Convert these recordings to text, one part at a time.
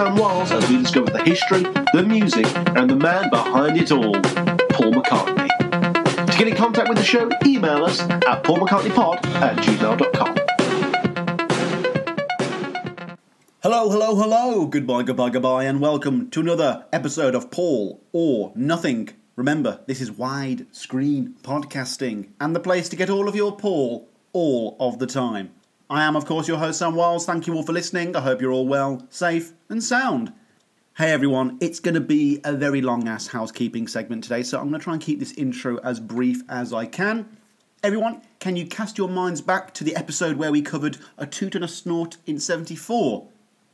Sam Wiles, as we discover the history, the music, and the man behind it all, Paul McCartney. To get in contact with the show, email us at paulmccartneypod at gmail.com. Hello, hello, hello. Goodbye, goodbye, goodbye, and welcome to another episode of Paul or Nothing. Remember, this is widescreen podcasting and the place to get all of your Paul all of the time. I am, of course, your host, Sam Wiles. Thank you all for listening. I hope you're all well, safe, and sound. Hey everyone, it's going to be a very long ass housekeeping segment today, so I'm going to try and keep this intro as brief as I can. Everyone, can you cast your minds back to the episode where we covered a toot and a snort in 74?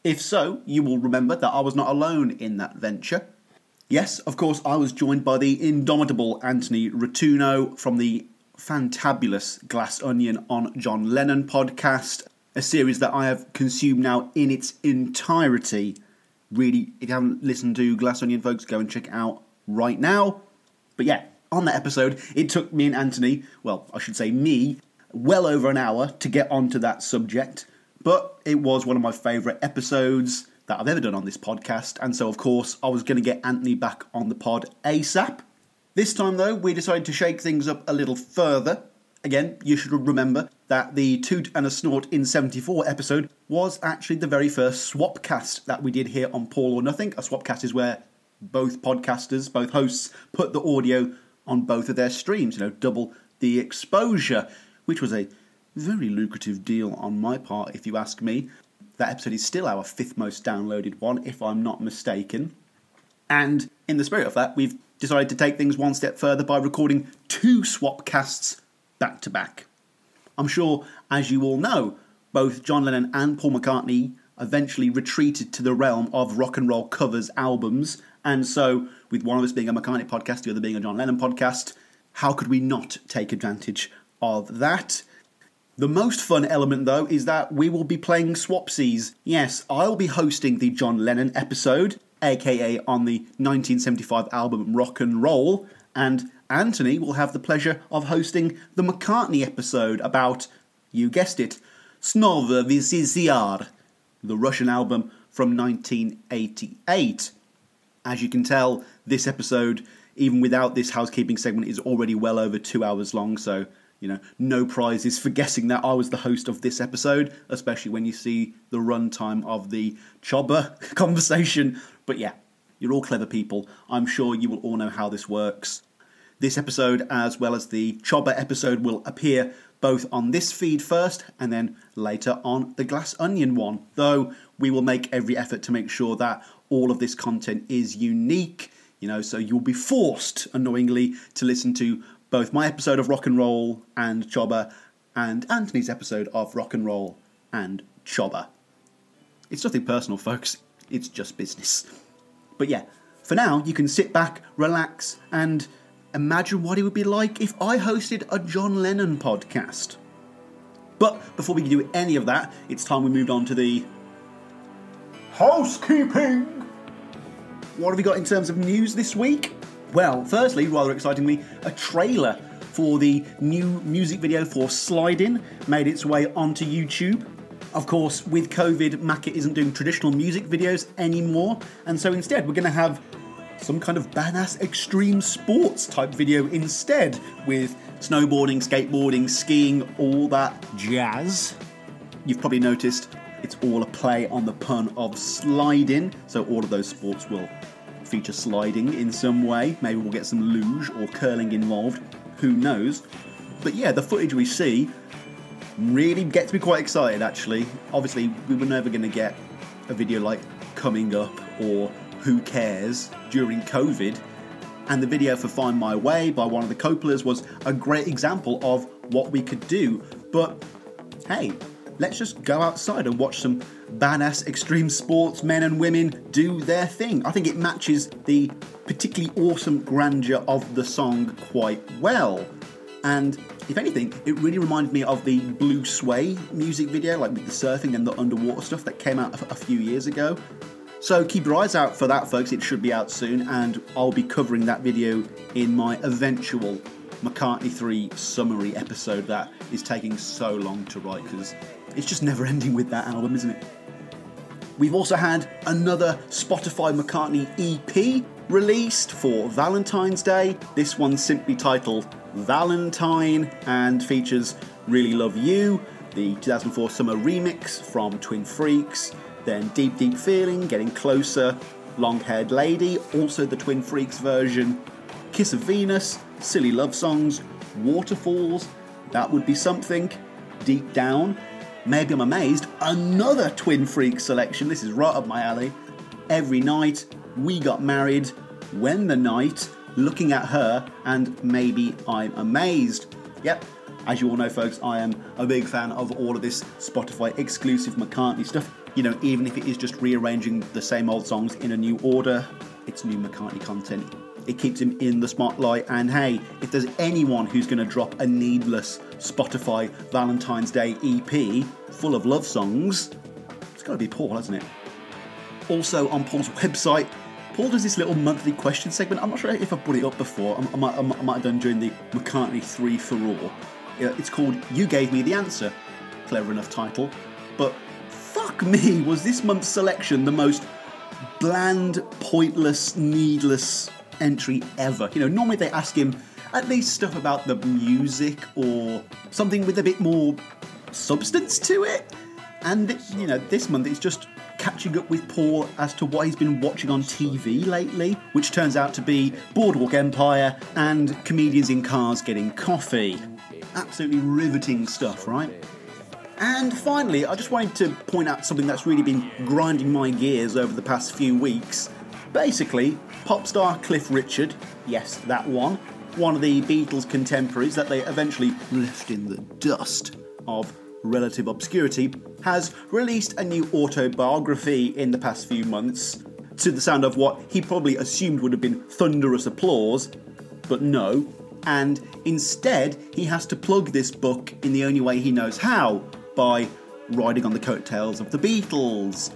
If so, you will remember that I was not alone in that venture. Yes, of course, I was joined by the indomitable Anthony Rotuno from the fantabulous Glass Onion on John Lennon podcast, a series that I have consumed now in its entirety. Really, if you haven't listened to Glass Onion, folks, go and check it out right now. But yeah, on that episode, it took me and Anthony, well, I should say me, well over an hour to get onto that subject. But it was one of my favourite episodes that I've ever done on this podcast, and so of course I was going to get Anthony back on the pod ASAP. This time though, we decided to shake things up a little further. Again, you should remember that the Toot and a Snort in 74 episode was actually the very first swapcast that we did here on Paul or Nothing. A swapcast is where both podcasters, both hosts, put the audio on both of their streams, you know, double the exposure, which was a very lucrative deal on my part, if you ask me. That episode is still our fifth most downloaded one, if I'm not mistaken. And in the spirit of that, we've decided to take things one step further by recording two swapcasts back to back. I'm sure, as you all know, both John Lennon and Paul McCartney eventually retreated to the realm of rock and roll covers albums, and so, with one of us being a McCartney podcast, the other being a John Lennon podcast, how could we not take advantage of that? The most fun element, though, is that we will be playing Swapsies. Yes, I'll be hosting the John Lennon episode, aka on the 1975 album Rock and Roll, and Anthony will have the pleasure of hosting the McCartney episode about, you guessed it, Snova v SSSR, the Russian album from 1988. As you can tell, this episode, even without this housekeeping segment, is already well over two hours long, so you know, no prizes for guessing that I was the host of this episode, especially when you see the runtime of the Choba conversation. But yeah, you're all clever people. I'm sure you will all know how this works. This episode, as well as the Choba episode, will appear both on this feed first and then later on the Glass Onion one, though we will make every effort to make sure that all of this content is unique, you know, so you'll be forced, annoyingly, to listen to both my episode of Rock and Roll and Choba and Anthony's episode of Rock and Roll and Choba. It's nothing personal, folks, it's just business. But yeah, for now, you can sit back, relax, and imagine what it would be like if I hosted a John Lennon podcast. But before we can do any of that, it's time we moved on to the housekeeping. What have we got in terms of news this week? Well, firstly, rather excitingly, a trailer for the new music video for Sliding made its way onto YouTube. Of course, with COVID, Macca isn't doing traditional music videos anymore, and so instead we're going to have some kind of badass extreme sports type video instead, with snowboarding, skateboarding, skiing, all that jazz. You've probably noticed it's all a play on the pun of sliding, so all of those sports will feature sliding in some way. Maybe we'll get some luge or curling involved. Who knows? But yeah, the footage we see really gets me quite excited actually. Obviously, we were never going to get a video like Coming Up or Who Cares during COVID. And the video for Find My Way by one of the Coppolas was a great example of what we could do. But hey, let's just go outside and watch some badass extreme sports men and women do their thing. I think it matches the particularly awesome grandeur of the song quite well. And if anything, it really reminded me of the Blue Sway music video, like with the surfing and the underwater stuff that came out a few years ago. So keep your eyes out for that, folks. It should be out soon, and I'll be covering that video in my eventual McCartney 3 summary episode that is taking so long to write because it's just never ending with that album, isn't it? We've also had another Spotify McCartney EP released for Valentine's Day. This one's simply titled Valentine and features Really Love You, the 2004 summer remix from Twin Freaks, then Deep Deep Feeling, Getting Closer, Long Haired Lady, also the Twin Freaks version, Kiss of Venus, Silly Love Songs, Waterfalls, That Would Be Something, Deep Down, Maybe I'm Amazed, another Twin Freaks selection, this is right up my alley, Every Night, We Got Married, When the Night, Looking at Her, and Maybe I'm Amazed. Yep, as you all know, folks, I am a big fan of all of this Spotify exclusive McCartney stuff. You know, even if it is just rearranging the same old songs in a new order, it's new McCartney content. It keeps him in the spotlight, and hey, if there's anyone who's going to drop a needless Spotify Valentine's Day EP full of love songs, it's got to be Paul, hasn't it? Also, on Paul's website, Paul does this little monthly question segment. I'm not sure if I put it up before. I might, I might have done during the McCartney 3 for All. It's called You Gave Me the Answer. Clever enough title. But fuck me, was this month's selection the most bland, pointless, needless entry ever. You know, normally they ask him at least stuff about the music or something with a bit more substance to it. And, you know, this month it's just catching up with Paul as to what he's been watching on TV lately, which turns out to be Boardwalk Empire and comedians in cars getting coffee. Absolutely riveting stuff, right? And finally, I just wanted to point out something that's really been grinding my gears over the past few weeks. Basically, pop star Cliff Richard, yes, that one, one of the Beatles contemporaries that they eventually left in the dust of relative obscurity, has released a new autobiography in the past few months to the sound of what he probably assumed would have been thunderous applause, but no. And instead, he has to plug this book in the only way he knows how by riding on the coattails of the Beatles.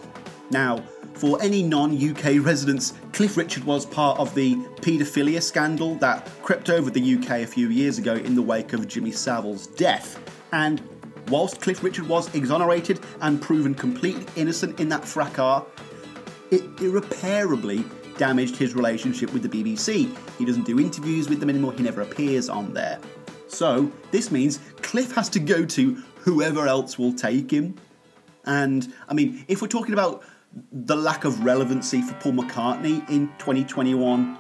Now, for any non UK residents, Cliff Richard was part of the paedophilia scandal that crept over the UK a few years ago in the wake of Jimmy Savile's death. And whilst Cliff Richard was exonerated and proven completely innocent in that fracas, it irreparably damaged his relationship with the BBC. He doesn't do interviews with them anymore, he never appears on there. So, this means Cliff has to go to whoever else will take him. And, I mean, if we're talking about the lack of relevancy for Paul McCartney in 2021,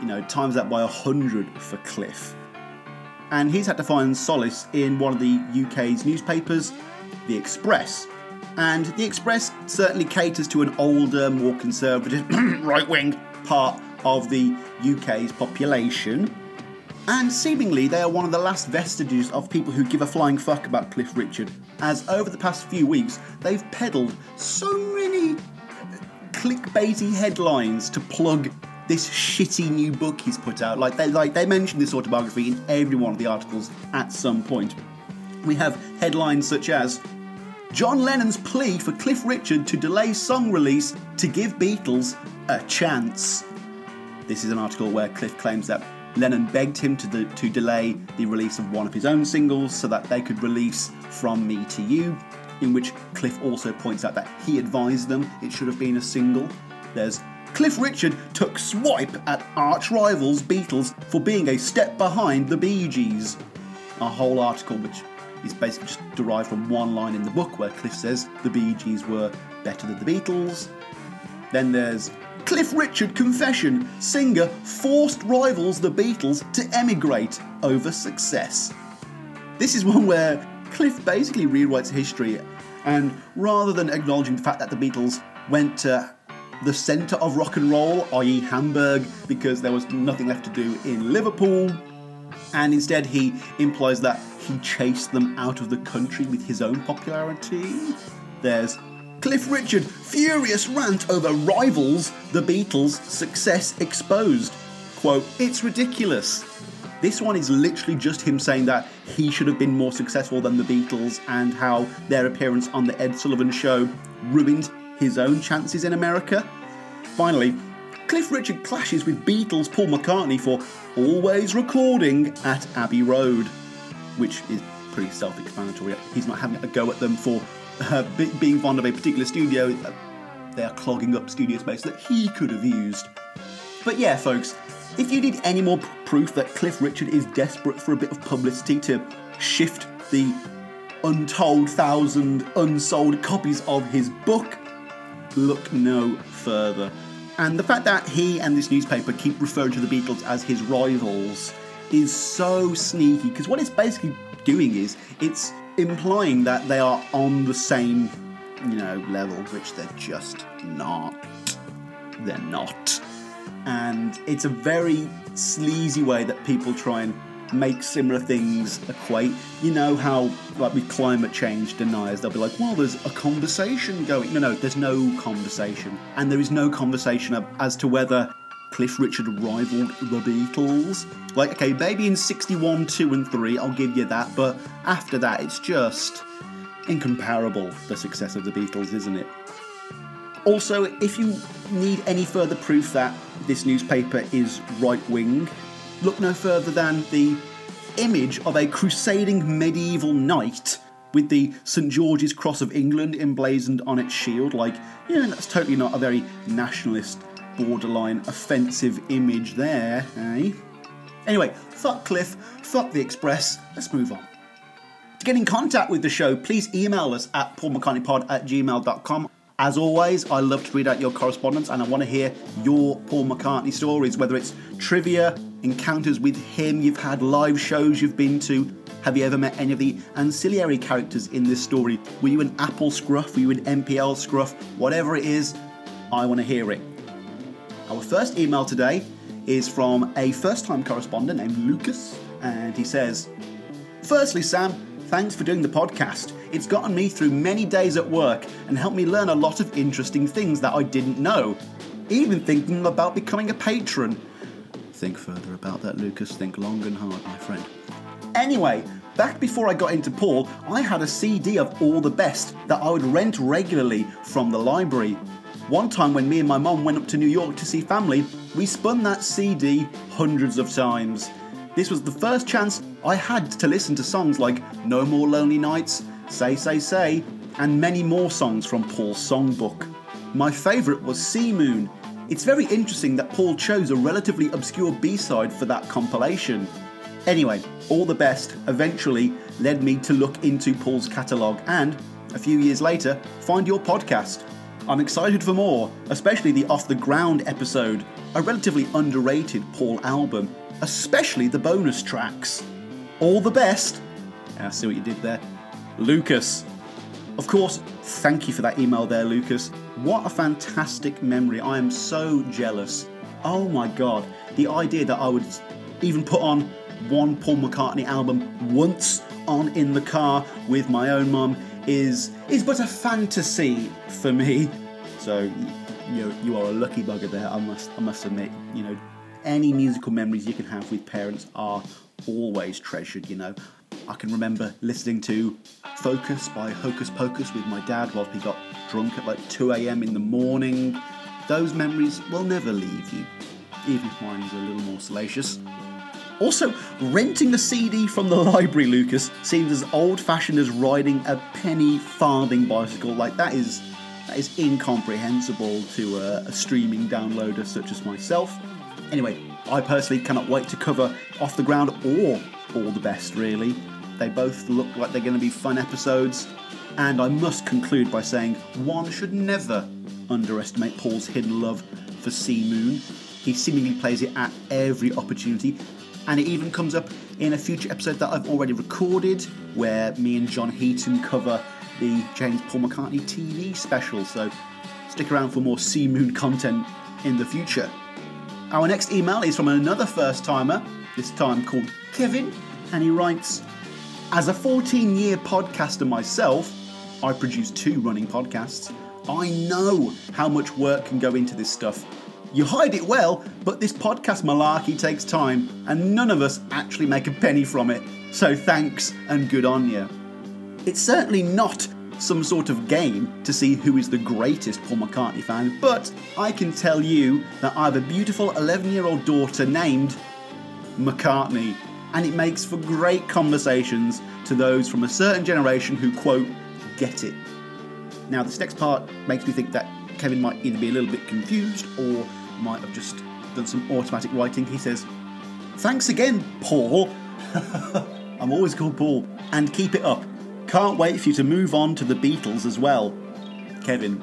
you know, times that by 100 for Cliff. And he's had to find solace in one of the UK's newspapers, The Express. And The Express certainly caters to an older, more conservative, right wing part of the UK's population. And seemingly, they are one of the last vestiges of people who give a flying fuck about Cliff Richard, as over the past few weeks, they've peddled so many clickbaity headlines to plug this shitty new book he's put out. Like they like they mention this autobiography in every one of the articles at some point. We have headlines such as John Lennon's plea for Cliff Richard to delay song release to give Beatles a chance. This is an article where Cliff claims that Lennon begged him to, the, to delay the release of one of his own singles so that they could release From Me to You, in which Cliff also points out that he advised them it should have been a single. There's Cliff Richard took swipe at arch rivals Beatles for being a step behind the Bee Gees. A whole article which is basically just derived from one line in the book where Cliff says the Bee Gees were better than the Beatles. Then there's Cliff Richard confession singer forced rivals the Beatles to emigrate over success. This is one where Cliff basically rewrites history, and rather than acknowledging the fact that the Beatles went to the centre of rock and roll, i.e., Hamburg, because there was nothing left to do in Liverpool, and instead he implies that he chased them out of the country with his own popularity. There's Cliff Richard, furious rant over rivals, the Beatles' success exposed. Quote, it's ridiculous. This one is literally just him saying that he should have been more successful than the Beatles and how their appearance on the Ed Sullivan Show ruined his own chances in America. Finally, Cliff Richard clashes with Beatles Paul McCartney for always recording at Abbey Road, which is pretty self explanatory. He's not having a go at them for uh, be- being fond of a particular studio. They are clogging up studio space that he could have used. But yeah, folks, if you need any more p- proof that Cliff Richard is desperate for a bit of publicity to shift the untold thousand unsold copies of his book, look no further. And the fact that he and this newspaper keep referring to the Beatles as his rivals is so sneaky because what it's basically doing is it's implying that they are on the same, you know, level, which they're just not. They're not. And it's a very sleazy way that people try and make similar things equate. You know how, like with climate change deniers, they'll be like, well, there's a conversation going. No, no, there's no conversation. And there is no conversation as to whether Cliff Richard rivaled the Beatles. Like, okay, maybe in 61, 2, and 3, I'll give you that, but after that, it's just incomparable, the success of the Beatles, isn't it? Also, if you need any further proof that this newspaper is right wing, look no further than the image of a crusading medieval knight with the St George's Cross of England emblazoned on its shield. Like, know, that's totally not a very nationalist, borderline offensive image there, eh? Anyway, fuck Cliff, fuck the Express, let's move on. To get in contact with the show, please email us at paulmccartneypod at gmail.com. As always, I love to read out your correspondence and I want to hear your Paul McCartney stories, whether it's trivia, encounters with him, you've had live shows you've been to. Have you ever met any of the ancillary characters in this story? Were you an Apple scruff? Were you an MPL scruff? Whatever it is, I want to hear it. Our first email today is from a first time correspondent named Lucas, and he says, Firstly, Sam, thanks for doing the podcast. It's gotten me through many days at work and helped me learn a lot of interesting things that I didn't know. Even thinking about becoming a patron. Think further about that, Lucas. Think long and hard, my friend. Anyway, back before I got into Paul, I had a CD of All the Best that I would rent regularly from the library. One time when me and my mum went up to New York to see family, we spun that CD hundreds of times. This was the first chance I had to listen to songs like No More Lonely Nights, Say Say Say, and many more songs from Paul's songbook. My favourite was C Moon. It's very interesting that Paul chose a relatively obscure B side for that compilation. Anyway, all the best eventually led me to look into Paul's catalogue and, a few years later, find your podcast. I'm excited for more, especially the Off the Ground episode, a relatively underrated Paul album, especially the bonus tracks. All the best. Ah, I see what you did there. Lucas. Of course, thank you for that email there, Lucas. What a fantastic memory. I am so jealous. Oh my god, the idea that I would even put on one Paul McCartney album once on in the car with my own mum is is but a fantasy for me. So you you are a lucky bugger there. I must I must admit. You know, any musical memories you can have with parents are always treasured. You know, I can remember listening to Focus by Hocus Pocus with my dad whilst we got drunk at like 2 a.m. in the morning. Those memories will never leave you, even if mine is a little more salacious. Also, renting a CD from the library, Lucas, seems as old-fashioned as riding a penny farthing bicycle. Like that is that is incomprehensible to a, a streaming downloader such as myself. Anyway, I personally cannot wait to cover Off the Ground or All the Best, really. They both look like they're going to be fun episodes, and I must conclude by saying one should never underestimate Paul's hidden love for C Moon. He seemingly plays it at every opportunity, and it even comes up in a future episode that I've already recorded where me and John Heaton cover the James Paul McCartney TV special. So stick around for more C Moon content in the future. Our next email is from another first timer, this time called Kevin, and he writes As a 14 year podcaster myself, I produce two running podcasts. I know how much work can go into this stuff. You hide it well, but this podcast malarkey takes time, and none of us actually make a penny from it. So thanks and good on you. It's certainly not some sort of game to see who is the greatest Paul McCartney fan, but I can tell you that I have a beautiful 11 year old daughter named McCartney, and it makes for great conversations to those from a certain generation who, quote, get it. Now, this next part makes me think that Kevin might either be a little bit confused or might have just done some automatic writing. He says, Thanks again, Paul. I'm always called Paul. And keep it up. Can't wait for you to move on to the Beatles as well. Kevin.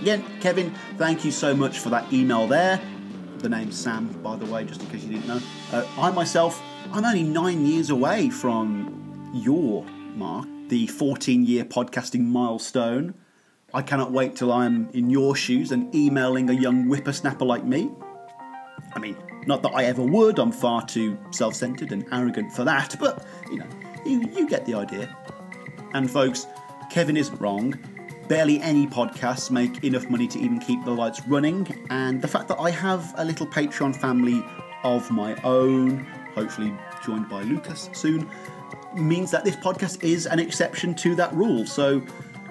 Again, Kevin, thank you so much for that email there. The name's Sam, by the way, just in case you didn't know. Uh, I myself, I'm only nine years away from your mark, the 14 year podcasting milestone. I cannot wait till I'm in your shoes and emailing a young whippersnapper like me. I mean, not that I ever would, I'm far too self centered and arrogant for that, but, you know, you, you get the idea. And, folks, Kevin isn't wrong. Barely any podcasts make enough money to even keep the lights running, and the fact that I have a little Patreon family of my own, hopefully joined by Lucas soon, means that this podcast is an exception to that rule. So,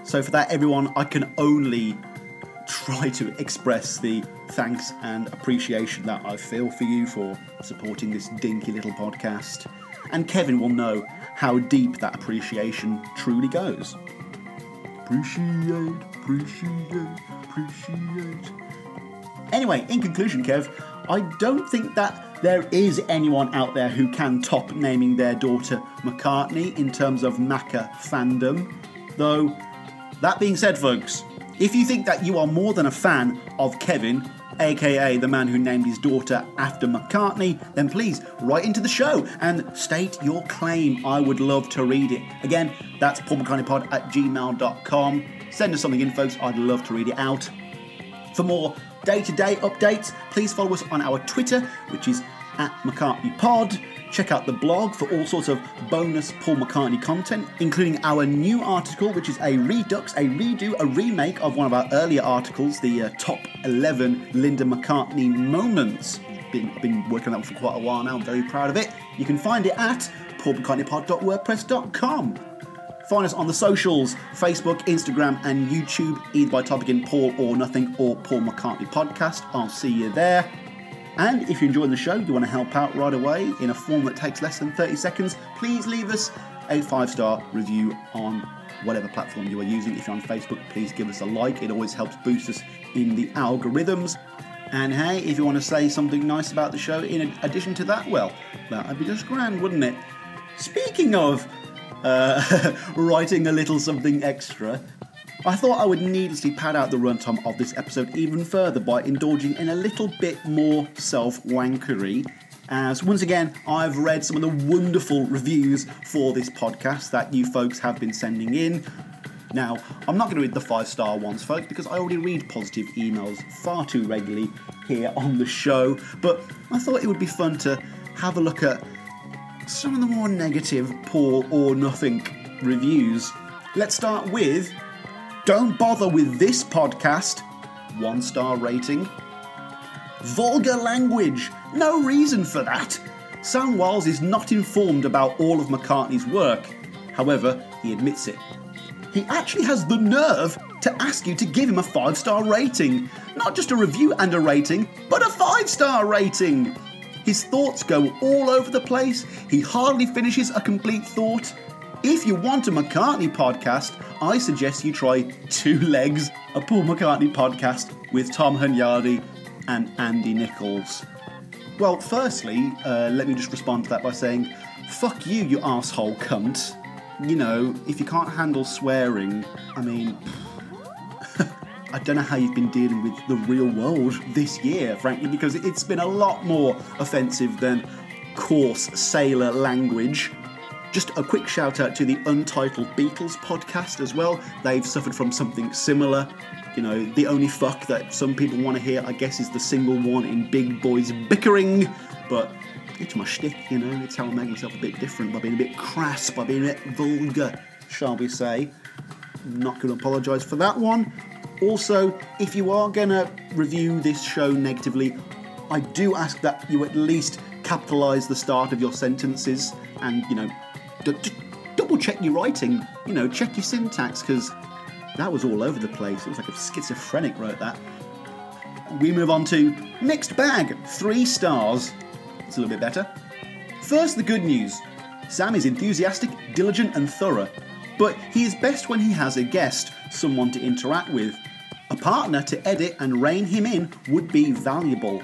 so for that, everyone, I can only try to express the thanks and appreciation that I feel for you for supporting this dinky little podcast. And Kevin will know how deep that appreciation truly goes. Appreciate, appreciate, appreciate. Anyway, in conclusion, Kev, I don't think that there is anyone out there who can top naming their daughter McCartney in terms of Macca fandom. Though, that being said, folks, if you think that you are more than a fan of Kevin, aka the man who named his daughter after McCartney, then please write into the show and state your claim. I would love to read it. Again, that's paulmccartneypod at gmail.com. Send us something in, folks. I'd love to read it out. For more day to day updates, please follow us on our Twitter, which is at McCartneyPod. Check out the blog for all sorts of bonus Paul McCartney content, including our new article, which is a redux, a redo, a remake of one of our earlier articles, the uh, top 11 Linda McCartney moments. Been, been working on that for quite a while now. I'm very proud of it. You can find it at paulmccartneypod.wordpress.com. Find us on the socials Facebook, Instagram, and YouTube, either by typing in Paul or Nothing or Paul McCartney Podcast. I'll see you there. And if you're enjoying the show, you want to help out right away in a form that takes less than 30 seconds, please leave us a five star review on whatever platform you are using. If you're on Facebook, please give us a like, it always helps boost us in the algorithms. And hey, if you want to say something nice about the show in addition to that, well, that'd be just grand, wouldn't it? Speaking of uh, writing a little something extra, I thought I would needlessly pad out the runtime of this episode even further by indulging in a little bit more self wankery. As once again, I've read some of the wonderful reviews for this podcast that you folks have been sending in. Now, I'm not going to read the five star ones, folks, because I already read positive emails far too regularly here on the show, but I thought it would be fun to have a look at some of the more negative, poor or nothing reviews. Let's start with Don't Bother with This Podcast, one star rating. Vulgar language, no reason for that. Sam Wiles is not informed about all of McCartney's work. However, he admits it. He actually has the nerve to ask you to give him a five star rating. Not just a review and a rating, but a five star rating. His thoughts go all over the place. He hardly finishes a complete thought. If you want a McCartney podcast, I suggest you try Two Legs, a Paul McCartney podcast with Tom Hunyadi and Andy Nichols. Well, firstly, uh, let me just respond to that by saying, fuck you, you asshole cunt. You know, if you can't handle swearing, I mean, I don't know how you've been dealing with the real world this year, frankly, because it's been a lot more offensive than coarse sailor language. Just a quick shout out to the Untitled Beatles podcast as well. They've suffered from something similar. You know, the only fuck that some people want to hear, I guess, is the single one in Big Boys Bickering, but it's my shtick, you know, it's how I make myself a bit different by being a bit crass, by being a bit vulgar, shall we say. Not going to apologise for that one. Also, if you are gonna review this show negatively, I do ask that you at least capitalize the start of your sentences and, you know, d- d- double check your writing, you know, check your syntax, because that was all over the place. It was like a schizophrenic wrote that. We move on to Mixed Bag, three stars. It's a little bit better. First, the good news Sam is enthusiastic, diligent, and thorough, but he is best when he has a guest, someone to interact with. A partner to edit and rein him in would be valuable.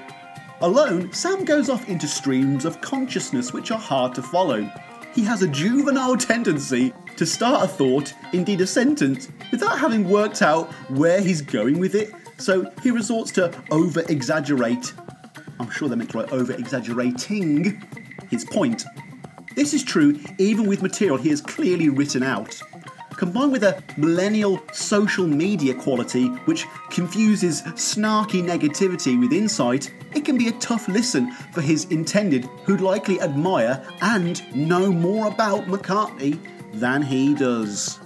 Alone, Sam goes off into streams of consciousness which are hard to follow. He has a juvenile tendency to start a thought, indeed a sentence, without having worked out where he's going with it, so he resorts to over exaggerate. I'm sure they meant to write over exaggerating his point. This is true even with material he has clearly written out. Combined with a millennial social media quality which confuses snarky negativity with insight, it can be a tough listen for his intended who'd likely admire and know more about McCartney than he does.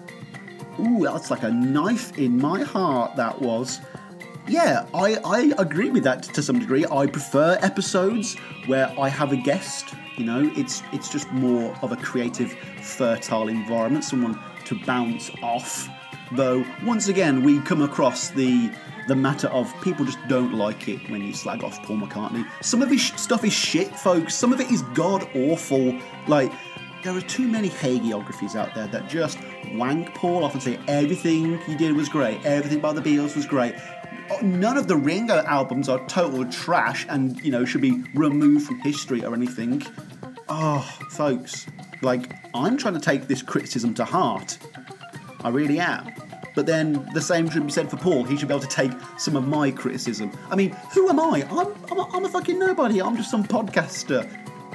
Ooh, that's like a knife in my heart, that was. Yeah, I, I agree with that to some degree. I prefer episodes where I have a guest. You know, it's it's just more of a creative, fertile environment, someone to bounce off. Though once again, we come across the the matter of people just don't like it when you slag off Paul McCartney. Some of his sh- stuff is shit, folks. Some of it is god awful. Like there are too many hagiographies out there that just wank Paul off and say everything he did was great, everything by the Beatles was great. Uh, none of the Ringo albums are total trash and, you know, should be removed from history or anything. Oh, folks, like, I'm trying to take this criticism to heart. I really am. But then the same should be said for Paul. He should be able to take some of my criticism. I mean, who am I? I'm, I'm, a, I'm a fucking nobody. I'm just some podcaster.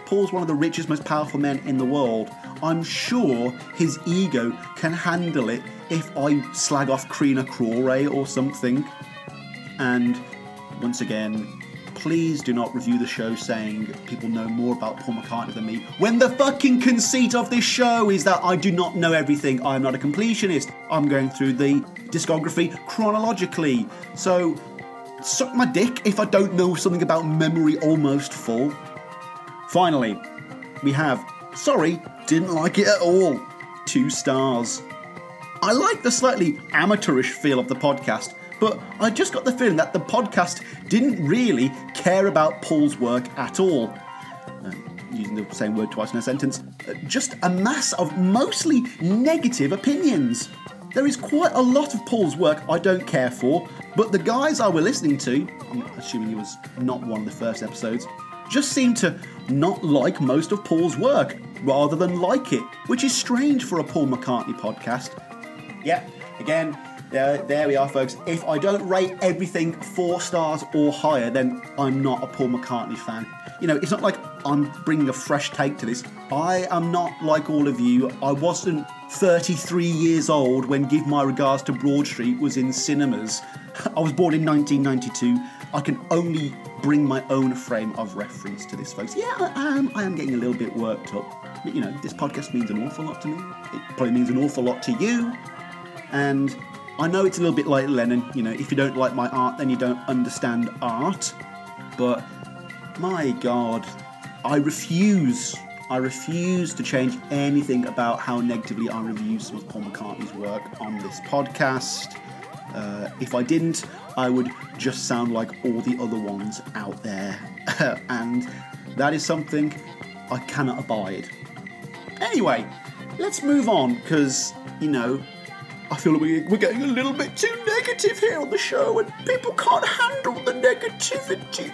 Paul's one of the richest, most powerful men in the world. I'm sure his ego can handle it if I slag off Kreen-Akrore or something. And once again, please do not review the show saying people know more about Paul McCartney than me. When the fucking conceit of this show is that I do not know everything, I'm not a completionist. I'm going through the discography chronologically. So, suck my dick if I don't know something about Memory Almost Full. Finally, we have Sorry, didn't like it at all. Two stars. I like the slightly amateurish feel of the podcast, but I just got the feeling that the podcast didn't really care about Paul's work at all. Uh, using the same word twice in a sentence, uh, just a mass of mostly negative opinions. There is quite a lot of Paul's work I don't care for, but the guys I were listening to, I'm assuming he was not one of the first episodes, just seem to not like most of Paul's work rather than like it, which is strange for a Paul McCartney podcast. Yep, again, there, there we are, folks. If I don't rate everything four stars or higher, then I'm not a Paul McCartney fan. You know, it's not like I'm bringing a fresh take to this. I am not like all of you. I wasn't 33 years old when Give My Regards to Broad Street was in cinemas. I was born in 1992. I can only bring my own frame of reference to this, folks. Yeah, I am. I am getting a little bit worked up. But, you know, this podcast means an awful lot to me. It probably means an awful lot to you. And I know it's a little bit like Lennon, you know, if you don't like my art, then you don't understand art. But my God, I refuse, I refuse to change anything about how negatively I review some of Paul McCartney's work on this podcast. Uh, if I didn't, I would just sound like all the other ones out there. and that is something I cannot abide. Anyway, let's move on because, you know, I feel like we- we're getting a little bit too negative here on the show and people can't handle the negativity.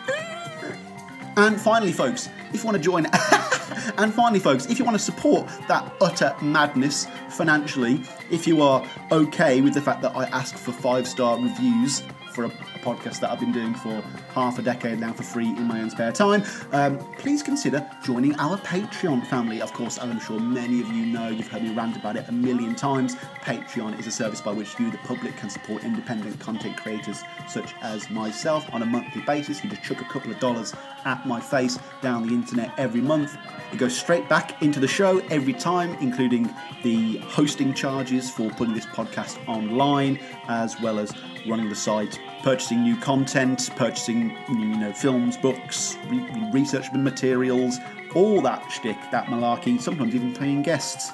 And finally, folks, if you want to join, and finally, folks, if you want to support that utter madness financially, if you are okay with the fact that I ask for five star reviews for a podcast that I've been doing for half a decade now for free in my own spare time, um, please consider joining our Patreon family. Of course, I'm sure many of you know, you've heard me rant about it a million times. Patreon is a service by which you, the public, can support independent content creators such as myself on a monthly basis. You just chuck a couple of dollars at my face down the internet every month. It goes straight back into the show every time, including the hosting charges for putting this podcast online, as well as running the site, purchasing new content, purchasing you know, films, books, re- research materials, all that shtick, that malarkey, sometimes even paying guests.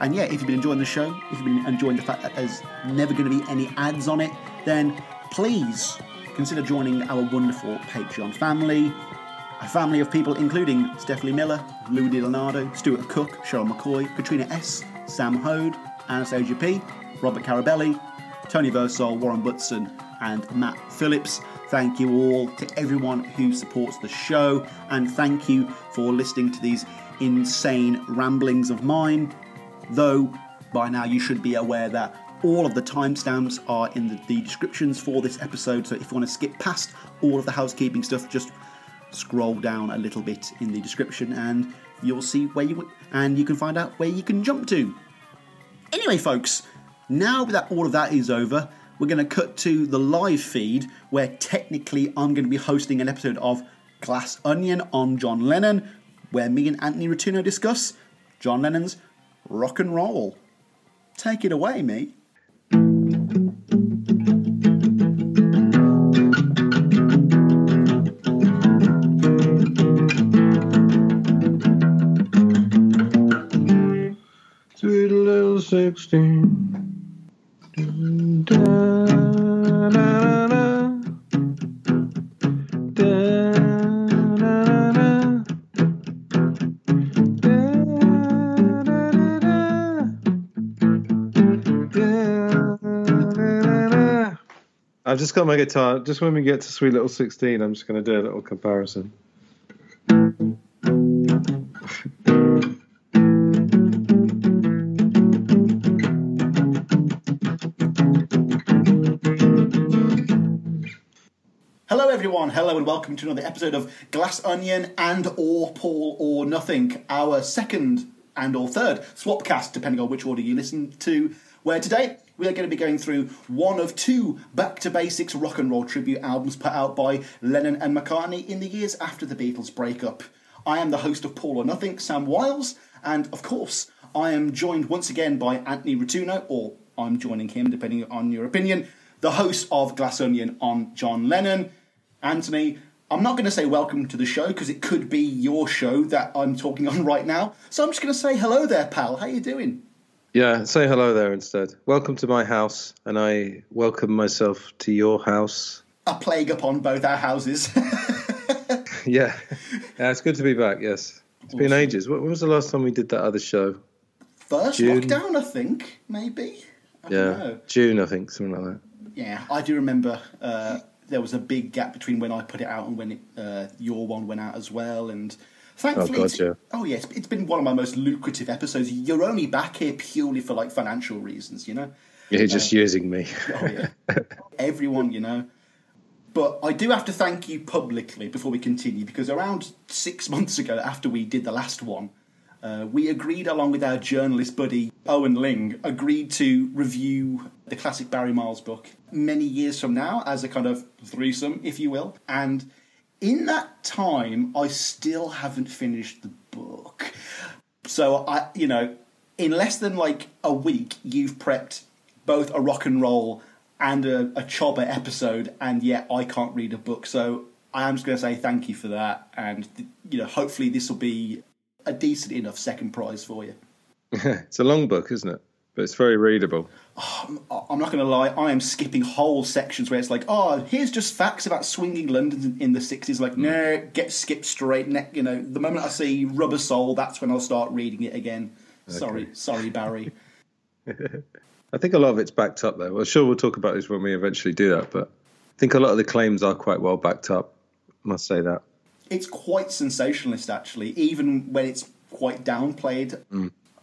And yeah, if you've been enjoying the show, if you've been enjoying the fact that there's never going to be any ads on it, then please consider joining our wonderful Patreon family. A family of people including Stephanie Miller, Lou Leonardo, Stuart Cook, Cheryl McCoy, Katrina S., Sam Hode, Anastasia P., Robert Carabelli, Tony Versol, Warren Butson, and Matt Phillips. Thank you all to everyone who supports the show, and thank you for listening to these insane ramblings of mine. Though by now you should be aware that all of the timestamps are in the, the descriptions for this episode, so if you want to skip past all of the housekeeping stuff, just scroll down a little bit in the description and you'll see where you and you can find out where you can jump to. Anyway, folks, now that all of that is over, we're going to cut to the live feed where technically I'm going to be hosting an episode of Glass Onion on John Lennon, where me and Anthony Rotuno discuss John Lennon's rock and roll. Take it away. Sweet little 16. I've just got my guitar. Just when we get to Sweet Little 16, I'm just going to do a little comparison. Hello, everyone. Hello, and welcome to another episode of Glass Onion and or Paul or Nothing, our second and or third swapcast, depending on which order you listen to. Where today we are going to be going through one of two back to basics rock and roll tribute albums put out by Lennon and McCartney in the years after the Beatles' breakup. I am the host of Paul or Nothing, Sam Wiles, and of course, I am joined once again by Anthony Rotuno, or I'm joining him, depending on your opinion, the host of Glass Onion on John Lennon. Anthony, I'm not going to say welcome to the show because it could be your show that I'm talking on right now. So I'm just going to say hello there, pal. How you doing? Yeah, say hello there instead. Welcome to my house, and I welcome myself to your house. A plague upon both our houses. Yeah, yeah it's good to be back. Yes, it's been ages. When when was the last time we did that other show? First June. lockdown, I think, maybe. I Yeah, don't know. June, I think, something like that. Yeah, I do remember uh, there was a big gap between when I put it out and when it, uh, your one went out as well. And thankfully, God, it's, yeah. oh yes, it's been one of my most lucrative episodes. You're only back here purely for like financial reasons, you know. You're just using me. Oh yeah, everyone, you know. But I do have to thank you publicly before we continue because around six months ago, after we did the last one, uh, we agreed, along with our journalist buddy Owen Ling, agreed to review the classic Barry Miles book many years from now as a kind of threesome, if you will. And in that time, I still haven't finished the book. So I, you know, in less than like a week, you've prepped both a rock and roll and a, a Choba episode, and yet I can't read a book. So I am just going to say thank you for that, and you know, hopefully this will be a decent enough second prize for you. it's a long book, isn't it? But it's very readable. Oh, I'm not going to lie, I am skipping whole sections where it's like, oh, here's just facts about swinging London in the 60s. Like, no, get skipped straight. Ne- you know, the moment I see Rubber Soul, that's when I'll start reading it again. Sorry, sorry, Barry. I think a lot of it's backed up, though. Well, sure, we'll talk about this when we eventually do that, but I think a lot of the claims are quite well backed up. Must say that. It's quite sensationalist actually even when it's quite downplayed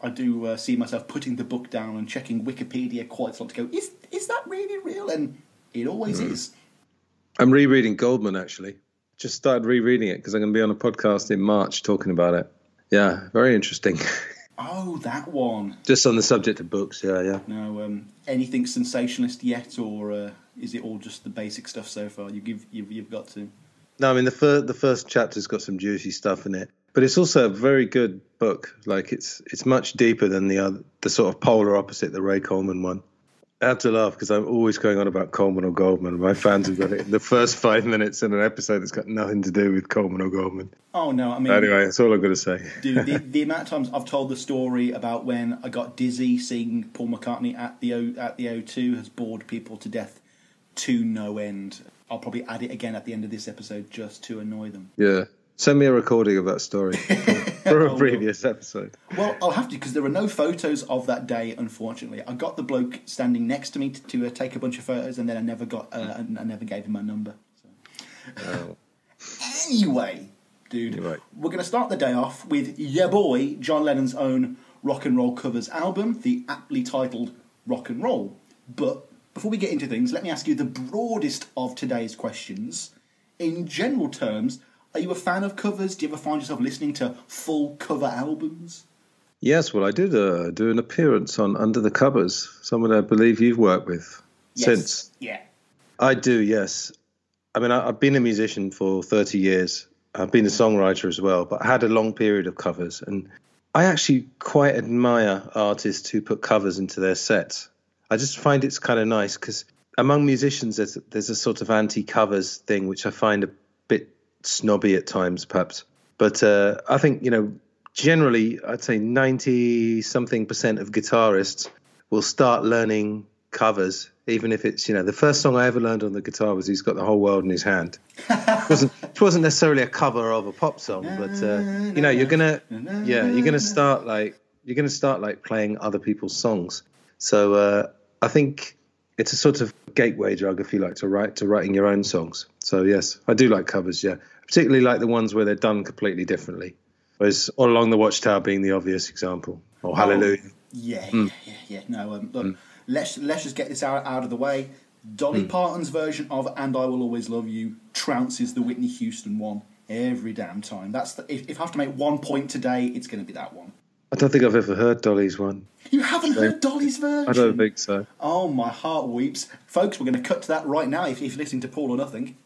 i do uh, see myself putting the book down and checking wikipedia quite a lot to go is is that really real and it always is I'm rereading Goldman actually. Just started rereading it because I'm going to be on a podcast in March talking about it. Yeah, very interesting. Oh, that one. Just on the subject of books. Yeah, yeah. No, um, anything sensationalist yet, or uh, is it all just the basic stuff so far? You give, you've, you've got to. No, I mean the first the first chapter's got some juicy stuff in it, but it's also a very good book. Like it's it's much deeper than the other the sort of polar opposite, the Ray Coleman one. I have to laugh because I'm always going on about Coleman or Goldman. My fans have got it in the first five minutes in an episode that's got nothing to do with Coleman or Goldman. Oh no, I mean, Anyway, that's all I've got to say. dude, the, the amount of times I've told the story about when I got dizzy seeing Paul McCartney at the o, at the O2 has bored people to death to no end. I'll probably add it again at the end of this episode just to annoy them. Yeah, send me a recording of that story for a previous episode. Well, I'll have to because there are no photos of that day. Unfortunately, I got the bloke standing next to me to, to uh, take a bunch of photos, and then I never got, uh, I never gave him my number. So. Oh, Anyway, dude, right. we're going to start the day off with your boy John Lennon's own rock and roll covers album, the aptly titled Rock and Roll. But before we get into things, let me ask you the broadest of today's questions. In general terms, are you a fan of covers? Do you ever find yourself listening to full cover albums? Yes, well, I did uh, do an appearance on Under the Covers, someone I believe you've worked with since. Yeah. I do, yes. I mean, I, I've been a musician for 30 years. I've been a songwriter as well, but I had a long period of covers. And I actually quite admire artists who put covers into their sets. I just find it's kind of nice because among musicians, there's, there's a sort of anti covers thing, which I find a bit snobby at times, perhaps. But uh, I think, you know, generally, I'd say 90 something percent of guitarists will start learning covers, even if it's, you know, the first song I ever learned on the guitar was He's Got the Whole World in His Hand. it, wasn't, it wasn't necessarily a cover of a pop song, but, uh, you know, you're to, yeah, you're to start like, you're to start like playing other people's songs. So uh, I think it's a sort of gateway drug, if you like, to write to writing your own songs. So yes, I do like covers. Yeah, particularly like the ones where they're done completely differently. Whereas All Along the Watchtower being the obvious example, or Hallelujah. Yeah, Hmm. yeah, yeah, yeah. No, um, look, let's let's just get this out, out of the way. Dolly Hmm. Parton's version of "And I Will Always Love You" trounces the Whitney Houston one every damn time. That's the, if, if I have to make one point today, it's going to be that one. I don't think I've ever heard Dolly's one. You haven't heard Dolly's version? I don't think so. Oh, my heart weeps, folks. We're going to cut to that right now. If, if you're listening to Paul or Nothing.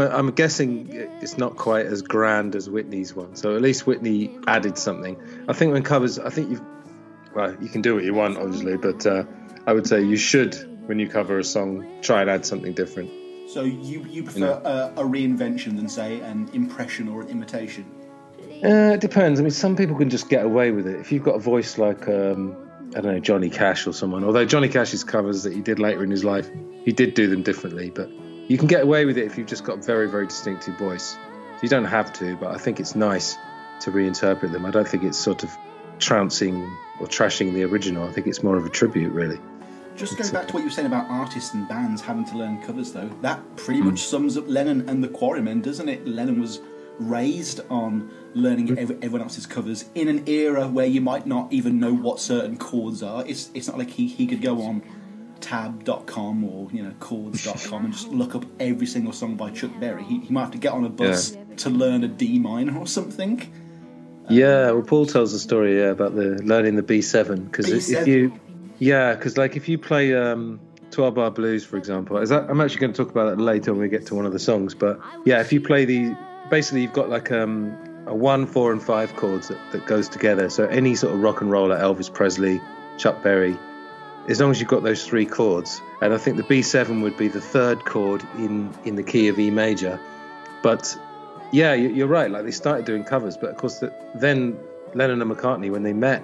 I'm I'm guessing it's not quite as grand as Whitney's one. So at least Whitney added something. I think when covers, I think you, well, you can do what you want, obviously, but uh, I would say you should when you cover a song try and add something different. So you, you prefer a, a reinvention than, say, an impression or an imitation? Uh, it depends. I mean, some people can just get away with it. If you've got a voice like, um, I don't know, Johnny Cash or someone, although Johnny Cash's covers that he did later in his life, he did do them differently, but you can get away with it if you've just got a very, very distinctive voice. So you don't have to, but I think it's nice to reinterpret them. I don't think it's sort of trouncing or trashing the original. I think it's more of a tribute, really. Just going back to what you were saying about artists and bands having to learn covers, though, that pretty Hmm. much sums up Lennon and the Quarrymen, doesn't it? Lennon was raised on learning Hmm. everyone else's covers in an era where you might not even know what certain chords are. It's it's not like he, he could go on tab.com or you know chords.com and just look up every single song by Chuck Berry. He, he might have to get on a bus to learn a D minor or something. Yeah, well, Paul tells a story yeah, about the learning the B7 because if you, yeah, because like if you play um, 12 Bar Blues, for example. Is that, I'm actually going to talk about that later when we get to one of the songs. But yeah, if you play the, basically you've got like um, a one, four, and five chords that, that goes together. So any sort of rock and roller, Elvis Presley, Chuck Berry, as long as you've got those three chords. And I think the B7 would be the third chord in in the key of E major. But yeah, you- you're right. Like they started doing covers, but of course, the, then Lennon and McCartney, when they met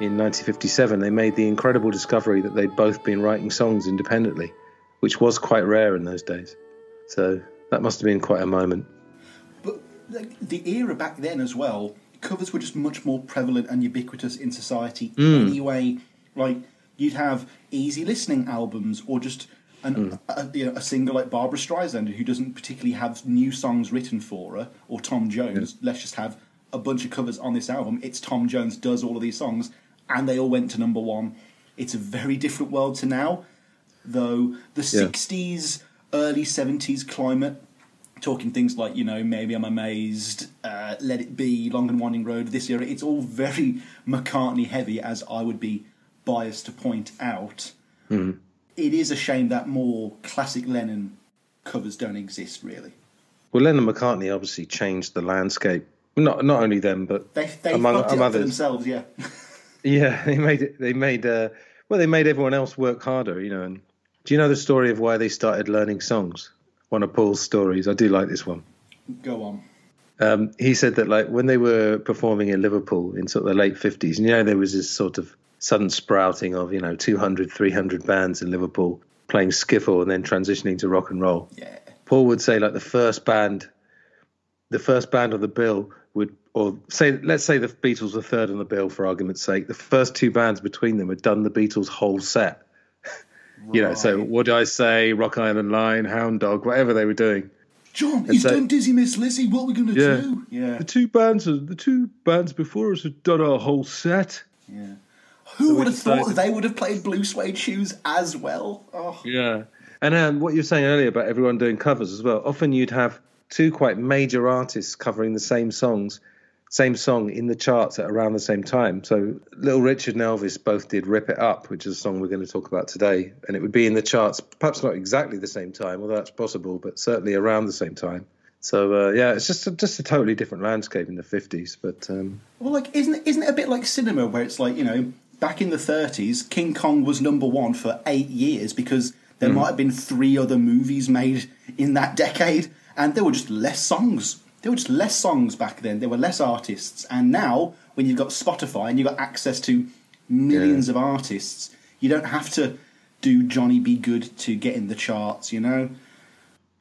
in 1957, they made the incredible discovery that they'd both been writing songs independently, which was quite rare in those days. So that must have been quite a moment. But like, the era back then as well, covers were just much more prevalent and ubiquitous in society hmm. anyway. Like you'd have easy listening albums or just an, a, you know, a singer like Barbra Streisand who doesn't particularly have new songs written for her, or Tom Jones. Let's just have a bunch of covers on this album. It's Tom Jones does all of these songs, and they all went to number one. It's a very different world to now, though. The Yeah. '60s, early '70s climate talking things like you know maybe I'm amazed, uh, Let It Be, Long and Winding Road. This year, it's all very McCartney heavy, as I would be biased to point out. It is a shame that more classic Lennon covers don't exist. Really, Well, Lennon and McCartney obviously changed the landscape. Not not only them, but they they among, among others. themselves. Yeah, Yeah, they made it. They made uh, well, they made everyone else work harder, you know. And do you know the story of why they started learning songs? One of Paul's stories. I do like this one. go on. Um, he said that like when they were performing in Liverpool in sort of the late fifties, and you know, there was this sort of sudden sprouting of you know 200, 300 bands in Liverpool playing skiffle and then transitioning to rock and roll. Yeah, Paul would say like the first band, the first band on the bill would, or say let's say the Beatles were third on the bill for argument's sake. The first two bands between them had done the Beatles' whole set. You know, so Right. what do I say? Rock Island Line, Hound Dog, whatever they were doing. John, he's so- done Dizzy Miss Lizzie. What are we going to Yeah. do? Yeah, The two bands, the two bands before us had done our whole set. yeah. Who would have thought decided- they would have played Blue Suede Shoes as well? Oh, Yeah. And um, what you were saying earlier about everyone doing covers as well. Often you'd have two quite major artists covering the same songs, same song in the charts at around the same time. So Little Richard and Elvis both did "Rip It Up," which is a song we're going to talk about today, and it would be in the charts, perhaps not exactly the same time, although that's possible, but certainly around the same time. So uh, yeah, it's just a, just a totally different landscape in the fifties. But um, Well, like, isn't isn't it a bit like cinema where it's like you know, back in the '30s, King Kong was number one for eight years because there hmm. might have been three other movies made in that decade, and there were just less songs. There were just less songs back then. There were less artists, and now when you've got Spotify and you've got access to millions of artists, you don't have to do Johnny B. Goode to get in the charts. You know.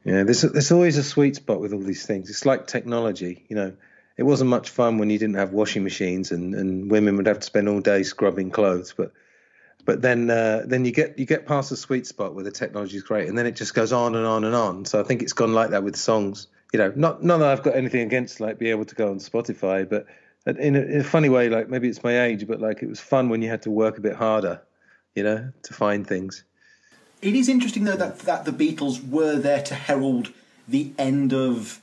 Yeah, there's there's always a sweet spot with all these things. It's like technology, you know. It wasn't much fun when you didn't have washing machines and, and women would have to spend all day scrubbing clothes, but but then uh, then you get you get past the sweet spot where the technology is great, and then it just goes on and on and on. So I think it's gone like that with songs. You know, not not that I've got anything against like being able to go on Spotify, but in a, in a funny way, like maybe it's my age, but like it was fun when you had to work a bit harder, you know, to find things. It is interesting though that that the Beatles were there to herald the end of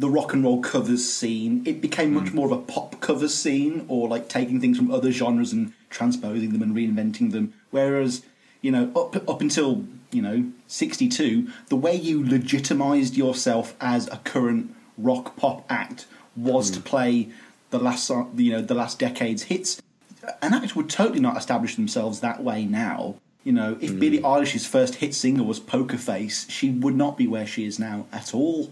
the rock and roll covers scene. It became much hmm. more of a pop covers scene, or like taking things from other genres and transposing them and reinventing them. Whereas, you know, up up until you know sixty two, the way you legitimized yourself as a current rock pop act was to hmm. play the last you know the last decade's hits an act would totally not establish themselves that way now. You know, if Billie hmm. Eilish's first hit single was Poker Face, she would not be where she is now at all.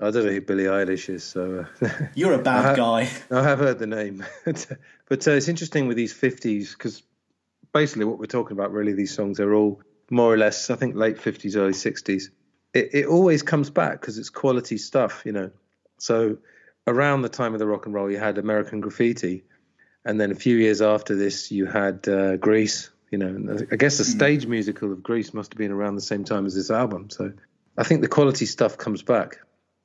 I don't know who Billie Eilish is, so uh, You're a bad Uh-huh. guy. I have heard the name, but uh, it's interesting with these 50s because basically what we're talking about, really, these songs are all more or less, I think, late 50s, early 60s. It, it always comes back because it's quality stuff, you know. So around the time of the rock and roll, you had American Graffiti, and then a few years after this, you had uh, Grease. You know, I guess the stage musical of Grease must have been around the same time as this album. So I think the quality stuff comes back.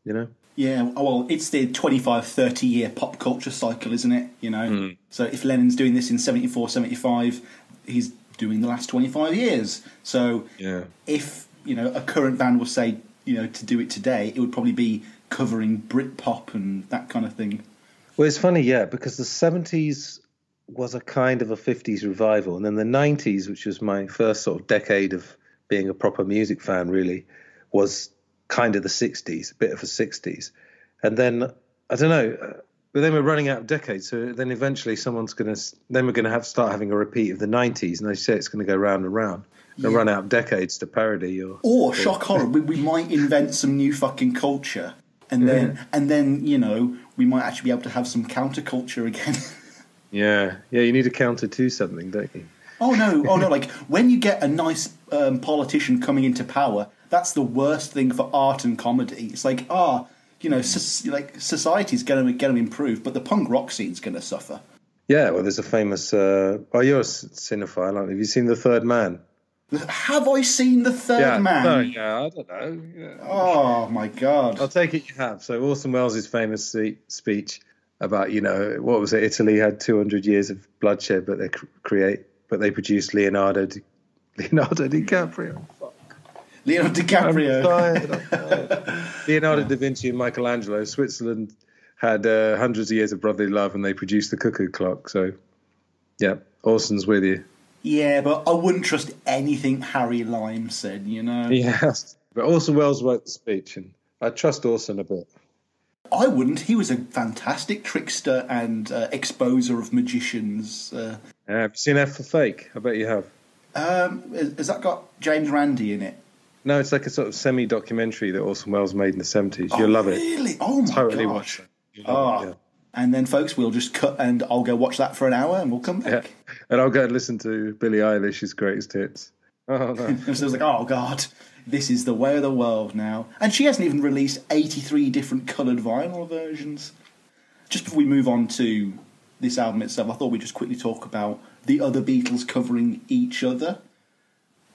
You know. Yeah, oh, well, it's the 25, 30 year pop culture cycle, isn't it? You know? Hmm. So if Lennon's doing this in 74, 75, he's doing the last 25 years. So Yeah. if, you know, a current band was, say, you know, to do it today, it would probably be covering Britpop and that kind of thing. Well, it's funny, yeah, because the seventies was a kind of a 50s revival. And then the 90s, which was my first sort of decade of being a proper music fan, really, was kind of the 60s, a bit of the 60s. And then, I don't know, but then we're running out of decades. So then eventually someone's going to, then we're going to have to start having a repeat of the 90s. And they say it's going to go round and round. They'll run out of decades to parody or. Or shock horror, we, we might invent some new fucking culture, and then and then you know we might actually be able to have some counterculture again. Yeah, yeah, you need a counter to something, don't you? oh no, oh no! Like when you get a nice um, politician coming into power, that's the worst thing for art and comedy. It's like ah, you know, so, like society's going to going to improve, but the punk rock scene's going to suffer. Yeah, well, there's a famous. Uh, oh, you're a cinephile, aren't you? Have you seen The Third Man? Have I seen the third yeah, man? No, yeah, I don't know. Yeah. Oh my god! I'll take it you have. So Orson Welles' famous speech about, you know, what was it? Italy had 200 years of bloodshed, but they cr- create, but they produced Leonardo, Di- Leonardo DiCaprio. Leonardo DiCaprio. tired, I'm tired. Leonardo da Vinci and Michelangelo. Switzerland had uh, hundreds of years of brotherly love, and they produced the cuckoo clock. So, yeah, Orson's with you. Yeah, but I wouldn't trust anything Harry Lime said. You know, Yes, but Orson Welles wrote the speech, and I trust Orson a bit. I wouldn't. He was a fantastic trickster and uh, exposer of magicians. Uh, Uh, have you seen F for Fake? I bet you have. um, has has that got James Randi in it? No, it's like a sort of semi-documentary that Orson Welles made in the seventies. You'll Oh, love it. Really? Oh my Totally gosh. watch it. Oh. it, ah. yeah. And then, folks, we'll just cut and I'll go watch that for an hour and we'll come Yeah. back. And I'll go and listen to Billie Eilish's greatest hits. Oh no. And so I was like, oh god, this is the way of the world now. And she hasn't even released 83 different coloured vinyl versions. Just before we move on to this album itself, I thought we'd just quickly talk about the other Beatles covering each other.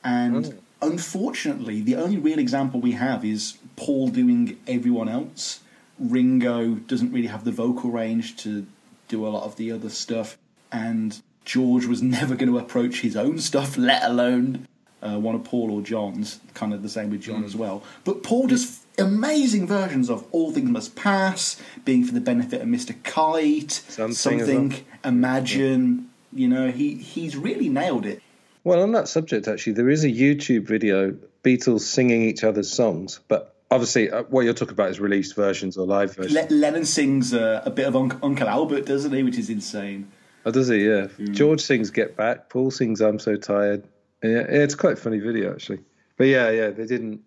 And mm. Unfortunately, the only real example we have is Paul doing everyone else. Ringo doesn't really have the vocal range to do a lot of the other stuff. And George was never going to approach his own stuff, let alone uh, one of Paul or John's. Kind of the same with John as well. But Paul does amazing versions of All Things Must Pass, Being for the Benefit of Mr. Kite, Something Something. Imagine. You know, he, he's really nailed it. Well, on that subject, actually, there is a YouTube video Beatles singing each other's songs, but obviously, uh, what you're talking about is released versions or live versions. Le- Lennon sings uh, a bit of Unc- Uncle Albert, doesn't he? Which is insane. oh, does he? Yeah. Hmm. George sings "Get Back." Paul sings "I'm So Tired." Yeah, yeah, it's quite a funny video actually. But yeah, yeah, they didn't.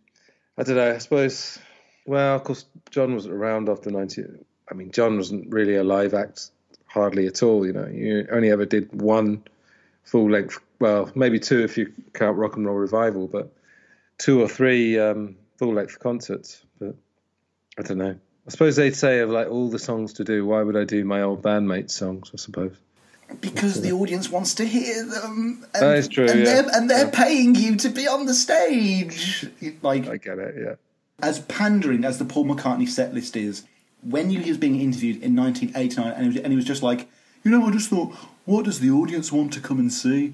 I don't know. I suppose. Well, of course, John wasn't around after ninety. I mean, John wasn't really a live act hardly at all. You know, you only ever did one full length. Well, maybe two if you count Rock and Roll Revival, but two or three um, full length concerts. But I don't know. I suppose they'd say of like all the songs to do, why would I do my old bandmates songs? I suppose. Because the audience wants to hear them. And, That is true, And yeah. they're, and they're Yeah. paying you to be on the stage. Like, I get it. Yeah. as pandering as the Paul McCartney set list is, when he was being interviewed in 1989, and he, was, and he was just like, you know, I just thought, what does the audience want to come and see?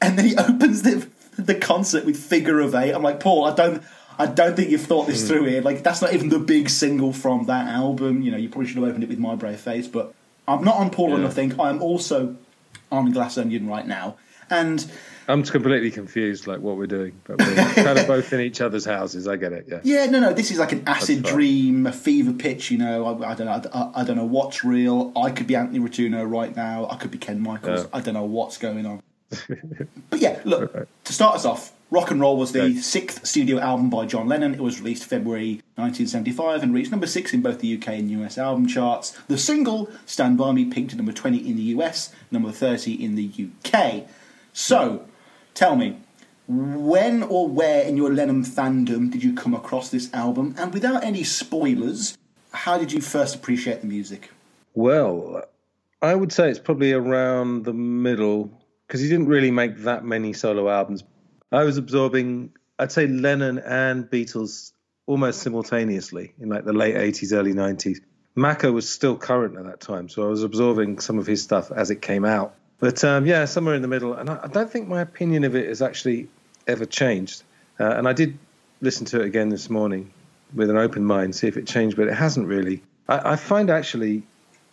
And then he opens the the concert with Figure of Eight. I'm like, Paul, I don't, I don't think you've thought this hmm. through here. Like, that's not even the big single from that album. You know, you probably should have opened it with My Brave Face. But I'm not on Paul or Yeah. Nothing. I'm also on Glass Onion right now, and I'm completely confused, like what we're doing, but we're kind of both in each other's houses. I get it. Yeah. Yeah, no, no. This is like an acid dream, a fever pitch. You know, I, I don't know. I, I don't know what's real. I could be Anthony Rotuno right now. I could be Ken Michaels. Yeah. I don't know what's going on. but yeah, look. To start us off, Rock and Roll was the Okay. sixth studio album by John Lennon. It was released February 1975 and reached number six in both the UK and US album charts. The single "Stand By Me" peaked at number 20 in the US, number 30 in the UK. So, tell me, when or where in your Lennon fandom did you come across this album? And without any spoilers, how did you first appreciate the music? Well, I would say it's probably around the middle because he didn't really make that many solo albums. I was absorbing, I'd say Lennon and Beatles almost simultaneously in like the late 80s, early 90s. Macca was still current at that time, so I was absorbing some of his stuff as it came out. But um, yeah, somewhere in the middle. And I, I don't think my opinion of it has actually ever changed. Uh, and I did listen to it again this morning with an open mind, see if it changed, but it hasn't really. I, I find actually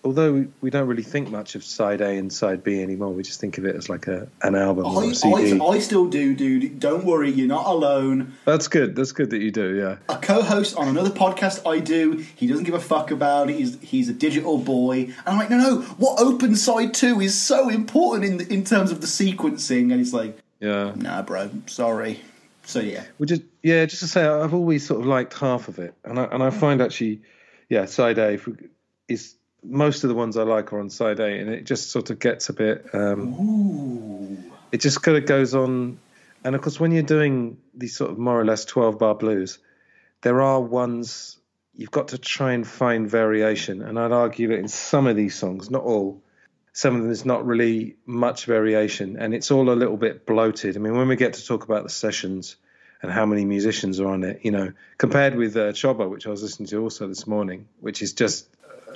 although we, we don't really think much of side A and side B anymore, we just think of it as like a an album or a I, CD. I, I still do, dude. Don't worry, you're not alone. That's good. That's good that you do. Yeah. A co-host on another podcast I do. He doesn't give a fuck about it. He's he's a digital boy. And I'm like, no, no. What open side two is so important in the, in terms of the sequencing? And he's like, Yeah. nah, bro. Sorry. So yeah. we just yeah, just to say, I've always sort of liked half of it, and I and I find mm. actually, yeah, side A is most of the ones I like are on side A, and it just sort of gets a bit. Um, Ooh. it just kind of goes on, and of course, when you're doing these sort of more or less twelve bar blues, there are ones you've got to try and find variation, and I'd argue that in some of these songs, not all. Some of them there's not really much variation, and it's all a little bit bloated. I mean, when we get to talk about the sessions, and how many musicians are on it. You know, compared with uh, Choba, which I was listening to also this morning, which is just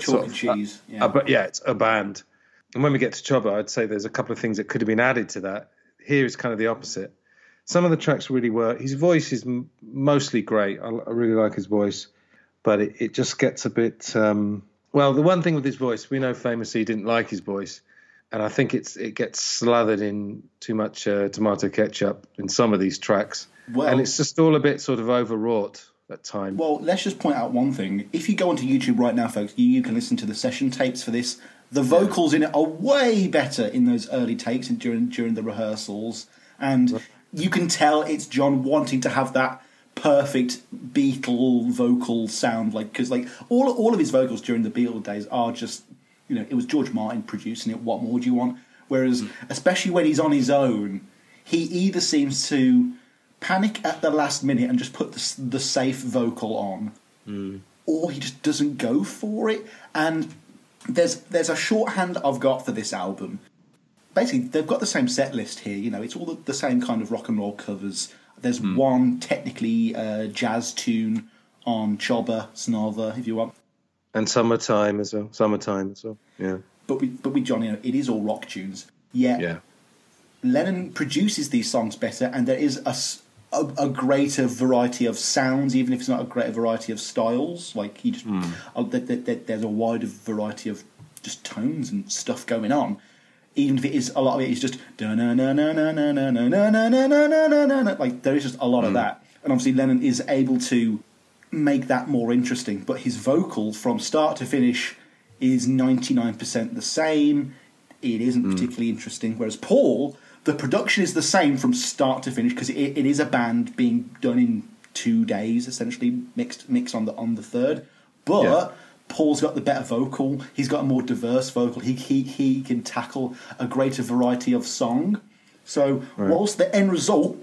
sort and of cheese. a- Yeah. a- but yeah, it's a band. And when we get to Choba, I'd say there's a couple of things that could have been added to that. Here is kind of the opposite. Some of the tracks really work. His voice is m- mostly great. I, I really like his voice, but it, it just gets a bit. Um, well, the one thing with his voice, we know famously he didn't like his voice, and I think it's it gets slathered in too much uh, tomato ketchup in some of these tracks, Well- and it's just all a bit sort of overwrought at times. Well, let's just point out one thing. If you go onto YouTube right now, folks, you, you can listen to the session tapes for this. The vocals in it are way better in those early takes and during during the rehearsals, and you can tell it's John wanting to have that perfect Beatle vocal sound, like because like all all of his vocals during the Beatle days are just you know it was George Martin producing it. What more do you want? Whereas, hmm. especially when he's on his own, he either seems to panic at the last minute and just put the, the safe vocal on, or he just doesn't go for it. And there's there's a shorthand I've got for this album. Basically, they've got the same set list here. You know, it's all the, the same kind of rock and roll covers. There's one technically uh, jazz tune on Choba, Snova, if you want. and summertime as well. Summertime as well. Yeah. But we, but with John, you know, it is all rock tunes. Yet Yeah. Lennon produces these songs better, and there is a, a- a greater variety of sounds, even if it's not a greater variety of styles. Like he just, uh, th- th- th- there's a wider variety of just tones and stuff going on. Even if it is a lot of it is just na na na na na na na na na na na na na na like there is just a lot of that, and obviously Lennon is able to make that more interesting. But his vocal from start to finish is 99% the same. It isn't particularly interesting. Whereas Paul, the production is the same from start to finish because it, it is a band being done in two days, essentially mixed mixed on the on the third. But Yeah. Paul's got the better vocal. He's got a more diverse vocal. He he he can tackle a greater variety of song. So whilst the end result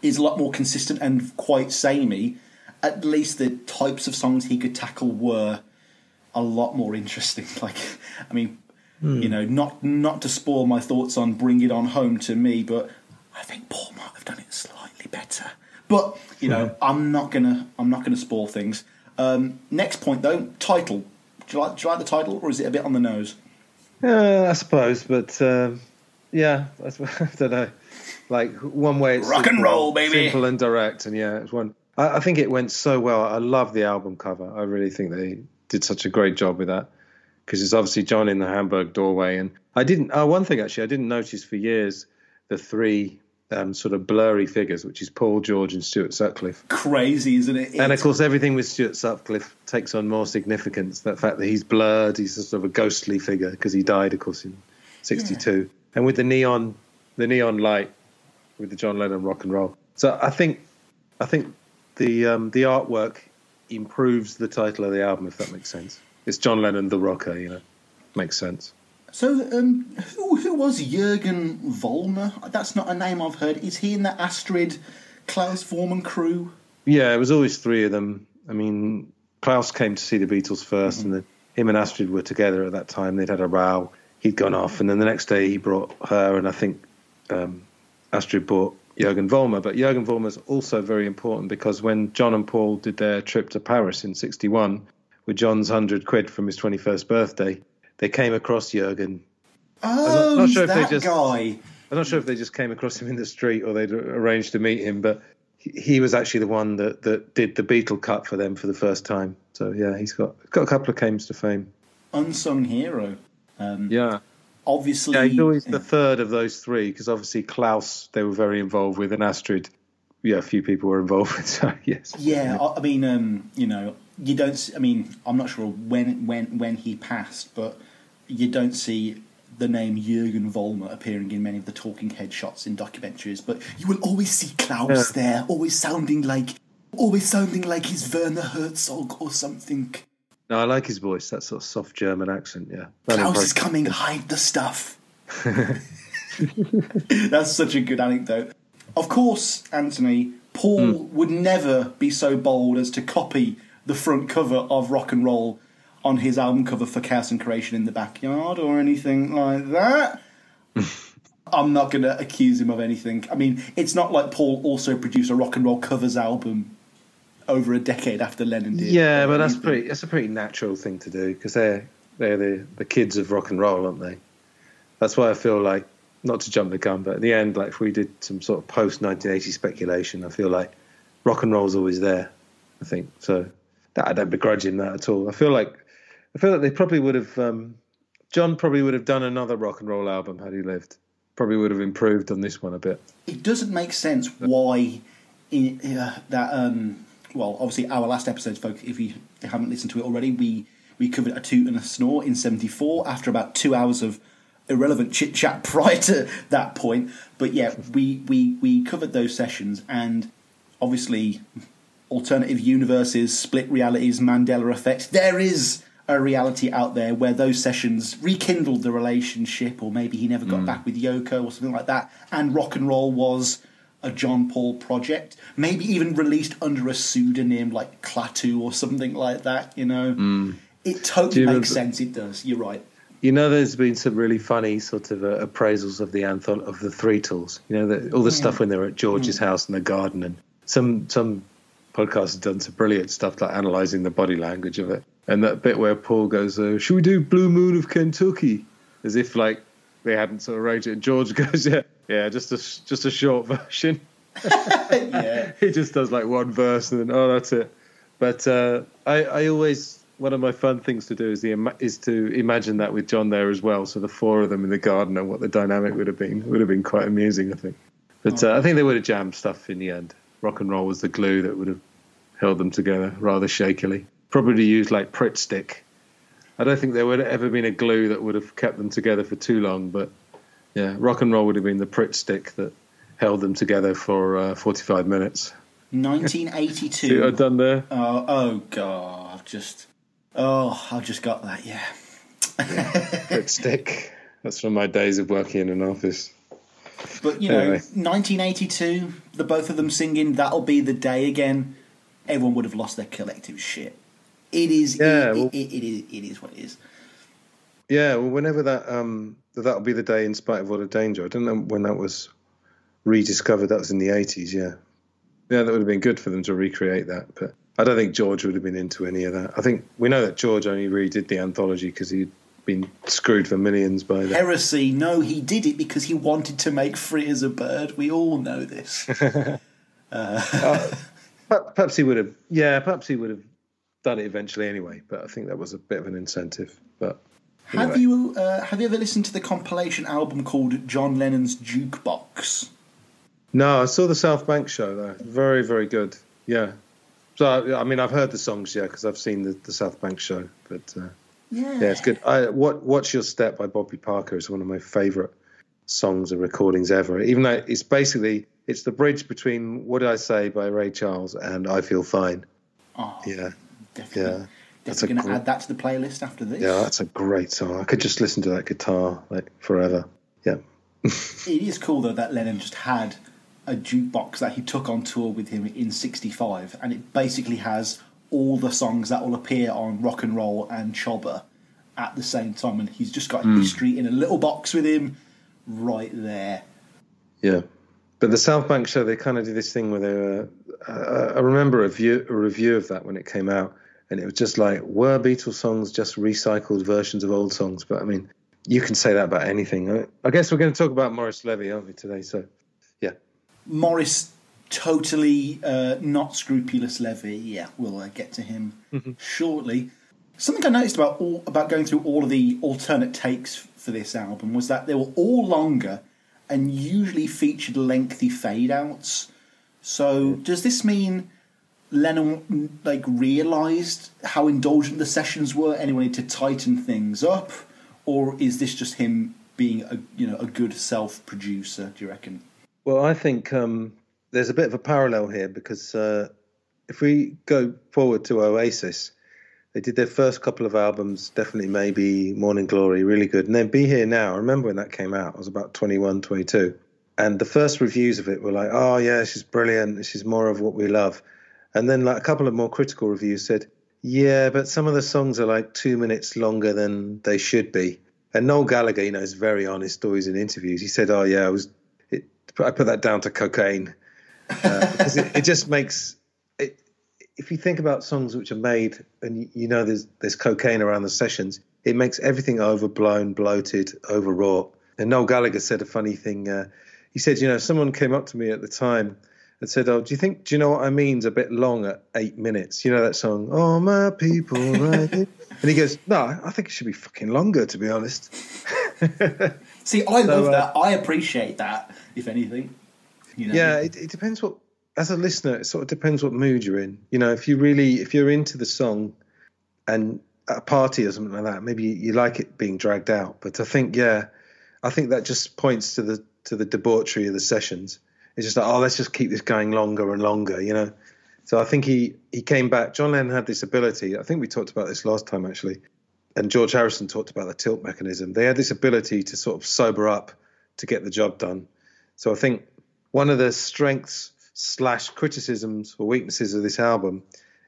is a lot more consistent and quite samey, at least the types of songs he could tackle were a lot more interesting. Like, I mean, you know, not not to spoil my thoughts on "Bring It On Home" to me, but I think Paul might have done it slightly better. But you know, I'm not gonna I'm not gonna spoil things. Um, next point though, title. Do you like do you like the title, or is it a bit on the nose? Yeah, I suppose, but um, yeah, I, I don't know. Like one way, it's Rock and roll, baby. simple and direct, and yeah, it's one. I, I think it went so well. I love the album cover. I really think they did such a great job with that because it's obviously John in the Hamburg doorway, and I didn't. Oh, one thing actually, I didn't notice for years the three um, sort of blurry figures, which is Paul George and Stuart Sutcliffe. Crazy, isn't it? And of course, everything with Stuart Sutcliffe takes on more significance. The fact that he's blurred, he's sort of a ghostly figure because he died, of course, in '62. And with the neon, the neon light, with the John Lennon rock and roll. So I think, I think the um, the artwork improves the title of the album, if that makes sense. It's John Lennon, the rocker, you know, makes sense. So, um, who, who was Jürgen Vollmer? That's not a name I've heard. Is he in the Astrid Klaus Voormann crew? Yeah, it was always three of them. I mean, Klaus came to see the Beatles 1st and then him and Astrid were together at that time. They'd had a row. He'd gone off, and then the next day he brought her, and I think um, Astrid brought Jürgen Vollmer. But Jürgen Vollmer's also very important because when John and Paul did their trip to Paris in '61 with John's hundred quid from his 21st birthday, they came across Jürgen. Oh, not he's sure if they that just- guy. I'm not sure if they just came across him in the street or they'd arranged to meet him, but he, was actually the one that, that did the Beatle cut for them for the first time. So yeah, he's got got a couple of claims to fame. unsung hero. Yeah. Obviously, Yeah, he's always the third of those three because obviously Klaus they were very involved with, and Astrid, yeah, a few people were involved with. So yes, Yeah, I, I mean, um, you know, you don't. I mean, I'm not sure when when when he passed, but you don't see the name Jürgen Vollmer appearing in many of the talking head shots in documentaries. But you will always see Klaus Yeah. there, always sounding like, always sounding like he's Werner Herzog or something. no, I like his voice. That sort of soft German accent. Yeah, That Klaus is coming, hide the stuff. That's such a good anecdote. Of course, Anthony, Paul hmm. would never be so bold as to copy the front cover of Rock and Roll on his album cover for Chaos and Creation in the Backyard or anything like that. I'm not going to accuse him of anything. I mean, it's not like Paul also produced a rock and roll covers album over a decade after Lennon did. Yeah, but that's pretty. That's a pretty natural thing to do because they're they're the the kids of rock and roll, aren't they? That's why I feel like not to jump the gun, but at the end, like if we did some sort of post 1980 speculation, I feel like rock and roll's always there. I think so. That, I don't begrudge him that at all. I feel like I feel like they probably would have. Um, John probably would have done another rock and roll album had he lived. Probably would have improved on this one a bit. it doesn't make sense why in, uh, that um well obviously our last episode folks if you haven't listened to it already we we covered a toot and a snore in 74 after about two hours of irrelevant chit chat prior to that point but yeah we we we covered those sessions and obviously alternative universes split realities mandela effect there is a reality out there where those sessions rekindled the relationship or maybe he never got hmm. back with yoko or something like that and rock and roll was a john paul project. Maybe even released under a pseudonym like klaatu or something like that you know? Hmm. It totally makes remember- sense. It does. You're right. You know, there's been some really funny sort of uh, appraisals of the anthol of the Threetles. You know, the, all the hmm. stuff when they were at George's house in the garden, and some some podcasts have done some brilliant stuff like analysing the body language of it. And that bit where Paul goes, uh, "Should we do Blue Moon of Kentucky?" As if like they hadn't sort of arranged it. And George goes, "Yeah, yeah, just a just a short version." yeah he just does like one verse and then oh that's it but uh, I, I always one of my fun things to do is the is to imagine that with John there as well so the four of them in the garden and what the dynamic would have been would have been quite amusing I think but uh, I think they would have jammed stuff in the end rock and roll was the glue that would have held them together rather shakily probably used like Pritt stick I don't think there would have ever been a glue that would have kept them together for too long but yeah rock and roll would have been the Pritt stick that held them together for uh, 45 minutes 1982 See what I've done there? Oh, oh god, I've just oh, I've just got that. Yeah, Pritt stick. That's from my days of working in an office. but you know, Anyway. 1982, the both of them singing "That'll Be the Day" again. Everyone would have lost their collective shit. It is, Yeah, it, well- it, it, it is, it is what it is. Yeah, well, whenever that um, that'll be the day. In spite of all the danger, I don't know when that was rediscovered. That was in the eighties. Yeah, yeah, that would have been good for them to recreate that. But I don't think George would have been into any of that. I think we know that George only redid the anthology because he'd been screwed for millions by that. Heresy. No, he did it because he wanted to make free as a bird. We all know this. Per- Perhaps he would have. Yeah, perhaps he would have done it eventually anyway. But I think that was a bit of an incentive. But have you uh, have you ever listened to the compilation album called John Lennon's Jukebox? No, I saw the South Bank show though. Very, very good. Yeah. So I mean, I've heard the songs, yeah, because I've seen the, the South Bank show. But uh, Yeah, yeah, it's good. I, what Watch Your Step by Bobby Parker is one of my favourite songs and recordings ever. Even though it's basically it's the bridge between What Did I Say by Ray Charles and I Feel Fine. Oh, Yeah, definitely. yeah. That's Definitely going to gr- add that to the playlist after this. yeah. That's a great song. I could just listen to that guitar like forever. Yeah. It is cool though that Lennon just had a jukebox that he took on tour with him in '65, and it basically has all the songs that will appear on Rock and Roll and Choba at the same time, and he's just got hmm. history in a little box with him right there. Yeah, but the South Bank show they kind of did this thing where they were. Uh, I remember a, view, a review of that when it came out, and it was just like, were Beatles songs just recycled versions of old songs? But I mean, you can say that about anything. I, guess we're going to talk about Morris Levy, aren't we, today? So, yeah, Morris, totally uh, not scrupulous Levy. Yeah, we'll uh, get to him shortly. Something I noticed about all, about going through all of the alternate takes for this album was that they were all longer and usually featured lengthy fade outs. So does this mean Lennon like realized how indulgent the sessions were and he wanted to tighten things up, or is this just him being a you know a good self producer? Do you reckon? Well, I think um, there's a bit of a parallel here because uh, if we go forward to Oasis, they did their first couple of albums, definitely maybe Morning Glory, really good. And then Be Here Now, I remember when that came out, I was about 21, 22. And the first reviews of it were like, oh, yeah, she's brilliant. Is more of what we love. And then like a couple of more critical reviews said, yeah, but some of the songs are like two minutes longer than they should be. And Noel Gallagher, you know, is very honest always in interviews. He said, oh, yeah, I was, it, I put that down to cocaine. Uh, because it, it just makes if you think about songs which are made and you know there's there's cocaine around the sessions, it makes everything overblown, bloated, overwrought. And Noel Gallagher said a funny thing. Uh, he said, you know, someone came up to me at the time and said, "Oh, do you think? Do you know what I mean's a bit long at eight minutes? You know that song, Oh my people, right?" and he goes, "No, I think it should be fucking longer, to be honest." See, I So, love uh, that. I appreciate that. If anything, you know. Yeah, it, it depends what. As a listener, it sort of depends what mood you're in. You know, if you really, if you're into the song, and at a party or something like that, maybe you, like it being dragged out. But I think, yeah, I think that just points to the to the debauchery of the sessions. It's just like, oh, let's just keep this going longer and longer. You know. So I think he he came back. John Lennon had this ability. I think we talked about this last time actually, and George Harrison talked about the tilt mechanism. They had this ability to sort of sober up to get the job done. So I think one of the strengths slash criticisms or weaknesses of this album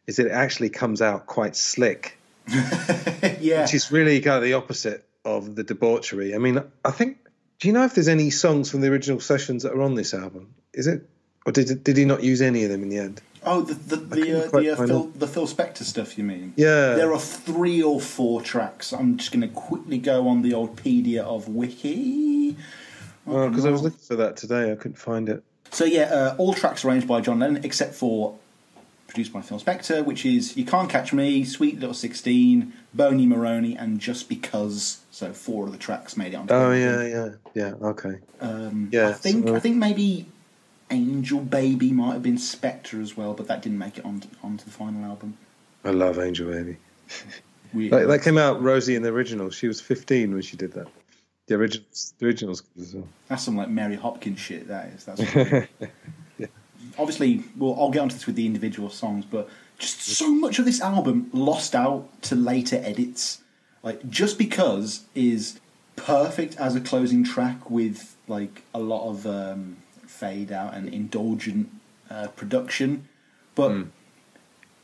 is that it actually comes out quite slick, yeah. which is really kind of the opposite of the debauchery. I mean, I think. Do you know if there's any songs from the original sessions that are on this album? Is it, or did did he not use any of them in the end? Oh, the the the, uh, the, uh, Phil, the Phil Spector stuff. You mean? Yeah. There are three or four tracks. I'm just going to quickly go on the old Pedia of Wiki. Well, because I was looking for that today, I couldn't find it. So yeah, uh, all tracks arranged by John Lennon except for produced by Phil Spector, which is "You Can't Catch Me," "Sweet Little Sixteen," "Boney Maroney," and "Just Because." So four of the tracks made it onto. Oh the yeah, yeah, yeah. Okay. Um, Yeah, I think I think maybe Angel Baby might have been Spector as well, but that didn't make it onto, onto the final album. I love Angel Baby. That came out Rosie in the original. She was 15 when she did that. The originals, the originals as well. That's some like Mary Hopkins shit. That is. That's obviously. Well, I'll get onto this with the individual songs, but just so much of this album lost out to later edits. Like just because is perfect as a closing track with like a lot of um, fade out and indulgent uh, production, but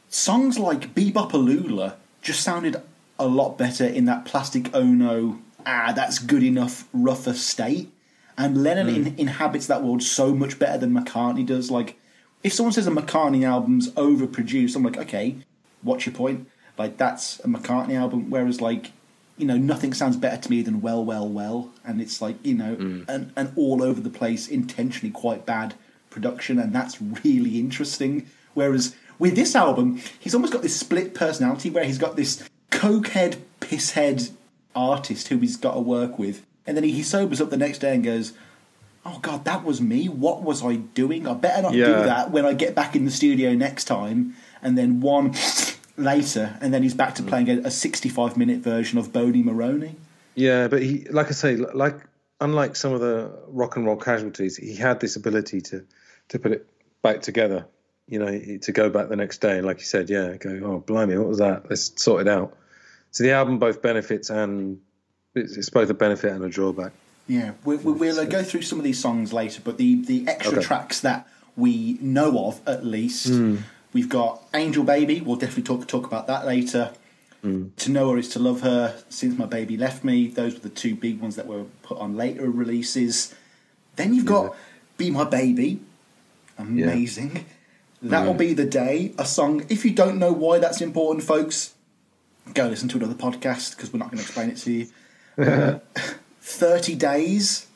songs like Be-Bop-A-Lula just sounded a lot better in that plastic Ono, ah, that's good enough, rougher state. And Lennon in, inhabits that world so much better than McCartney does. Like, if someone says a McCartney album's overproduced, I'm like, okay, what's your point? Like, that's a McCartney album. Whereas, like, you know, nothing sounds better to me than Well, Well, Well. And it's like, you know, an, an all over the place, intentionally quite bad production. And that's really interesting. Whereas with this album, he's almost got this split personality where he's got this cokehead, pisshead artist who he's got to work with. And then he, he sobers up the next day and goes, Oh God, that was me. What was I doing? I better not do that when I get back in the studio next time. And then one later, and then he's back to playing a, a 65 minute version of Boney Maroney. Yeah, but he, like I say, like unlike some of the rock and roll casualties, he had this ability to to put it back together. You know, to go back the next day, and like you said, yeah, go, oh blimey, what was that? Let's sort it out. So the album both benefits and it's, it's both a benefit and a drawback. Yeah, we, we, we'll uh, go through some of these songs later, but the, the extra Okay. tracks that we know of, at least, hmm. we've got Angel Baby. We'll definitely talk talk about that later. Hmm. To Know Her Is to Love Her, Since My Baby Left Me. Those were the two big ones that were put on later releases. Then you've got Be My Baby. Amazing. Hmm. That'll be the day. A song. If you don't know why that's important, folks, go listen to another podcast because we're not going to explain it to you. Uh, 30 days.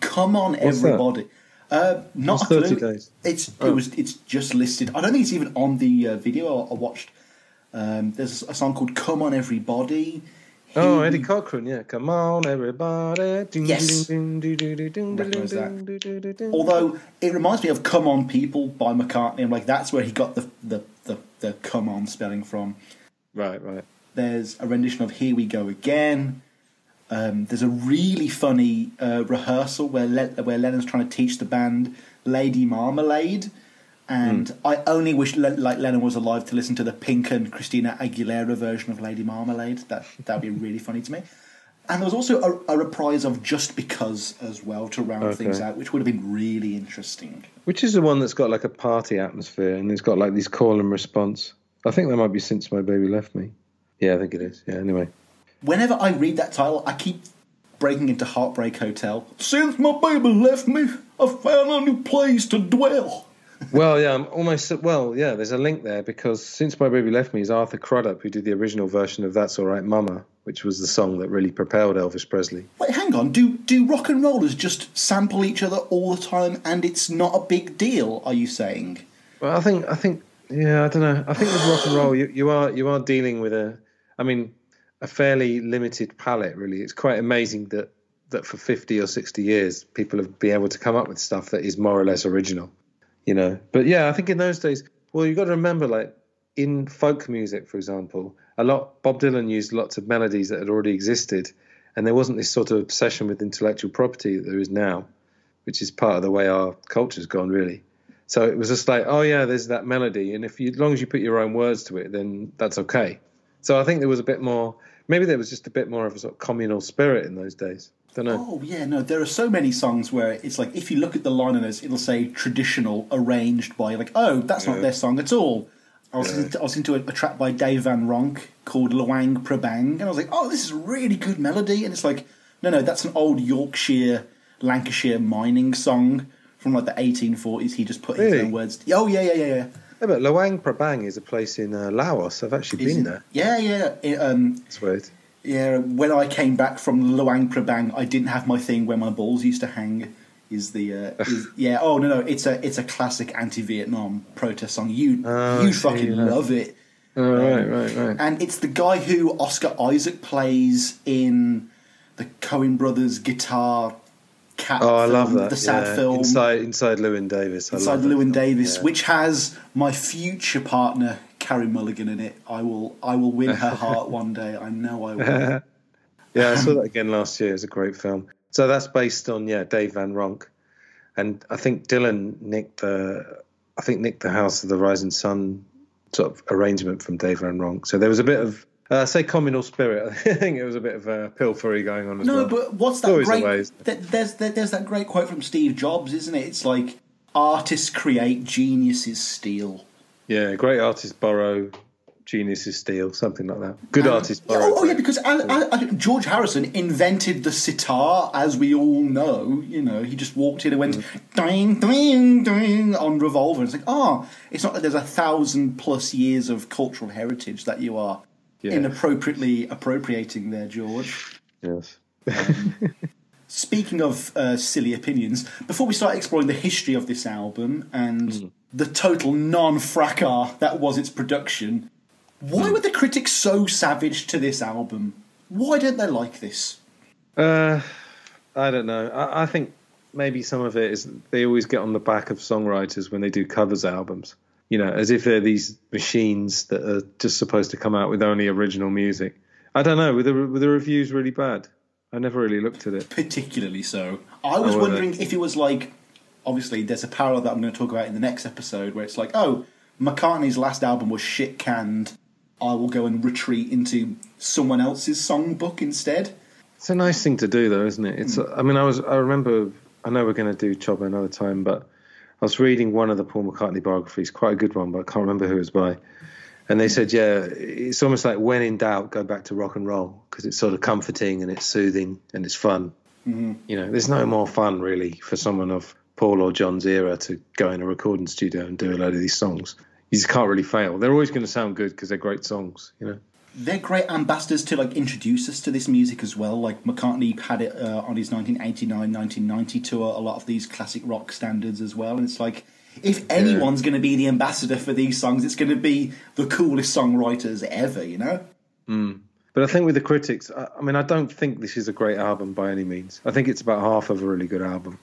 Come on, What's that? everybody. Uh, not What's 30 days? It's Oh. it was it's just listed. I don't think it's even on the uh, video I, I watched. Um, there's a song called "Come On Everybody." Oh, Eddie Cochran, yeah. Come on, everybody. Ding, Yes. ding, ding, that. Although it reminds me of "Come On People" by McCartney, and like that's where he got the the the, the "Come On" spelling from. Right, right. There's a rendition of "Here We Go Again." Um, there's a really funny uh, rehearsal where Le- where Lennon's trying to teach the band Lady Marmalade, and I only wish Le- like Lennon was alive to listen to the Pink and Christina Aguilera version of Lady Marmalade. That that'd be really funny to me. And there was also a, a reprise of Just Because as well to round Okay. things out, which would have been really interesting. Which is the one that's got like a party atmosphere and it's got like these call and response. I think that might be Since My Baby Left Me. Yeah, I think it is. Yeah, anyway. Whenever I read that title, I keep breaking into Heartbreak Hotel. Since my baby left me, I found a new place to dwell. Well, yeah, I'm almost. Well, yeah, there's a link there because Since My Baby Left Me is Arthur Crudup, who did the original version of That's All Right Mama, which was the song that really propelled Elvis Presley. Wait, hang on. Do do rock and rollers just sample each other all the time, and it's not a big deal? Are you saying? Well, I think I think yeah, I don't know. I think with rock and roll, you, you are you are dealing with a, I mean, a fairly limited palette. Really, it's quite amazing that that for fifty or sixty years, people have been able to come up with stuff that is more or less original. You know, but yeah, I think in those days, well, you've got to remember, like in folk music, for example, a lot Bob Dylan used lots of melodies that had already existed, and there wasn't this sort of obsession with intellectual property that there is now, which is part of the way our culture's gone, really. So it was just like, oh yeah, there's that melody, and if you, as long as you put your own words to it, then that's okay. So I think there was a bit more. Maybe there was just a bit more of a sort of communal spirit in those days. Don't know. Oh yeah, no. There are so many songs where it's like if you look at the line on this, it'll say traditional, arranged by. Like, oh, that's not their song at all. I was, Yeah. listening to, I was into a, a track by Dave Van Ronk called Luang Prabang, and I was like, oh, this is a really good melody. And it's like, no, no, that's an old Yorkshire, Lancashire mining song from like the 1840s. He just put his Really? own words. Oh yeah, yeah, yeah, yeah. Yeah, but Luang Prabang is a place in uh, Laos. I've actually been Isn't- there. Yeah, yeah. It, um, It's weird. Yeah, when I came back from Luang Prabang, I didn't have my thing where my balls used to hang. Is the uh, is, yeah? Oh no, no, it's a it's a classic anti-Vietnam protest song. You Oh, you see, fucking yeah. love it, Oh, right, right, right. and it's the guy who Oscar Isaac plays in the Coen Brothers guitar cat. Oh, I film, love that. The sad yeah. film Inside, inside Llewyn Davis. I inside Llewyn. Davis, Yeah. which has my future partner Carey Mulligan in it. I will I will win her heart one day. I know I will. yeah, I saw that again last year. It's a great film. So that's based on yeah Dave Van Ronk, and I think Dylan nicked the I think nicked the House of the Rising Sun sort of arrangement from Dave Van Ronk. So there was a bit of uh, say communal spirit. I think it was a bit of uh, pilfery going on as No, well. but what's that Always great? th- there's there's that great quote from Steve Jobs, isn't it? It's like artists create, geniuses steal. yeah, great artists borrow, geniuses steal, something like that. Good artists borrow. oh, oh, yeah, because I, I, I, George Harrison invented the sitar, as we all know. You know, he just walked in and went ding, ding, ding on Revolver. It's like, oh, it's not that there's a thousand plus years of cultural heritage that you are Yeah. inappropriately appropriating there, George. yes. Speaking of uh, silly opinions, before we start exploring the history of this album and the total non fracas that was its production, why were the critics so savage to this album? Why don't they like this? Uh, I don't know. I, I think maybe some of it is they always get on the back of songwriters when they do covers albums. You know, as if they're these machines that are just supposed to come out with only original music. I don't know. Were the, were the reviews really bad? I never really looked at it. Particularly so. I was Oh, wondering if it was like. Obviously, there's a parallel that I'm going to talk about in the next episode where it's like, oh, McCartney's last album was shit canned. I will go and retreat into someone else's songbook instead. It's a nice thing to do, though, isn't it? It's. Hmm. I mean, I was. I remember. I know we're going to do Choba another time, but I was reading one of the Paul McCartney biographies, quite a good one, but I can't remember who it was by. And they said, yeah, it's almost like when in doubt, go back to rock and roll because it's sort of comforting and it's soothing and it's fun. Mm-hmm. You know, there's no more fun really for someone of Paul or John's era to go in a recording studio and do a load of these songs. You just can't really fail. They're always going to sound good because they're great songs. You know. They're great ambassadors to like introduce us to this music as well. Like McCartney had it uh, on his 1989-1990 tour, a lot of these classic rock standards as well. And it's like if anyone's going to be the ambassador for these songs, it's going to be the coolest songwriters ever. You know. But I think with the critics, I, I mean, I don't think this is a great album by any means. I think it's about half of a really good album.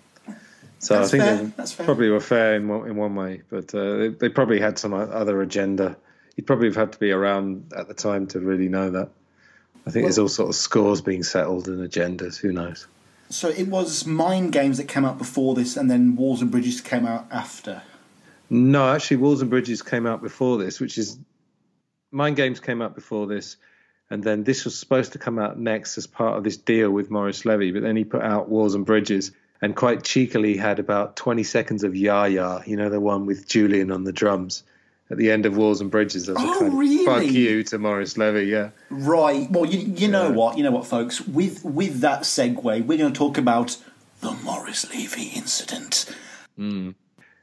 So That's I think fair, they that's fair. probably were fair in one, in one way, but uh, they, they probably had some other agenda. You'd probably have had to be around at the time to really know that. I think there's all sort of scores being settled and agendas. Who knows? So it was Mind Games that came out before this, and then Walls and Bridges came out after. No, actually, Walls and Bridges came out before this, which is Mind Games came out before this, and then this was supposed to come out next as part of this deal with Morris Levy. But then he put out Walls and Bridges, and quite cheekily had about 20 seconds of Ya Ya, you know, the one with Julian on the drums at the end of Walls and Bridges. As Oh, a kind of really? fuck you to Morris Levy, yeah. Right. Well, you, you know Yeah. what? You know what, folks? With with that segue, we're going to talk about the Morris Levy incident. Hmm.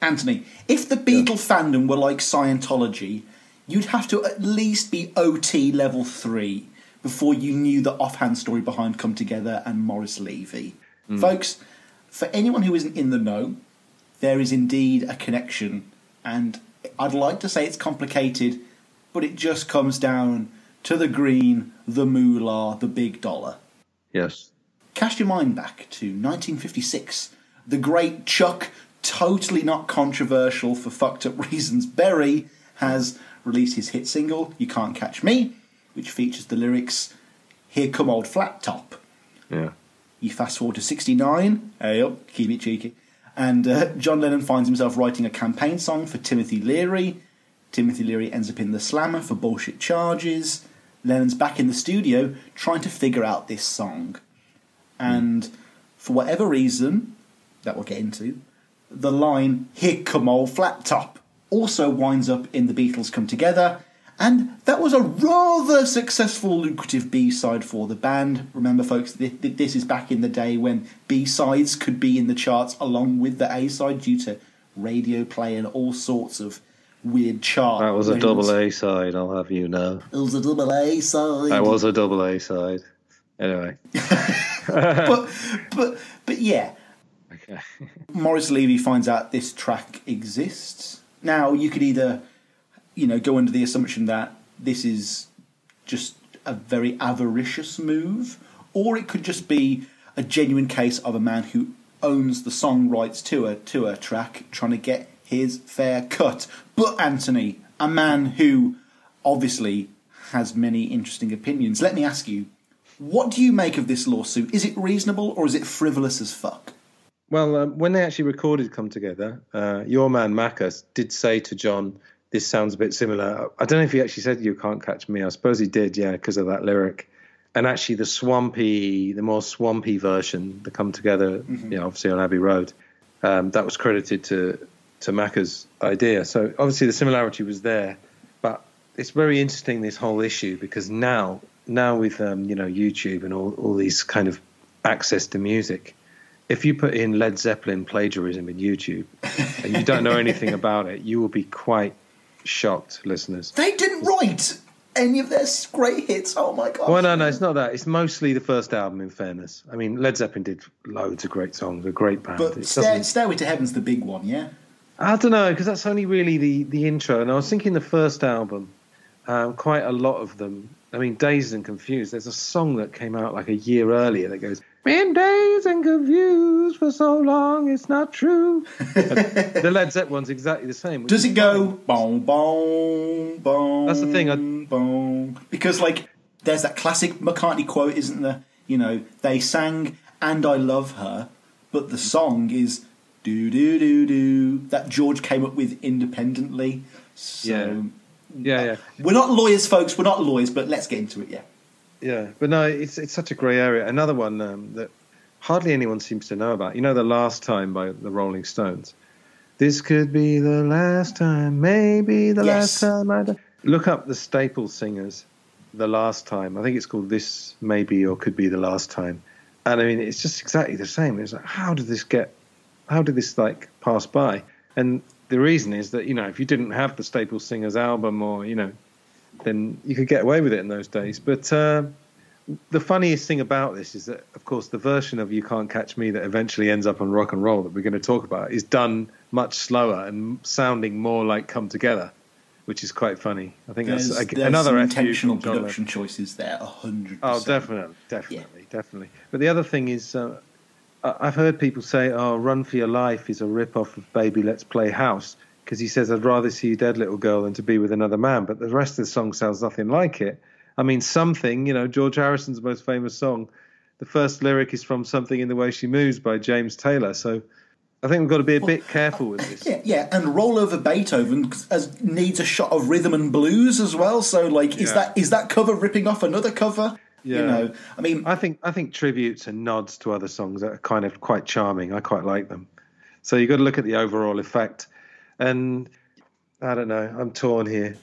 Anthony, if the Beatle fandom were like Scientology, you'd have to at least be OT level three before you knew the offhand story behind Come Together and Morris Levy. Hmm. Folks, for anyone who isn't in the know, there is indeed a connection, and I'd like to say it's complicated, but it just comes down to the green, the moolah, the big dollar. Yes. Cast your mind back to 1956. The great Chuck, totally not controversial for fucked up reasons, Berry has released his hit single, You Can't Catch Me, which features the lyrics, Here Come Old Flat Top. Yeah. You fast forward to 69, hey up, keep it cheeky, and uh, John Lennon finds himself writing a campaign song for Timothy Leary. Timothy Leary ends up in the slammer for bullshit charges. Lennon's back in the studio trying to figure out this song. And for whatever reason, that we'll get into, the line, Here come old flat top, also winds up in The Beatles Come Together. And that was a rather successful, lucrative B side for the band. Remember, folks, thi- thi- this is back in the day when B sides could be in the charts along with the A side due to radio play and all sorts of weird chart. That was a labels. double A side, I'll have you know. It was a double A side. That was a double A side. Anyway. but, but, but yeah, Okay. Morris Levy finds out this track exists. Now you could either, you know, go under the assumption that this is just a very avaricious move, or it could just be a genuine case of a man who owns the song rights to a to a track, trying to get his fair cut. But Anthony, a man who obviously has many interesting opinions. Let me ask you, what do you make of this lawsuit? Is it reasonable or is it frivolous as fuck? Well, um, when they actually recorded "Come Together," uh, your man Macca did say to John, "This sounds a bit similar." I don't know if he actually said "You can't catch me." I suppose he did, yeah, because of that lyric. And actually, the swampy, the more swampy version, the "Come Together," you know, obviously on Abbey Road, um, that was credited to to Macca's idea. So obviously, the similarity was there. But it's very interesting this whole issue because now, now with um, you know YouTube and all all these kind of access to music if you put in Led Zeppelin plagiarism in YouTube and you don't know anything about it, you will be quite shocked, listeners. They didn't write any of their great hits. Oh my god! Well, no, no, it's not that. It's mostly the first album, in fairness. I mean, Led Zeppelin did loads of great songs, a great band. But Stair- Stairway to Heaven's the big one, yeah. I don't know, because that's only really the, the intro. And I was thinking the first album, um, quite a lot of them. I mean, Dazed and Confused, there's a song that came out like a year earlier that goes, Been dazed and confused for so long, it's not true. the Led Zeppelin one's exactly the same. Does it go boom, boom, boom? That's the thing, I- Boom. Because like, there's that classic McCartney quote, isn't there? You know, they sang "And I Love Her," but the song is "Do do do do" that George came up with independently. So, Yeah. Yeah, uh, yeah. We're not lawyers, folks. We're not lawyers, but let's get into it. Yeah. Yeah, but no, it's it's such a grey area. Another one um, that hardly anyone seems to know about. You know, the last time by the Rolling Stones. This could be the last time, maybe the Yes. last time. I Look up the Staple Singers, the last time. I think it's called This Maybe or Could Be the Last Time. And I mean, it's just exactly the same. It's like, how did this get? How did this like pass by? And the reason is that you know, if you didn't have the Staple Singers album, or you know, then you could get away with it in those days. But uh, the funniest thing about this is that, of course, the version of "You Can't Catch Me" that eventually ends up on rock and roll that we're going to talk about is done much slower and sounding more like Come Together, which is quite funny. I think There's, that's there's another intentional from John Lennon. production choices there, hundred. Oh, definitely, definitely, definitely. But the other thing is, uh, I've heard people say, "Oh, Run for Your Life" is a rip-off of "Baby, Let's Play House" because he says, "I'd rather see you dead, little girl, than to be with another man." But the rest of the song sounds nothing like it. I mean, something, you know, George Harrison's most famous song. The first lyric is from "Something in the Way She Moves" by James Taylor. So, I think we've got to be a bit careful with this. Yeah, yeah, and roll over Beethoven as needs a shot of rhythm and blues as well. So, like, is Yeah. that is that cover ripping off another cover? Yeah. You know, I mean, I think I think tributes and nods to other songs are kind of quite charming. I quite like them. So you've got to look at the overall effect. And I don't know. I'm torn here.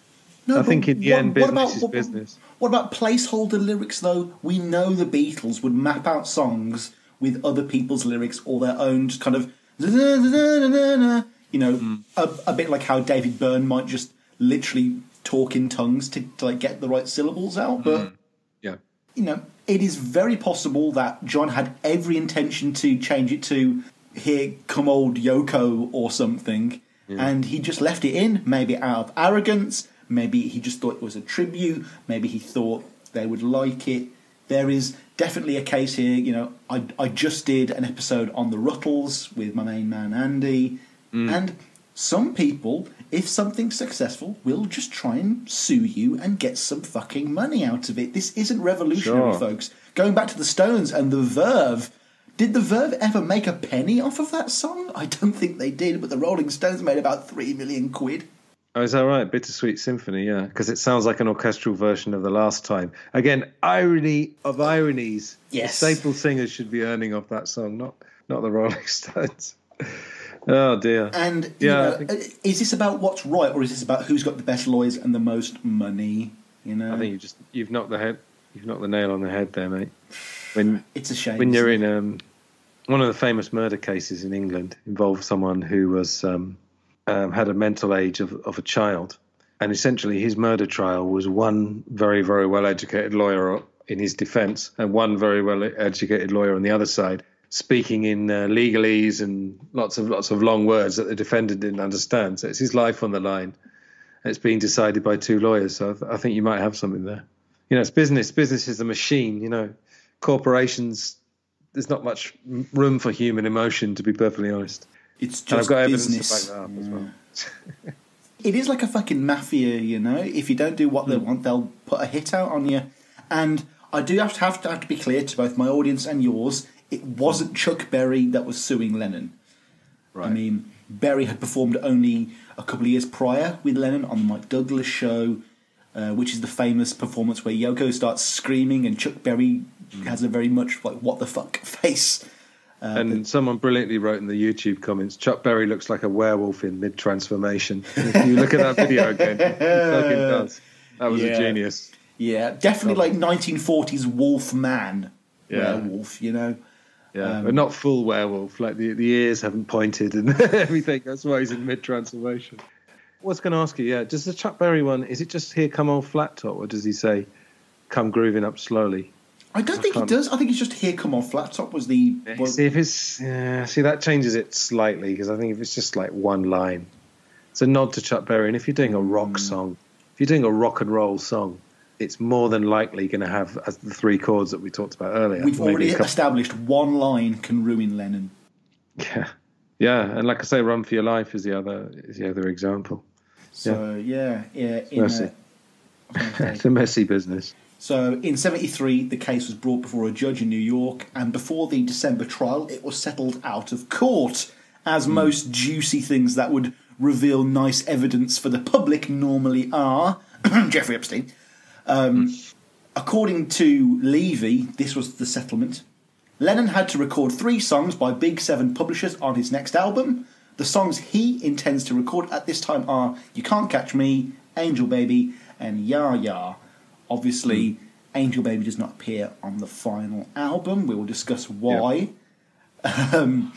no, I think in the what- end, what about- is what- business. What about placeholder lyrics though? We know the Beatles would map out songs with other people's lyrics or their own, just kind of, you know, Hmm. a, a bit like how David Byrne might just literally talk in tongues to, to like get the right syllables out, but. Hmm. Yeah. you know, it is very possible that John had every intention to change it to "Here come old Yoko" or something, and he just left it in. Maybe out of arrogance. Maybe he just thought it was a tribute. Maybe he thought they would like it. There is definitely a case here. You know, I I just did an episode on the Ruttles with my main man Andy, mm. and some people, if something's successful, will just try and sue you and get some fucking money out of it. This isn't revolutionary, Sure. folks. Going back to the Stones and the Verve, did the Verve ever make a penny off of that song? I don't think they did, but the Rolling Stones made about three million quid. Oh, is that right? Bittersweet Symphony, yeah. Because it sounds like an orchestral version of the last time. Again, irony of ironies. Yes. Staple singers should be earning off that song, not not the Rolling Stones. oh dear. And Yeah, know, think- uh, is this about what's right, or is this about who's got the best lawyers and the most money? You know, I think you just you've knocked the head you've knocked the nail on the head there, mate. When it's a shame. when you're in um, one of the famous murder cases in England involved someone who was um, um, had a mental age of, of a child, and essentially his murder trial was one very very well educated lawyer in his defence and one very well educated lawyer on the other side speaking in uh, legalese and lots of lots of long words that the defendant didn't understand. So it's his life on the line. It's being decided by two lawyers. So I, th- I think you might have something there. You know, it's business. Business is a machine. You know, corporations. There's not much room for human emotion, to be perfectly honest. it's And I've just got business. to back that up as well. It is like a fucking mafia, you know. If you don't do what they Hmm. want, they'll put a hit out on you. And I do have to have to, have to be clear to both my audience and yours. It wasn't Chuck Berry that was suing Lennon. I mean, Berry had performed only a couple of years prior with Lennon on the Mike Douglas show, uh, which is the famous performance where Yoko starts screaming and Chuck Berry Hmm. has a very much like what the fuck face. and someone brilliantly wrote in the YouTube comments, Chuck Berry looks like a werewolf in mid transformation. if you look at that video again, fucking does. That was Yeah. a genius. Yeah, definitely like 1940s Wolf Man Yeah. werewolf, you know. Yeah, Um, but not full werewolf. Like the, the ears haven't pointed and everything. That's why he's in mid transformation. I was going to ask you, yeah, does the Chuck Berry one, is it just here come old flat top or does he say come grooving up slowly? I don't think he can't- does. I think it's just here. Come on, flat top was the. was- see if it's, yeah, see that changes it slightly because I think if it's just like one line, it's a nod to Chuck Berry. And if you're doing a rock Mm. song, if you're doing a rock and roll song, it's more than likely going to have as the three chords that we talked about earlier. We've already established one line can ruin Lennon. Yeah, yeah, and like I say, "Run for Your Life" is the other is the other example. So yeah, yeah. in, Mercy. I was gonna say- It's a messy business. So in 73, the case was brought before a judge in New York, and before the December trial, it was settled out of court, as most juicy things that would reveal nice evidence for the public normally are. Jeffrey Epstein. Um, according to Levy, this was the settlement. Lennon had to record three songs by Big Seven publishers on his next album. The songs he intends to record at this time are You Can't Catch Me, Angel Baby, and Ya Ya. Obviously, Angel Baby does not appear on the final album. We will discuss why um,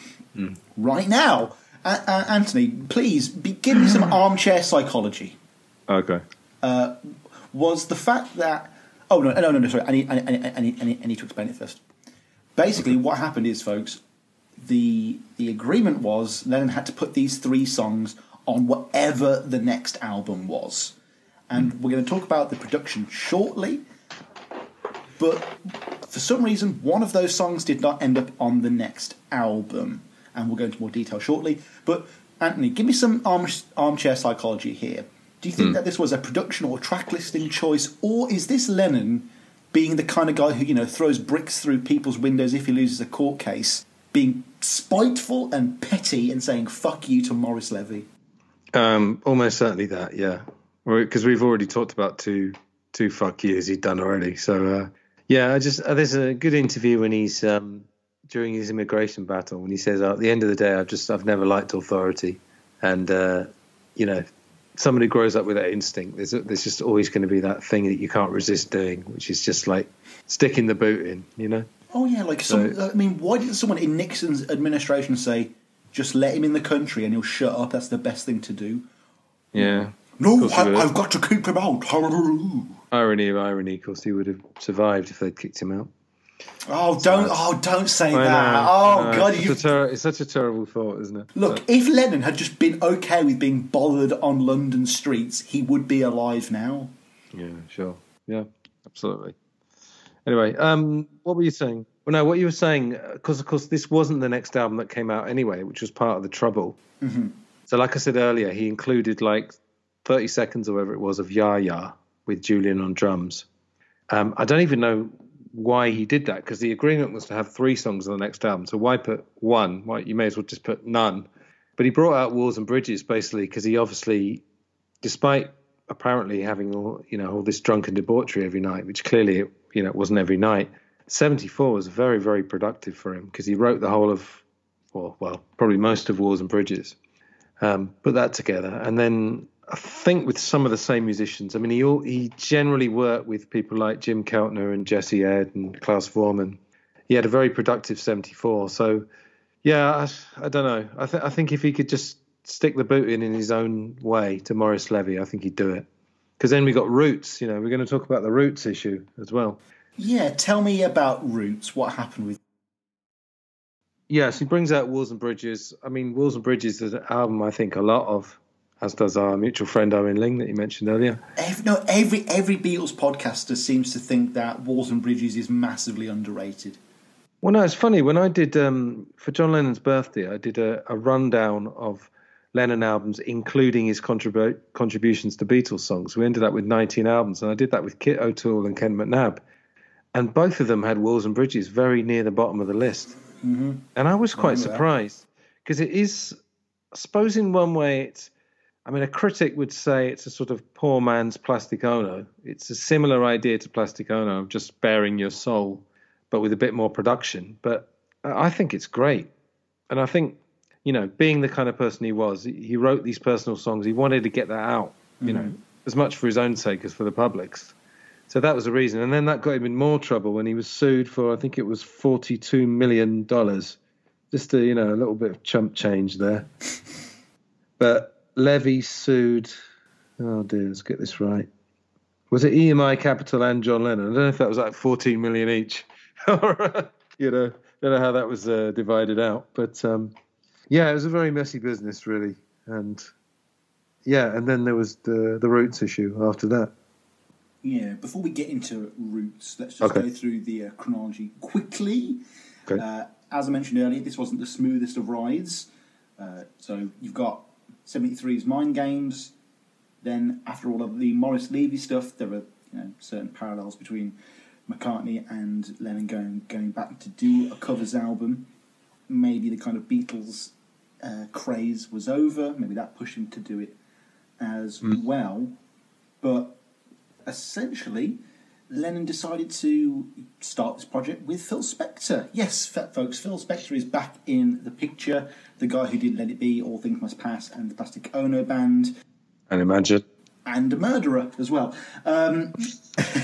right now. Uh, uh, Anthony, please be, give me some armchair psychology. Okay. Was the fact that oh no no no no sorry I need I I I need, I need, I need to explain it first. Basically, what happened is, folks, the the agreement was Lennon had to put these three songs on whatever the next album was, and we're going to talk about the production shortly. But for some reason, one of those songs did not end up on the next album, and we'll go into more detail shortly. But Anthony, give me some arm, armchair psychology here. Do you think hmm. that this was a production or track listing choice, or is this Lennon being the kind of guy who you know throws bricks through people's windows if he loses a court case, being spiteful and petty and saying "fuck you" to Morris Levy? Um, almost certainly that, yeah. Because we've already talked about two two fuck yous he'd done already. So uh, yeah, I just uh, there's a good interview when he's um, during his immigration battle when he says, "Oh, "At the end of the day, I've just I've never liked authority," and uh, you know, somebody grows up with that instinct. There's there's just always going to be that thing that you can't resist doing, which is just like sticking the boot in, you know. Oh yeah, like some. I mean, why didn't someone in Nixon's administration say, "Just let him in the country and he'll shut up"? That's the best thing to do. Yeah. No, I, I've got to keep him out. Irony of irony, of course, he would have survived if they'd kicked him out. Oh, don't! Oh, don't say I that! know, oh know. God, it's, you such a ter- it's such a terrible thought, isn't it? look. If Lennon had just been okay with being bothered on London streets, he would be alive now. Yeah, sure. Yeah, absolutely. Anyway, um, what were you saying? Well, no, what you were saying, because of course this wasn't the next album that came out anyway, which was part of the trouble. Mm-hmm. So, like I said earlier, he included like 30 seconds or whatever it was of Ya Ya with Julian on drums. Um, I don't even know why he did that because the agreement was to have three songs on the next album. So why put one? Why you may as well just put none. But he brought out Walls and Bridges basically because he obviously, despite apparently having all you know all this drunken debauchery every night, which clearly you know it wasn't every night. 74 was very very productive for him because he wrote the whole of, well, well probably most of Walls and Bridges. Um, put that together, and then I think with some of the same musicians. I mean, he all, he generally worked with people like Jim Keltner and Jesse Ed and Klaus Voormann. He had a very productive 74. So, yeah, I, I don't know. I, th- I think if he could just stick the boot in in his own way to Morris Levy, I think he'd do it. Because then we got Roots. You know, we're going to talk about the Roots issue as well. Yeah, tell me about Roots. What happened with? Yes, he brings out Walls and Bridges. I mean, Walls and Bridges is an album I think a lot of, as does our mutual friend Owen Ling that you mentioned earlier. Every, no, every every Beatles podcaster seems to think that Walls and Bridges is massively underrated. Well, no, it's funny. When I did um, for John Lennon's birthday, I did a, a rundown of Lennon albums, including his contribu- contributions to Beatles songs. We ended up with 19 albums, and I did that with Kit O'Toole and Ken McNab, and both of them had Walls and Bridges very near the bottom of the list. Mm-hmm. And I was quite that. surprised because it is, I suppose, in one way, it's. I mean, a critic would say it's a sort of poor man's Plastic Ono. It's a similar idea to Plastic Ono of just bearing your soul, but with a bit more production. But I I think it's great. And I think, you know, being the kind of person he was, he wrote these personal songs. He wanted to get that out, you know, as much for his own sake as for the public's. So that was the reason. And then that got him in more trouble when he was sued for, I think it was $42 million. Just a, you know, a little bit of chump change there. But Levy sued, oh dear, let's get this right. Was it EMI Capitol and John Lennon? I don't know if that was like 14 million each. You know, don't know how that was uh, divided out. But um, yeah, it was a very messy business, really. And yeah, and then there was the, the roots issue after that. Yeah, before we get into Roots, let's just Okay. go through the uh, chronology quickly. Okay. Uh, as I mentioned earlier, this wasn't the smoothest of rides. Uh, so you've got 73's Mind Games. Then, after all of the Morris Levy stuff, there are you know, certain parallels between McCartney and Lennon going going back to do a covers album. Maybe the kind of Beatles uh, craze was over. Maybe that pushed him to do it as well. But essentially, Lennon decided to start this project with Phil Spector. Yes, folks, Phil Spector is back in the picture. The guy who did Let It Be, All Things Must Pass, and the Plastic Ono Band, And imagine. and a murderer as well. Um,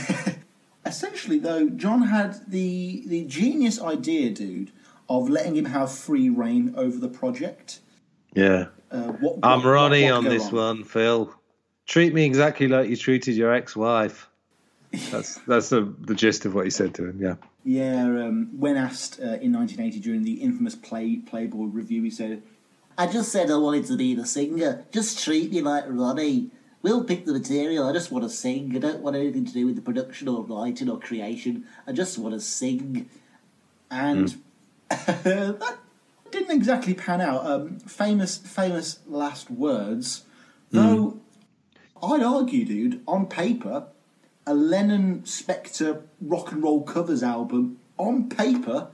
essentially, though, John had the the genius idea, dude, of letting him have free reign over the project. Yeah. Uh, what, I'm Ronnie what on this one, Phil. Treat me exactly like you treated your ex wife. That's that's the the gist of what he said to him. Yeah. Yeah, um, when asked uh, in 1980 during the infamous Play Playboy review, he said, I just said I wanted to be the singer. Just treat me like Ronnie. We'll pick the material. I just want to sing. I don't want anything to do with the production or writing or creation. I just want to sing. and that didn't exactly pan out. Um, famous, famous last words. Though I'd argue, dude, on paper, a Lennon Spector rock and roll covers album on paper,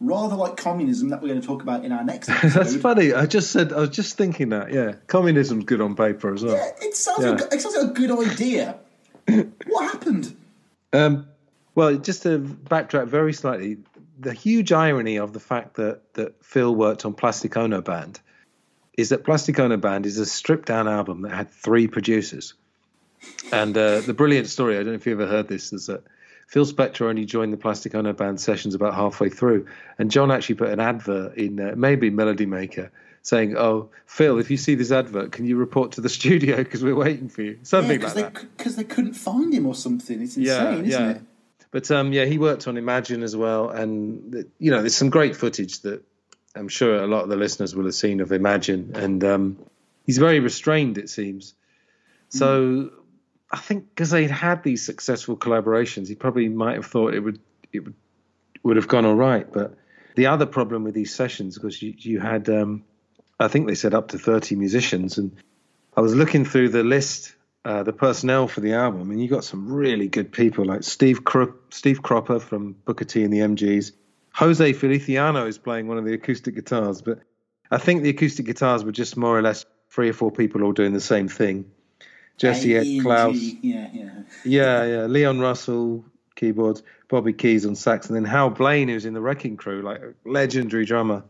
rather like communism that we're going to talk about in our next episode. That's funny. I just said I was just thinking that. Yeah, communism's good on paper as well. Yeah, it sounds, Yeah. Like, it sounds like a good idea. what happened? Um, well, just to backtrack very slightly, the huge irony of the fact that that Phil worked on Plastic Ono Band is that Plastic Ono Band is a stripped down album that had three producers. And uh, the brilliant story, I don't know if you ever heard this, is that Phil Spector only joined the Plastic Ono Band sessions about halfway through, and John actually put an advert in uh, maybe Melody Maker saying, "Oh, Phil, if you see this advert, can you report to the studio because we're waiting for you?" Something Yeah, like because that. they, 'cause they couldn't find him or something. It's insane, isn't it? But um, yeah, he worked on Imagine as well, and you know, there's some great footage that I'm sure a lot of the listeners will have seen of Imagine, and um, he's very restrained, it seems. So I think because they'd had these successful collaborations, he probably might have thought it would it would would have gone all right. But the other problem with these sessions because you, you had, um, I think they said up to 30 musicians, and I was looking through the list, uh, the personnel for the album, and you got some really good people like Steve Kro- Steve Cropper from Booker T and the MGs. Jose Feliciano is playing one of the acoustic guitars, but I think the acoustic guitars were just more or less three or four people all doing the same thing. Jesse A, Ed and Klaus, Yeah, yeah. yeah, yeah. Leon Russell keyboards, Bobby Keys on sax, and then Hal Blaine, who's in the Wrecking Crew, like a legendary drummer.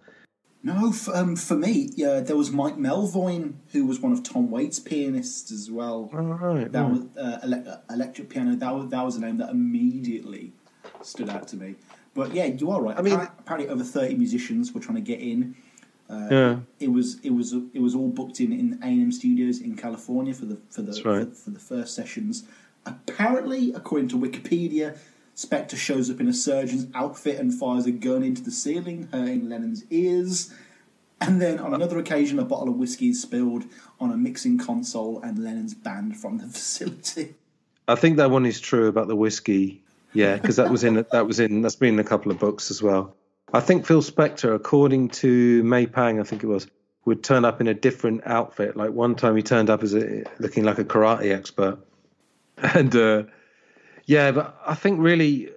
No, for, um, for me, yeah, there was Mike Melvoin, who was one of Tom Waits' pianists as well. All right. That right. was uh, ele- electric piano. That was that was a name that immediately stood out to me. But yeah, you are right. I mean- mean, apparently over thirty musicians were trying to get in. yeah. It was it was it was all booked in in A and M Studios in California for the for the right. for, for the first sessions. Apparently, according to Wikipedia, Spector shows up in a surgeon's outfit and fires a gun into the ceiling, hurting Lennon's ears. And then on another occasion, a bottle of whiskey is spilled on a mixing console, and Lennon's banned from the facility. I think that one is true about the whiskey. Yeah, because that was in that was in that's been in a couple of books as well. I think Phil Spector, according to May Pang, I think it was, would turn up in a different outfit. Like one time he turned up as a looking like a karate expert, and uh, yeah, but I think really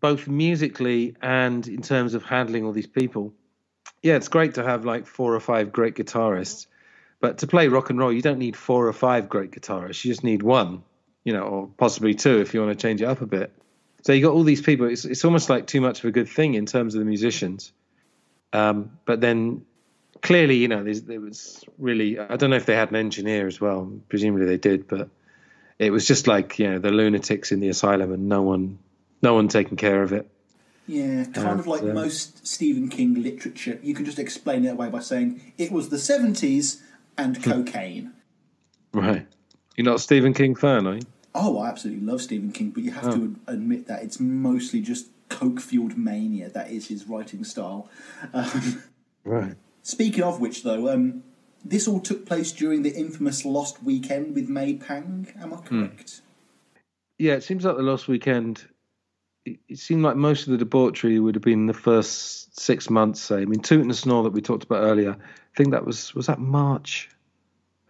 both musically and in terms of handling all these people, yeah, it's great to have like four or five great guitarists. But to play rock and roll, you don't need four or five great guitarists. You just need one, you know, or possibly two if you want to change it up a bit. So you got all these people. It's it's almost like too much of a good thing in terms of the musicians. Um, but then clearly, you know, there was really I don't know if they had an engineer as well. Presumably they did, but it was just like you know the lunatics in the asylum and no one no one taking care of it. Yeah, kind of like yeah. most Stephen King literature. You can just explain it away by saying it was the 70s and cocaine. Right. You're not a Stephen King fan, are you? Oh, I absolutely love Stephen King, but you have to admit that it's mostly just coke fueled mania. That is his writing style. Um, Right. speaking of which, though, um, this all took place during the infamous Lost Weekend with May Pang. Am I hmm. correct? yeah, it seems like the Lost weekend. It, it seemed like most of the debauchery would have been the first six months. Say, I mean, Toot and Snore that we talked about earlier. I think that was was that March.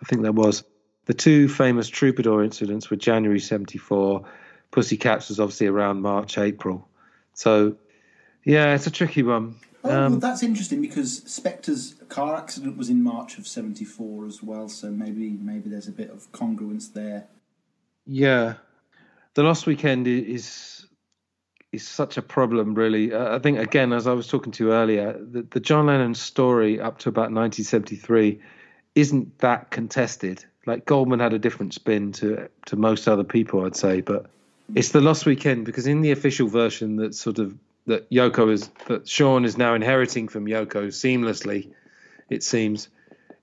I think that was the two famous Troubadour incidents were January '74. Pussycats was obviously around March, April. So, yeah, it's a tricky one. Oh, well, Um, that's interesting because Spector's car accident was in March of '74 as well. So maybe maybe there's a bit of congruence there. Yeah, the last weekend is is such a problem, really. Uh, I think again, as I was talking to you earlier, the, the John Lennon story up to about 1973 isn't that contested. Like Goldman had a different spin to to most other people, I'd say, but it's the lost weekend because in the official version that sort of that Yoko is that Sean is now inheriting from Yoko seamlessly, it seems.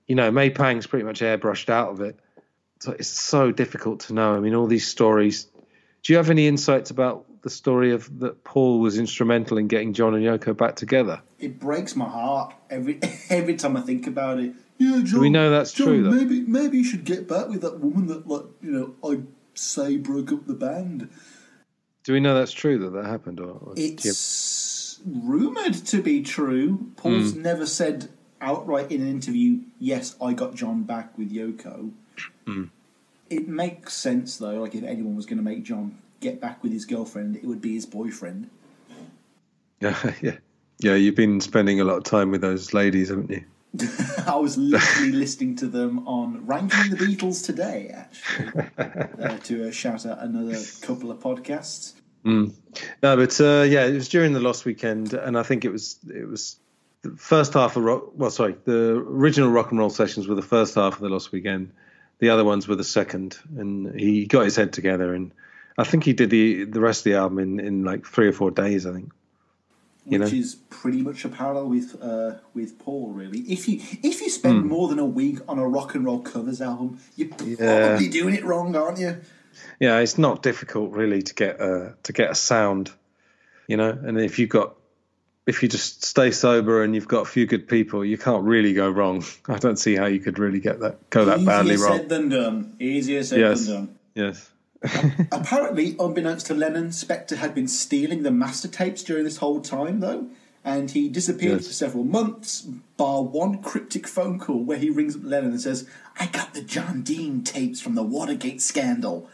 You know, May Pang's pretty much airbrushed out of it so it's so difficult to know. I mean, all these stories. Do you have any insights about the story of that Paul was instrumental in getting John and Yoko back together? It breaks my heart every every time I think about it. Yeah, John, we know that's John, true, though? Maybe maybe you should get back with that woman that like you know I say broke up the band. Do we know that's true that that happened, or, or do you- It's rumored to be true. Paul's Hmm. never said outright in an interview, "Yes, I got John back with Yoko." Hmm. It makes sense though. Like if anyone was going to make John get back with his girlfriend, it would be his boyfriend. yeah, yeah, yeah? You've been spending a lot of time with those ladies, haven't you? I was literally listening to them on Ranking the Beatles today, actually, uh, to uh, shout out another couple of podcasts. No, but uh, yeah, it was during the Lost Weekend, and I think it was it was the first half of rock. Well, sorry, the original rock and roll sessions were the first half of the Lost Weekend. The other ones were the second, and he got his head together, and I think he did the the rest of the album in, in like three or four days. I think. You which know? is pretty much a parallel with uh, with Paul. Really, if you if you spend Hmm. more than a week on a rock and roll covers album, you're probably doing it wrong, aren't you? Yeah, it's not difficult really to get a to get a sound, you know. And if you've got if you just stay sober and you've got a few good people, you can't really go wrong. I don't see how you could really get that go that Easier badly wrong. Easier said than done. Easier said Yes. than done. Yes. Apparently, unbeknownst to Lennon, Spector had been stealing the master tapes during this whole time, though, and he disappeared Yes. for several months, bar one cryptic phone call where he rings up Lennon and says, "I got the John Dean tapes from the Watergate scandal."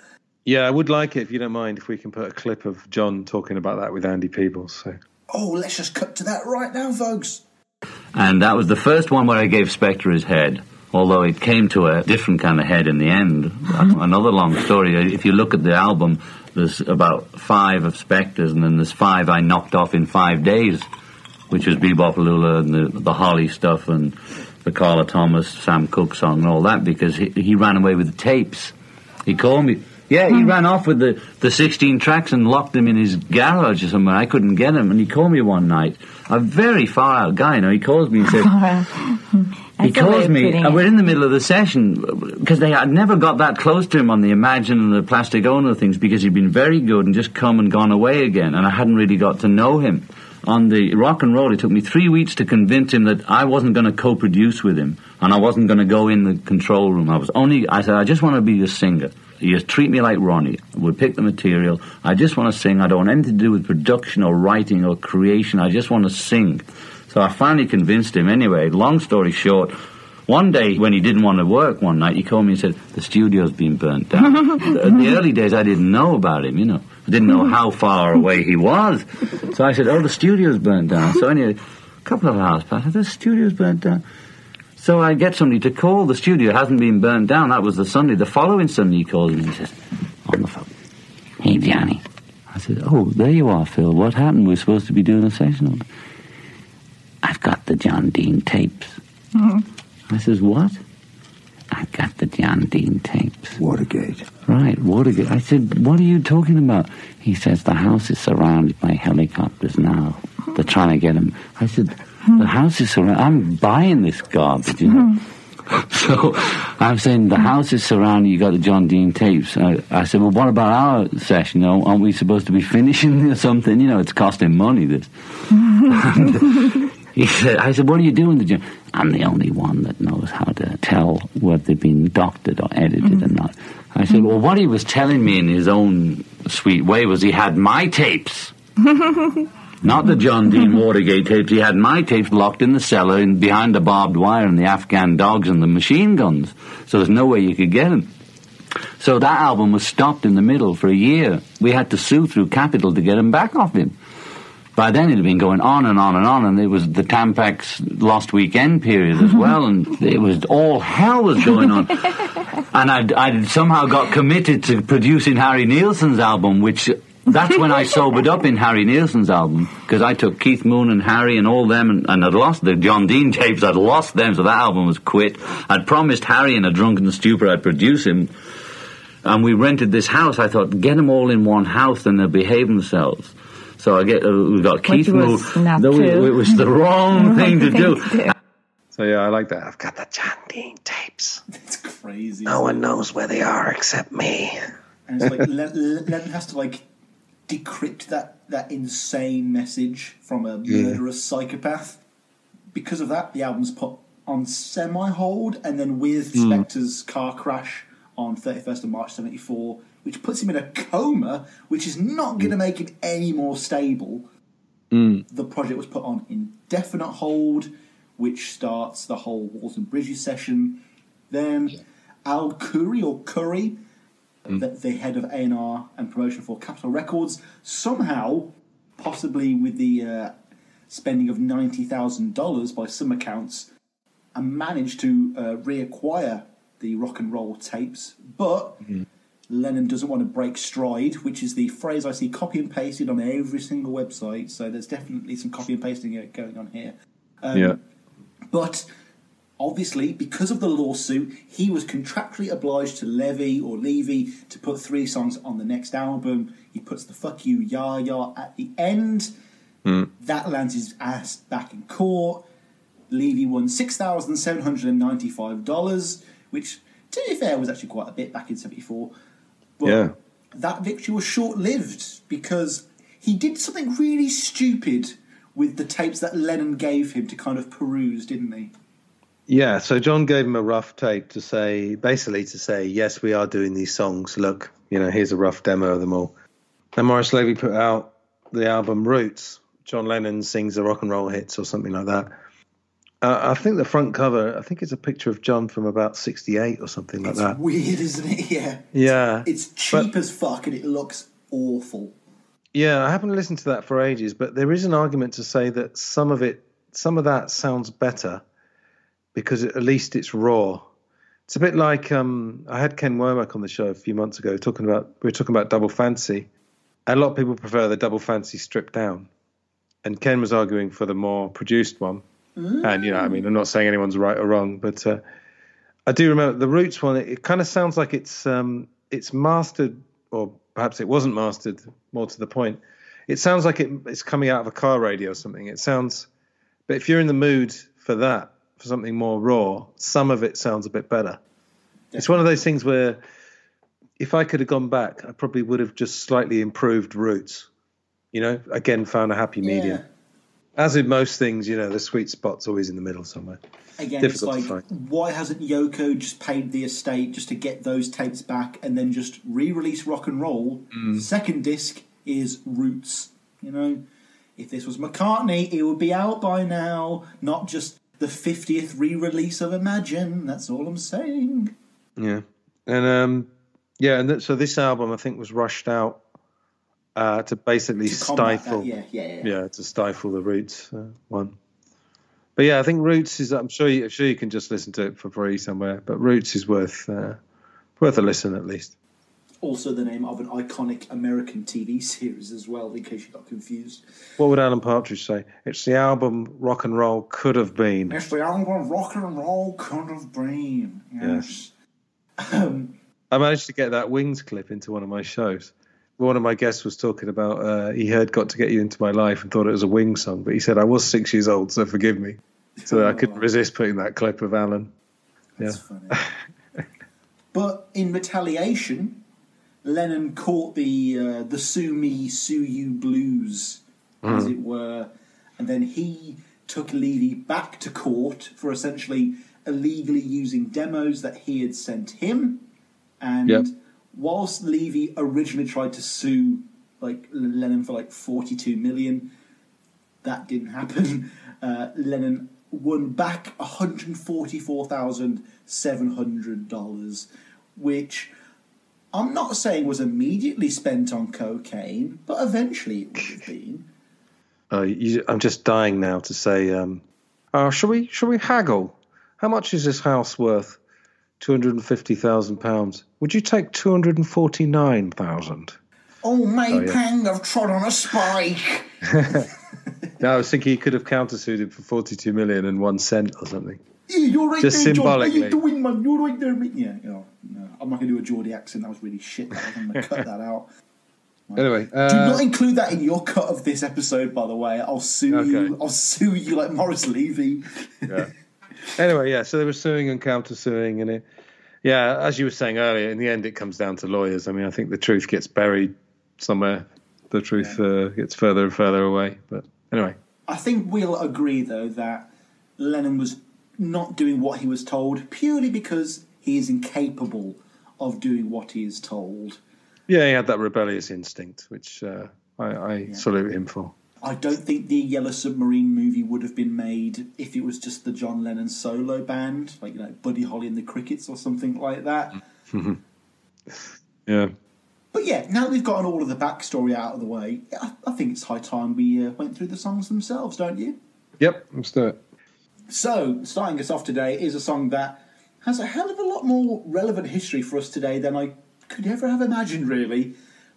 Yeah, I would like it if you don't mind if we can put a clip of John talking about that with Andy Peebles. So Oh, let's just cut to that right now, folks. And that was the first one where I gave Spector his head, although it came to a different kind of head in the end. Another long story. If you look at the album, there's about five of Spectors, and then there's five I knocked off in five days, which was Bebop Lula and the, the Holly stuff and the Carla Thomas, Sam Cooke song and all that, because he, he ran away with the tapes. He called me. Yeah, he ran off with the, the 16 tracks and locked them in his garage or somewhere. I couldn't get him. And he called me one night, a very far out guy, you know, he calls me and says, he calls me, and we're in the middle of the session because they had never got that close to him on the Imagine and the Plastic Ono things because he'd been very good and just come and gone away again, and I hadn't really got to know him. On the rock and roll, it took me three weeks to convince him that I wasn't going to co-produce with him, and I wasn't going to go in the control room. I was only, I said, I just want to be a singer. You treat me like Ronnie. We'll pick the material. I just want to sing. I don't want anything to do with production or writing or creation. I just want to sing. So I finally convinced him. Anyway, long story short, one day when he didn't want to work one night, he called me and said, the studio's been burnt down. In the early days, I didn't know about him, you know. I didn't know how far away he was. So I said, oh, the studio's burnt down. So anyway, a couple of hours passed. I said, the studio's burnt down. So I get somebody to call. The studio hasn't been burned down. That was the Sunday. The following Sunday, he calls me and he says, on the phone, hey, Johnny. I said, oh, there you are, Phil. What happened? We're supposed to be doing a session. I've got the John Dean tapes. Mm-hmm. I says, what? I've got the John Dean tapes. Watergate. Right, Watergate. I said, what are you talking about? He says, the house is surrounded by helicopters now. They're trying to get him. I said, the house is surrounded. I'm buying this garbage, you know. Hmm. So I'm saying the house is surrounded. You got the John Dean tapes. I, I said, well, what about our session? You know, aren't we supposed to be finishing or something? You know, it's costing money. This. And he said, I said, what are you doing to John? I'm the only one that knows how to tell whether they've been doctored or edited or hmm. not. I said, hmm. well, what he was telling me in his own sweet way was he had my tapes. Not the John Dean Watergate tapes. He had my tapes locked in the cellar and behind the barbed wire and the Afghan dogs and the machine guns. So there's no way you could get them. So that album was stopped in the middle for a year. We had to sue through Capitol to get him back off him. By then it had been going on and on and on, and it was the Tampax Lost Weekend period as well, and it was all hell was going on. and I'd, I'd somehow got committed to producing Harry Nilsson's album, which that's when I sobered up in Harry Nilsson's album because I took Keith Moon and Harry and all them and, and I'd lost the John Dean tapes. I'd lost them, so that album was quit. I'd promised Harry in a drunken stupor I'd produce him, and we rented this house. I thought get them all in one house, and they'll behave themselves. So I get uh, we got Keith Moon. was not No, it, true. it was the wrong thing to do. So yeah, I like that. I've got the John Dean tapes. It's crazy. No one knows where they are except me. and it's like Lennon has to like decrypt that that insane message from a murderous psychopath. Because of that, the album's put on semi hold, and then with hmm. Spector's car crash on 31st of March 74, which puts him in a coma, which is not going to hmm. make it any more stable. Hmm. The project was put on indefinite hold, which starts the whole Walls and Bridges session. Then Al Curry or Curry, the, the head of A&R and promotion for Capitol Records, somehow, possibly with the uh, spending of $90,000 by some accounts, and managed to uh, reacquire the rock and roll tapes. But Lennon doesn't want to break stride, which is the phrase I see copy and pasted on every single website. So there's definitely some copy and pasting uh, going on here. Um, yeah. But obviously, because of the lawsuit, he was contractually obliged to levy or levy to put three songs on the next album. He puts the "fuck you, ya ya at the end. Hmm. That lands his ass back in court. Levy won six thousand seven hundred and ninety-five dollars, which, to be fair, was actually quite a bit back in '74. But Yeah. that victory was short-lived because he did something really stupid with the tapes that Lennon gave him to kind of peruse, didn't he? Yeah, so John gave him a rough tape to say, basically to say, yes, we are doing these songs. Look, you know, here's a rough demo of them all. And Morris Levy put out the album Roots. John Lennon sings the rock and roll hits or something like that. Uh, I think the front cover, I think it's a picture of John from about 68 or something like It's that. weird, isn't it? Yeah. Yeah. It's cheap as fuck and it looks awful. Yeah, I haven't listened to that for ages, but there is an argument to say that some of it, some of that sounds better because at least it's raw. It's a bit like um, I had Ken Womack on the show a few months ago talking about we were talking about Double Fantasy. A lot of people prefer the Double Fantasy stripped down, and Ken was arguing for the more produced one. And you know, I mean, I'm not saying anyone's right or wrong, but uh, I do remember the Roots one. It, it kind of sounds like it's um, it's mastered, or perhaps it wasn't mastered. More to the point, it sounds like it, it's coming out of a car radio or something. It sounds, but if you're in the mood for that, for something more raw, some of it sounds a bit better. It's one of those things where, if I could have gone back, I probably would have just slightly improved Roots. You know, again, found a happy medium. Yeah. As in most things, you know, the sweet spot's always in the middle somewhere. Again, Difficult it's like, why hasn't Yoko just paid the estate just to get those tapes back and then just re-release rock and roll? Mm. Second disc is Roots. You know, if this was McCartney, it would be out by now, not just the fiftieth re-release of Imagine. That's all I'm saying. Yeah, and um, yeah, and th- so this album I think was rushed out uh, to basically To stifle. that, yeah, yeah, yeah. yeah, to stifle the Roots uh, one. But yeah, I think Roots is. I'm sure you, I'm sure you can just listen to it for free somewhere. But Roots is worth uh, worth a listen at least. Also, the name of an iconic American TV series as well, in case you got confused. What would Alan Partridge say? It's the album rock and roll could have been. It's the album Rock and Roll Could Have Been. Yes. I managed to get that Wings clip into one of my shows. One of my guests was talking about uh, he heard "Got to Get You Into My Life" and thought it was a Wings song, but he said I was six years old, so forgive me. So I couldn't resist putting that clip of Alan. Yeah. That's funny. but in retaliation, Lennon caught the uh, the "Sue Me, Sue You" blues, as it were, and then he took Levy back to court for essentially illegally using demos that he had sent him. And Yep. whilst Levy originally tried to sue like Lennon for like forty two million, that didn't happen. Uh, Lennon won back one hundred forty four thousand seven hundred dollars, which I'm not saying was immediately spent on cocaine, but eventually it would have been. Uh, you, I'm just dying now to say, um, uh, shall we shall we haggle? How much is this house worth? Two hundred and fifty thousand pounds. Would you take two hundred and forty nine thousand? Oh, May Oh, yeah. Pang, I've trod on a spike. No, I was thinking he could have countersued him for forty two million and one cent or something. Yeah, you're right Just there, John. How you doing, man? You're right there, mate. Yeah, you know, no, I'm not going to do a Geordie accent. That was really shit. I'm going to cut that out. Anyway, uh, Do not include that in your cut of this episode, by the way. I'll sue Okay. you. I'll sue you like Morris Levy. yeah. Anyway, yeah. So they were suing and counter suing, and it, Yeah, as you were saying earlier, in the end, it comes down to lawyers. I mean, I think the truth gets buried somewhere. The truth uh, gets further and further away. But anyway, I think we'll agree, though, that Lennon was not doing what he was told purely because he is incapable of doing what he is told. yeah, he had that rebellious instinct, which uh, I, I salute him for. I don't think the Yellow Submarine movie would have been made if it was just the John Lennon solo band, like you know Buddy Holly and the Crickets or something like that. Yeah. But yeah, now we've gotten all of the backstory out of the way, I, I think it's high time we uh, went through the songs themselves, don't you? Yep, let's do it. So, starting us off today is a song that has a hell of a lot more relevant history for us today than I could ever have imagined, really.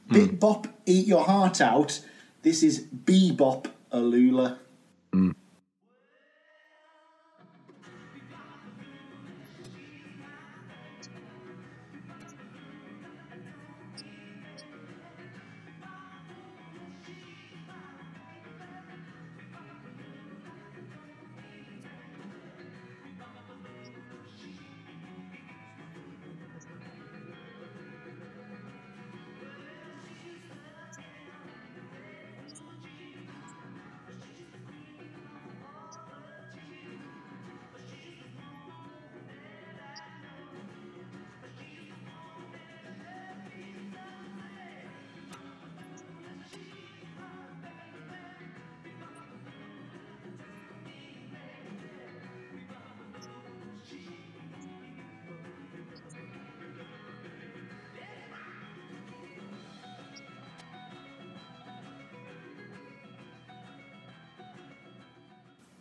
Hmm. Bit Bop, Eat Your Heart Out. This is Bebop Alula. Hmm.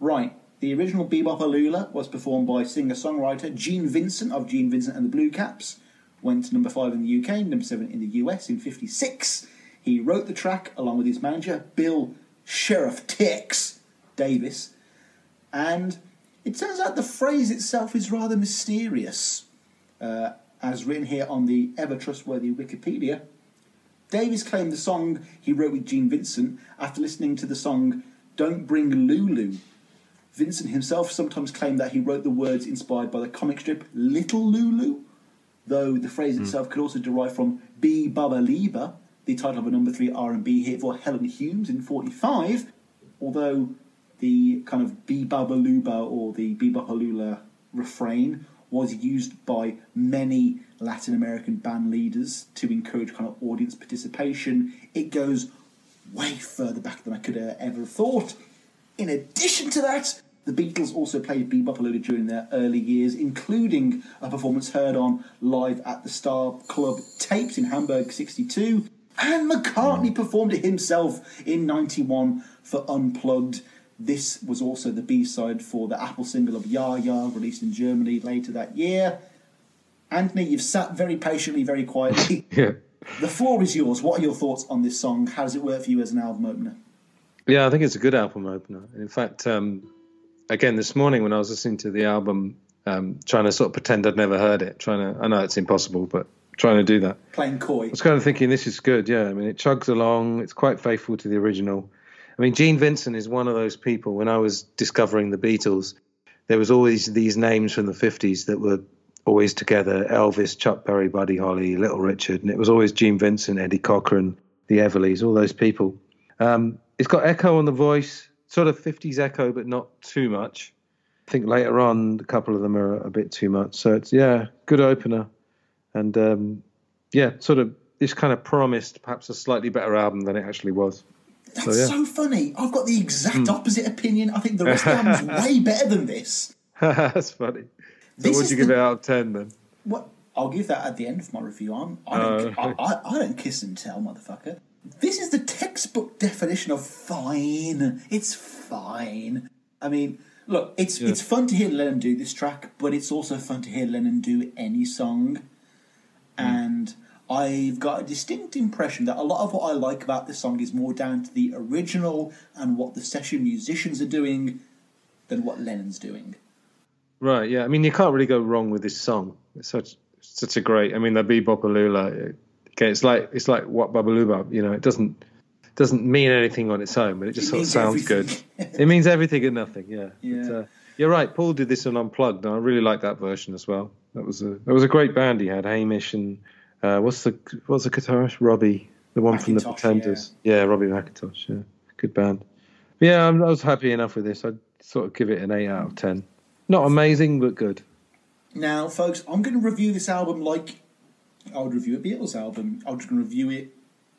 Right. The original Be-Bop-A-Lula was performed by singer-songwriter Gene Vincent of Gene Vincent and the Blue Caps. Went to number five in the UK, number seven in the US in '56. He wrote the track along with his manager Bill Sheriff Tex Davis, and it turns out the phrase itself is rather mysterious, uh, as written here on the ever trustworthy Wikipedia. Davis claimed the song he wrote with Gene Vincent after listening to the song Don't Bring Lulu. Vincent himself sometimes claimed that he wrote the words inspired by the comic strip Little Lulu, though the phrase itself could also derive from Be Baba Leba, the title of a number three R&B hit for Helen Humes in 45, although the kind of Be Baba Luba or the Be Baba Lula refrain was used by many Latin American band leaders to encourage kind of audience participation. It goes way further back than I could uh, ever have thought. In addition to that, the Beatles also played Be-Bop-A-Lula during their early years, including a performance heard on Live at the Star Club tapes in Hamburg 62. And McCartney performed it himself in 91 for Unplugged. This was also the B side for the Apple single of Ya Ya, released in Germany later that year. Anthony, you've sat very patiently, very quietly. Yeah. the floor is yours. What are your thoughts on this song? How does it work for you as an album opener? Yeah, I think it's a good album opener. In fact, um, again, this morning when I was listening to the album, um, trying to sort of pretend I'd never heard it, trying to, I know it's impossible, but trying to do that. Playing coy. I was kind of thinking this is good. Yeah, I mean, it chugs along. It's quite faithful to the original. I mean, Gene Vincent is one of those people. When I was discovering the Beatles, there was always these names from the '50s that were always together: Elvis, Chuck Berry, Buddy Holly, Little Richard, and it was always Gene Vincent, Eddie Cochran, the Everlys, all those people. Um, it's got echo on the voice, sort of '50s echo, but not too much. I think later on, a couple of them are a bit too much. So it's yeah, good opener, and um, yeah, sort of this kind of promised perhaps a slightly better album than it actually was. That's So, yeah. so funny. I've got the exact opposite opinion. I think the rest of the album's way better than this. That's funny. So This would is you give the- it out of ten then? What? I'll give that at the end of my review. I'm, I, don't, Oh. I, I, I don't kiss and tell, motherfucker. This is the textbook definition of fine. It's fine. I mean, look, it's it's fun to hear Lennon do this track, but it's also fun to hear Lennon do any song. Hmm. And I've got a distinct impression that a lot of what I like about this song is more down to the original and what the session musicians are doing than what Lennon's doing. Right. Yeah. I mean, you can't really go wrong with this song. It's such such a great. I mean, the Be-Bop-A-Lula. Okay, it's like it's like what Babaluba. You know, it doesn't doesn't mean anything on its own, but it just It sort of sounds everything. good. it means everything and nothing. Yeah. Yeah. But, uh, you're right. Paul did this on Unplugged, and I really like that version as well. That was a that was a great band he had. Hamish and uh, what's the what's the guitarist? Robbie, the one from the Pretenders. Yeah. Robbie McIntosh. Yeah, good band. Yeah, I'm, I was happy enough with this. I'd sort of give it an eight out of ten. Not amazing, but good. Now, folks, I'm going to review this album like I would review a Beatles album. I would review it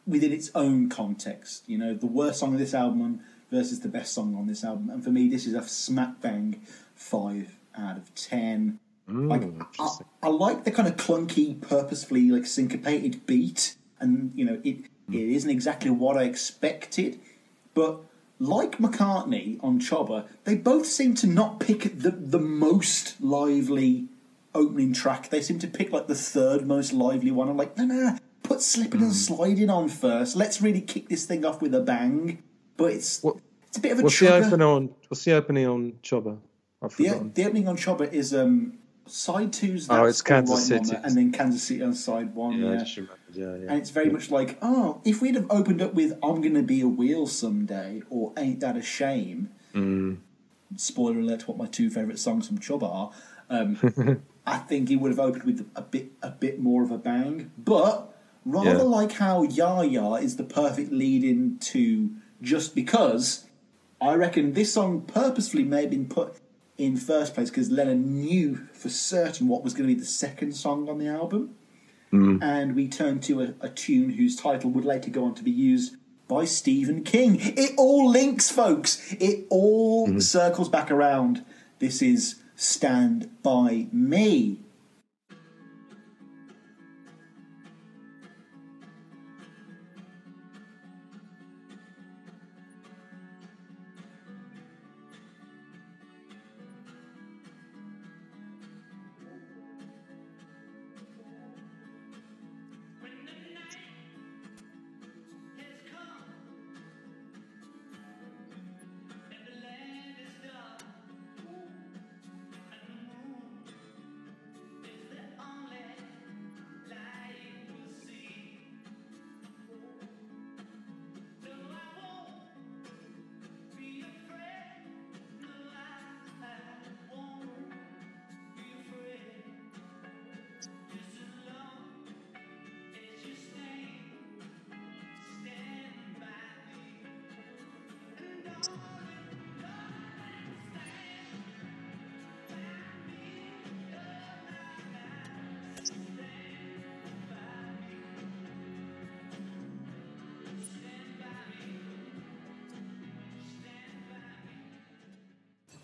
within its own context. You know, the worst song of this album versus the best song on this album. And for me, this is a smack bang five out of ten. like, I, I like the kind of clunky, purposefully like syncopated beat, and you know, it hmm. it isn't exactly what I expected, but like McCartney on Choba, they both seem to not pick the the most lively opening track. They seem to pick like the third most lively one. I'm like, no, no, put slipping and sliding on first. Let's really kick this thing off with a bang. But it's What- it's a bit of a What's the opening on? What's the opening on Choba? I've The, the opening on Choba is um, side two's Oh, it's Kansas Right City. Mama, and then Kansas City on side one. yeah, Yeah. Yeah, yeah. and it's very much like, oh, if we'd have opened up with "I'm gonna be a wheel someday" or "Ain't That a Shame," Mm. spoiler alert what my two favourite songs from Choba are. Um, I think it would have opened with a bit a bit more of a bang. But rather Yeah. like how Ya Ya is the perfect lead in to Just Because, I reckon this song purposefully may have been put in first place because Lennon knew for certain what was going to be the second song on the album. Mm. And we turn to a, a tune whose title would later go on to be used by Stephen King. It all links, folks. It all mm-hmm. circles back around. This is Stand By Me.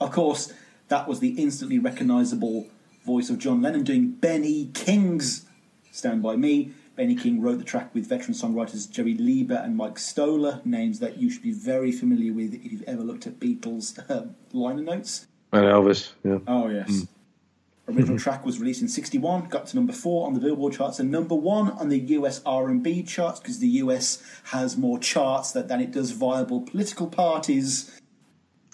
Of course, that was the instantly recognisable voice of John Lennon doing Benny King's Stand By Me. Benny King wrote the track with veteran songwriters Jerry Leiber and Mike Stoller, names that you should be very familiar with if you've ever looked at Beatles uh, liner notes. And Elvis. Yeah. Oh, yes. Original track was released in 61, got to number 4 on the Billboard charts and number 1 on the US R&B charts because the US has more charts that, than it does viable political parties.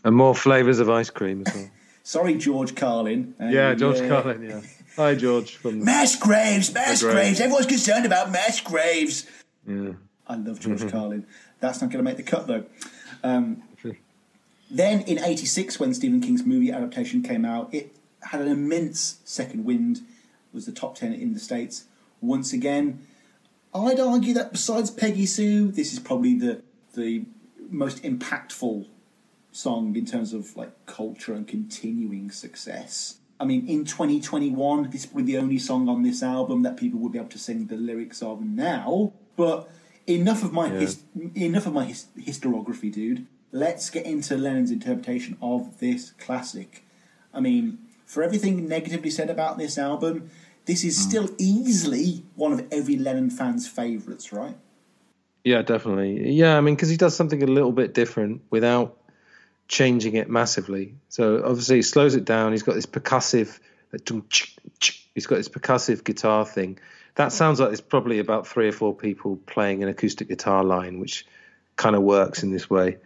And more flavors of ice cream as well. Sorry, George Carlin. Yeah, George Carlin. Yeah. Hi, George. From Mass graves, mass graves. graves. Everyone's concerned about mass graves. yeah. I love George Carlin. That's not going to make the cut though. Um, then in '86, when Stephen King's movie adaptation came out, it had an immense second wind. Was the top ten in the states once again. I'd argue that besides Peggy Sue, this is probably the the most impactful song in terms of like culture and continuing success. I mean, in 2021, this is be the only song on this album that people would be able to sing the lyrics of now. But enough of my Yeah. his, enough of my his, historiography, dude. Let's get into Lennon's interpretation of this classic. I mean, for everything negatively said about this album, this is hmm. still easily one of every Lennon fan's favourites, right? Yeah, definitely. Yeah, I mean, because he does something a little bit different without changing it massively. So obviously, he slows it down. He's got this percussive. He's got this percussive guitar thing. That sounds like there's probably about three or four people playing an acoustic guitar line, which kind of works in this way.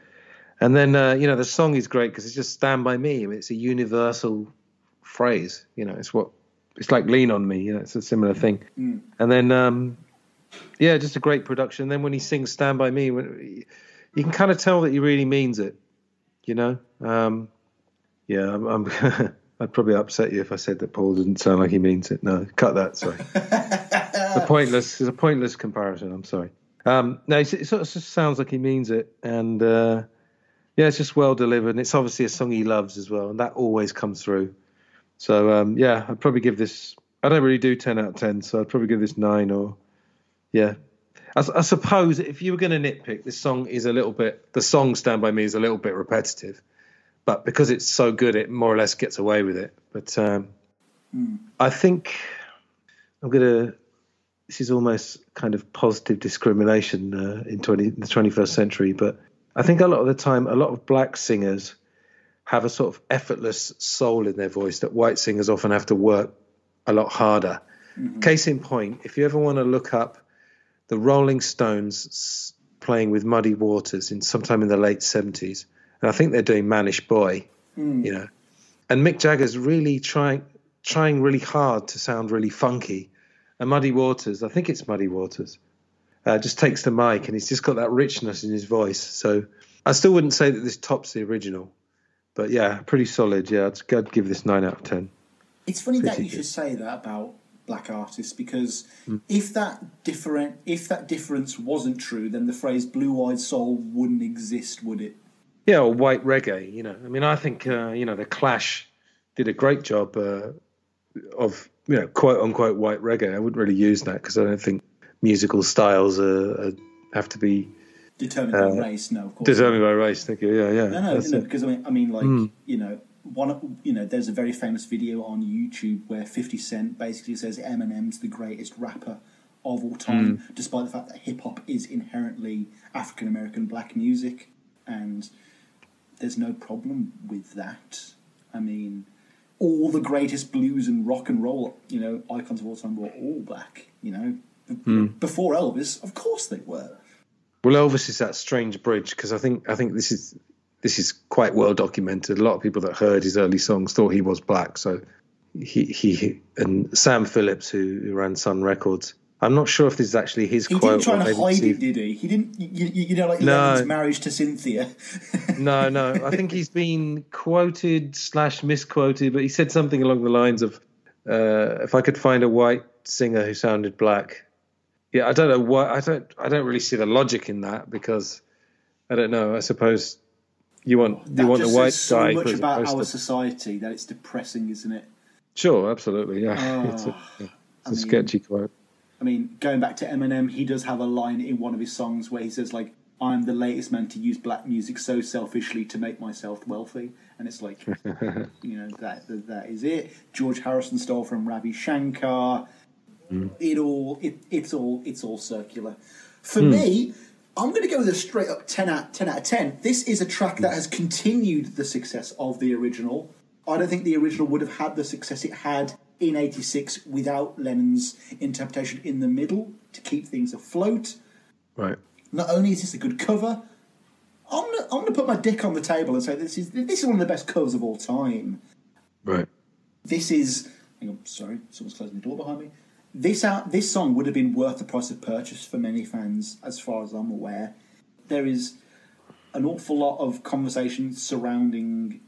And then uh, you know the song is great because it's just "Stand by Me." I mean, it's a universal phrase. You know, it's what it's like "Lean on Me." You know, it's a similar thing. And then um, yeah, just a great production. Then when he sings "Stand by Me," when, you can kind of tell that he really means it. You know, um, yeah, I'm, I'm I'd probably upset you if I said that Paul didn't sound like he means it. No, cut that. Sorry. a pointless. It's a pointless comparison. I'm sorry. Um, no, it sort of just sounds like he means it, and uh, yeah, it's just well delivered. And it's obviously a song he loves as well, and that always comes through. So um, yeah, I'd probably give this. I don't really do ten out of ten, so I'd probably give this nine or yeah. I, I suppose if you were going to nitpick, this song is a little bit. The song "Stand by Me" is a little bit repetitive, but because it's so good, it more or less gets away with it. But um, I think I'm gonna. This is almost kind of positive discrimination uh, in 20, the 21st century, but I think a lot of the time, a lot of black singers have a sort of effortless soul in their voice that white singers often have to work a lot harder. Case in point, if you ever want to look up the Rolling Stones playing with Muddy Waters in sometime in the late 70s, and I think they're doing Mannish Boy, you know, and Mick Jagger's really trying trying really hard to sound really funky, and Muddy Waters, I think it's Muddy Waters, uh, just takes the mic and he's just got that richness in his voice. So I still wouldn't say that this tops the original, but yeah, pretty solid. Yeah, I'd, I'd give this nine out of ten. It's funny that you good. should say that about black artists because Hmm. if that different if that difference wasn't true, then the phrase "blue-eyed soul" wouldn't exist, would it? Yeah, or white reggae. You know, I mean, I think uh, you know the Clash did a great job uh, of you know quote unquote white reggae. I wouldn't really use that because I don't think musical styles are, are, have to be Determined Uh, by race, no, of course. determined by race. Thank you. Yeah, yeah. No, no, no, because I mean, I mean, like Hmm. you know, one, of- you know, there's a very famous video on YouTube where Fifty Cent basically says Eminem's the greatest rapper of all time, Hmm. despite the fact that hip hop is inherently African American black music, and there's no problem with that. I mean, all the greatest blues and rock and roll, you know, icons of all time were all black. You know, Hmm. before Elvis, of course they were. Well, Elvis is that strange bridge because I think I think this is this is quite well documented. A lot of people that heard his early songs thought he was black. So he he and Sam Phillips, who, who ran Sun Records. I'm not sure if this is actually his He quote. He didn't try maybe hide it, did he? He didn't, you, you, know, like No. Lennon's marriage to Cynthia. No, no. I think he's been quoted slash misquoted, but he said something along the lines of, uh, "If I could find a white singer who sounded black." Yeah, I don't know what I don't. I don't really see the logic in that because I don't know. I suppose you want That you want just the white says so guy much about our to- society that it's depressing, isn't it? Sure, absolutely. Yeah, it's a, oh, it's a mean- sketchy quote. I mean, going back to Eminem, he does have a line in one of his songs where he says, like, I'm the latest man to use black music so selfishly to make myself wealthy. And it's like, you know, that, that that is it. George Harrison stole from Ravi Shankar. Hmm. It all it, it's all it's all circular. For hmm. me, I'm going to go with a straight up 10 out, 10 out of 10. This is a track that has continued the success of the original. I don't think the original would have had the success it had in 86 without Lennon's interpretation in the middle to keep things afloat. Right. Not only is this a good cover, I'm gonna, I'm gonna put my dick on the table and say this is this is one of the best covers of all time. Right. This is. Hang on, sorry, someone's closing the door behind me. This out, this song would have been worth the price of purchase for many fans, as far as I'm aware. There is an awful lot of conversation surrounding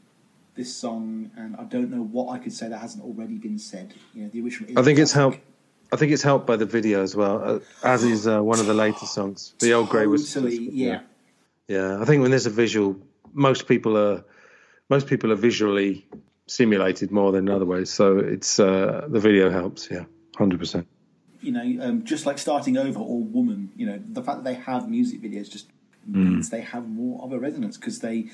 this song, and I don't know what I could say that hasn't already been said. You know, the original. I think it's helped. I think it's helped by the video as well, uh, as is uh, one of the later songs. The old grey was Totally, yeah. Yeah, I think when there's a visual, most people are most people are visually stimulated more than other ways. So it's uh, the video helps. Yeah, hundred percent. you know, um, just like starting over or woman, you know, the fact that they have music videos just means they have more of a resonance because they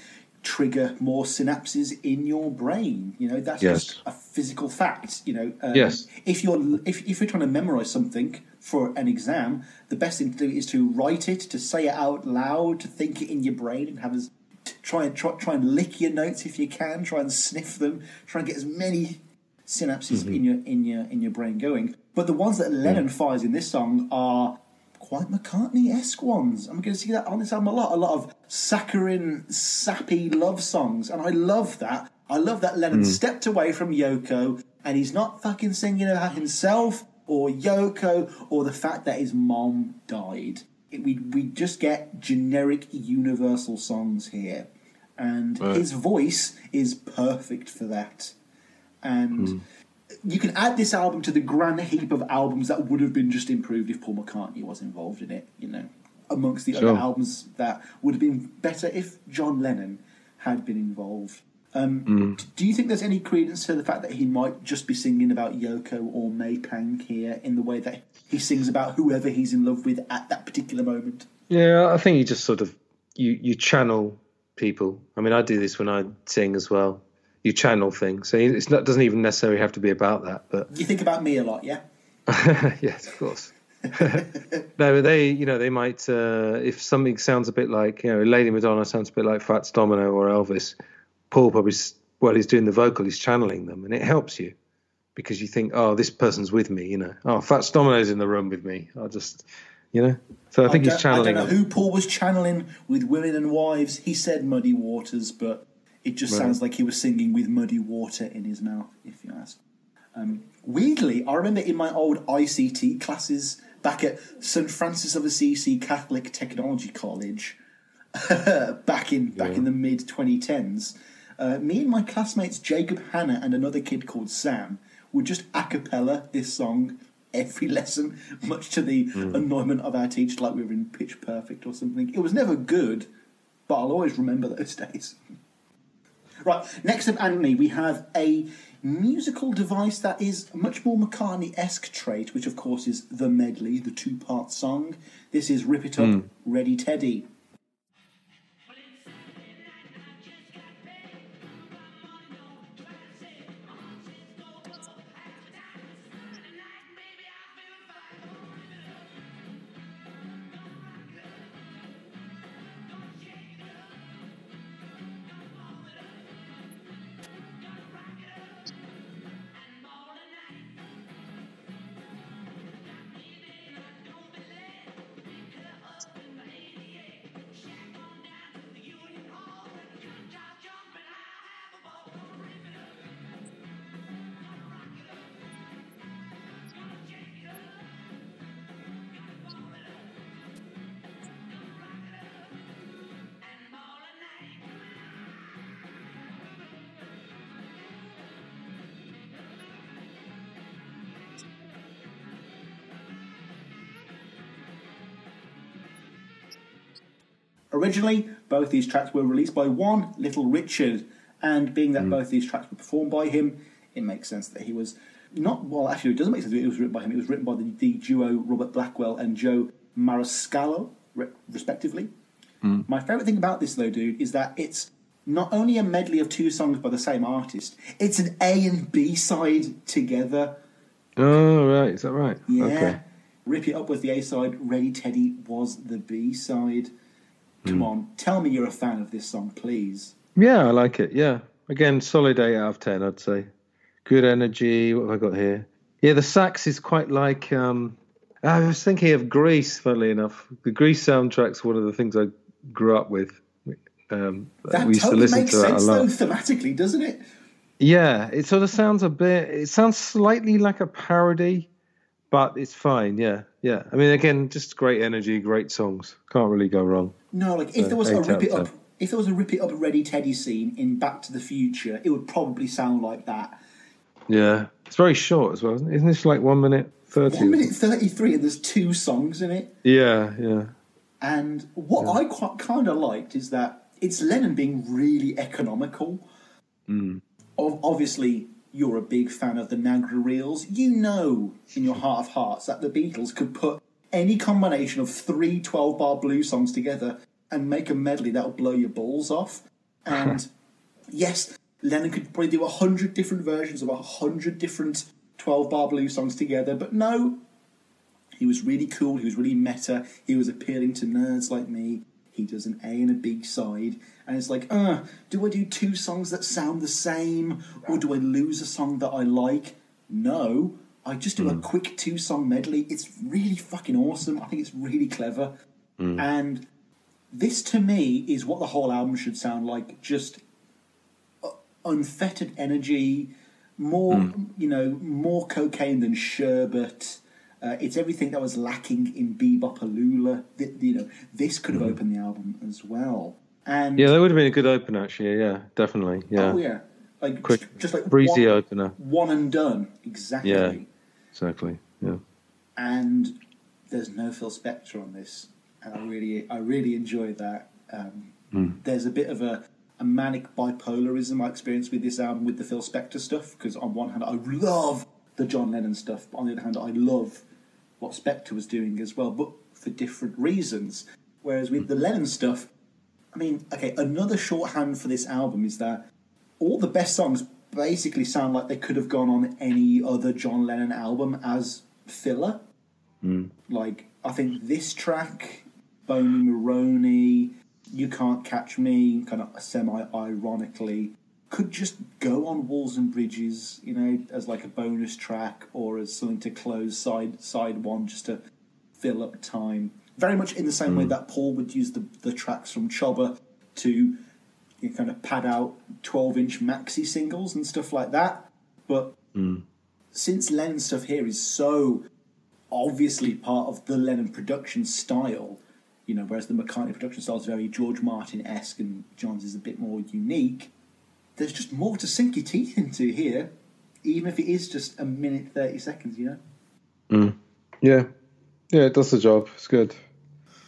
trigger more synapses in your brain. You know, that's Yes. just a physical fact. You know, um, Yes. If you're if, if you're trying to memorize something for an exam, the best thing to do is to write it, to say it out loud, to think it in your brain, and have as try and try, try and lick your notes if you can. Try and sniff them. Try and get as many synapses mm-hmm. in your in your in your brain going. But the ones that Lennon fires in this song are quite McCartney-esque ones. I'm going to see that on this album a lot. A lot of saccharine, sappy love songs, and I love that. I love that Lennon mm. stepped away from Yoko, and he's not fucking singing about himself or Yoko or the fact that his mom died. It, we we just get generic, universal songs here, and his voice is perfect for that and you can add this album to the grand heap of albums that would have been just improved if Paul McCartney was involved in it. You know, amongst the Sure. other albums that would have been better if John Lennon had been involved. Um, Do you think there's any credence to the fact that he might just be singing about Yoko or May Pang here in the way that he sings about whoever he's in love with at that particular moment? Yeah, I think you just sort of you you channel people. I mean, I do this when I sing as well. You channel things, so it's not doesn't even necessarily have to be about that. But You think about me a lot, yeah? yes, of course. no, but they, you know, they might uh, if something sounds a bit like, you know, Lady Madonna sounds a bit like Fats Domino or Elvis. Paul probably, while he's doing the vocal, he's channeling them, and it helps you because you think, oh, this person's with me, you know. Oh, Fats Domino's in the room with me. I'll just, you know. So I think don't- he's channeling I don't know them. who Paul was channeling with women and wives. He said muddy waters, but it just sounds like he was singing with muddy water in his mouth, if you ask. Um, weirdly, I remember in my old ICT classes back at St Francis of Assisi Catholic Technology College, back in back in the mid 2010s, uh, me and my classmates Jacob Hanna and another kid called Sam would just a cappella this song every lesson, much to the annoyment of our teacher, like we were in Pitch Perfect or something. It was never good, but I'll always remember those days. Right, next up, Anthony, we have a musical device that is much more McCartney esque trait, which of course is the medley, the two part song. This is Rip It Up, hmm. Ready Teddy. Originally, both these tracks were released by one Little Richard, and being that mm. both these tracks were performed by him, it makes sense that he was not. Well, actually, it doesn't make sense that it was written by him. It was written by the, the duo Robert Blackwell and Joe Marascalco, re- respectively. Mm. My favourite thing about this, though, dude, is that it's not only a medley of two songs by the same artist, it's an A and B side together. Oh, right. Is that right? Yeah. Okay. Rip It Up was the A side, Ready Teddy was the B side. Come on, tell me you're a fan of this song, please. Yeah, I like it. Yeah. Again, solid 8 out of 10, I'd say. Good energy. What have I got here? Yeah, the sax is quite like. Um, I was thinking of Grease, funnily enough. The Grease soundtrack's one of the things I grew up with. Um, That we used to totally listen makes to that sense, though, thematically, doesn't it? Yeah, it sort of sounds a bit. It sounds slightly like a parody, but it's fine. Yeah, yeah. I mean, again, just great energy, great songs. Can't really go wrong. No, like if there was a Rip It Up, if there was a Rip It Up Ready Teddy scene in Back to the Future, it would probably sound like that. Yeah, it's very short as well, isn't it? Isn't this like one minute thirty? One minute thirty-three, and there's two songs in it. Yeah, yeah. And what I quite kind of liked is that it's Lennon being really economical. Hmm. Ob- Obviously, you're a big fan of the Nagra reels. You know in your heart of hearts that the Beatles could put any combination of three 12 bar blues songs together and make a medley that'll blow your balls off. And yes, Lennon could probably do a hundred different versions of a hundred different 12 bar blues songs together, but no, he was really cool. He was really meta. He was appealing to nerds like me. He does an A and a B side, and it's like, uh, do I do two songs that sound the same, or do I lose a song that I like? No, I just do a quick two song medley. It's really fucking awesome. I think it's really clever, and this to me is what the whole album should sound like. Just uh, unfettered energy, more you know, more cocaine than sherbet. Uh, it's everything that was lacking in Be-Bop-A-Lula. Th- You know, this could have opened the album as well. And Yeah, that would have been a good open, actually. Yeah, definitely. Yeah. oh yeah, Like Quick, just, just like breezy one, opener. one and done. Exactly. Yeah. Exactly. Yeah. and there's no Phil Spector on this, and I really, I really enjoy that. Um, There's a bit of a, a manic bipolarism I experienced with this album with the Phil Spector stuff because on one hand I love the John Lennon stuff, but on the other hand I love what Spector was doing as well, but for different reasons. Whereas with the Lennon stuff, I mean, okay, another shorthand for this album is that all the best songs basically sound like they could have gone on any other John Lennon album as filler. Hmm. Like, I think this track, Boney Maroney, You Can't Catch Me, kind of semi ironically, could just go on Walls and Bridges, you know, as like a bonus track or as something to close side side one just to fill up time. Very much in the same way hmm. that Paul would use the, the tracks from Choba to you know, kind of pad out 12 inch maxi singles and stuff like that. But hmm. since Lennon's stuff here is so obviously part of the Lennon production style, you know, whereas the McCartney production style is very George Martin esque and John's is a bit more unique, there's just more to sink your teeth into here, even if it is just a minute 30 seconds, you know? Mm. Yeah. Yeah, it does the job. It's good.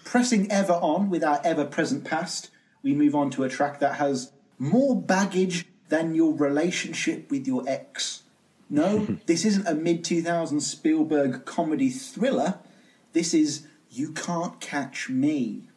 Pressing ever on with our ever present past, we move on to a track that has more baggage than your relationship with your ex. No, this isn't a mid 2000s Spielberg comedy thriller. This is You Can't Catch Me.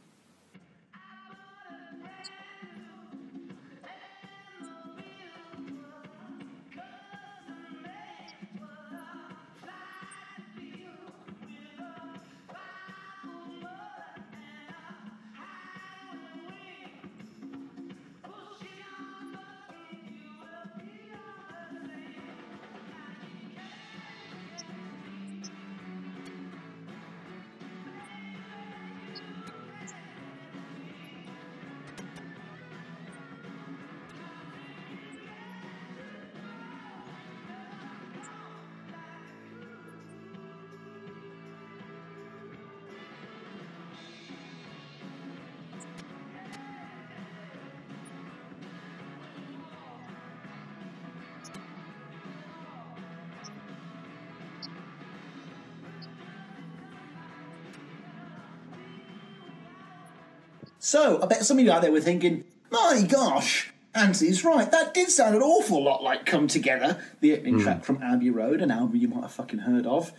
So, I bet some of you out there were thinking, my gosh, Anthony's right. That did sound an awful lot like Come Together, the opening track from Abbey Road, an album you might have fucking heard of.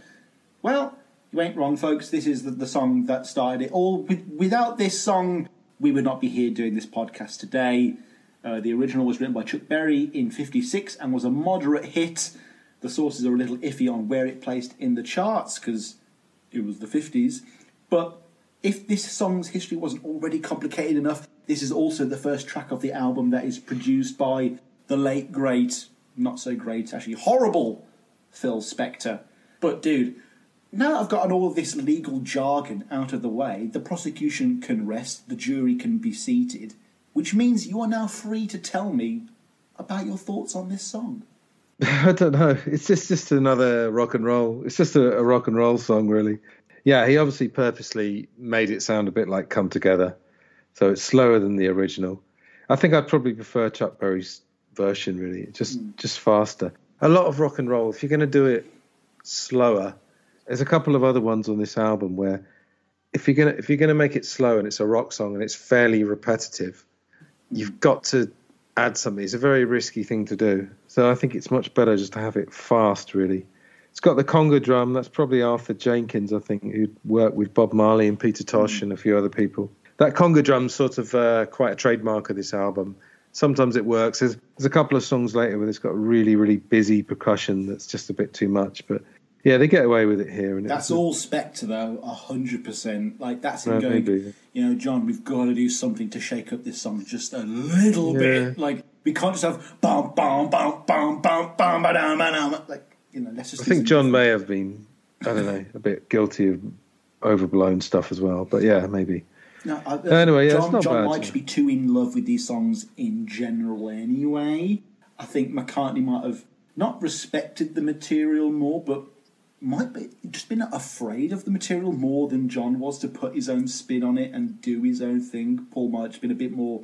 Well, you ain't wrong, folks. This is the, the song that started it all. With, without this song, we would not be here doing this podcast today. Uh, the original was written by Chuck Berry in 56 and was a moderate hit. The sources are a little iffy on where it placed in the charts because it was the 50s. But if this song's history wasn't already complicated enough, this is also the first track of the album that is produced by the late, great, not so great, actually horrible Phil Spector. But dude, now that I've gotten all this legal jargon out of the way, the prosecution can rest, the jury can be seated, which means you are now free to tell me about your thoughts on this song. I don't know. It's just just another rock and roll. It's just a, a rock and roll song, really. Yeah, he obviously purposely made it sound a bit like "Come Together," so it's slower than the original. I think I'd probably prefer Chuck Berry's version, really, just hmm. just faster. A lot of rock and roll. If you're going to do it slower, there's a couple of other ones on this album where if you're gonna if you're gonna make it slow and it's a rock song and it's fairly repetitive, you've hmm. got to add something. It's a very risky thing to do. So I think it's much better just to have it fast, really. It's got the conga drum. That's probably Arthur Jenkins, I think, who'd worked with Bob Marley and Peter Tosh and a few other people. That conga drum's sort of uh, quite a trademark of this album. Sometimes it works. There's, there's a couple of songs later where it's got really, really busy percussion that's just a bit too much. But yeah, they get away with it here. And That's all Spector though, a hundred percent. Like that's him Uh, going. maybe. You know, John, we've got to do something to shake up this song just a little Yeah. bit. Like we can't just have bum bum bum bum bum bum ba dum ba dum. Like you know, let's just. I think John may have been, I don't know, a bit guilty of overblown stuff as well. But yeah, maybe. No, I, Anyway, yeah, John, it's not John might just be too in love with these songs in general anyway. I think McCartney might have not respected the material more, but might be just been afraid of the material more than John was to put his own spin on it and do his own thing. Paul might have been a bit more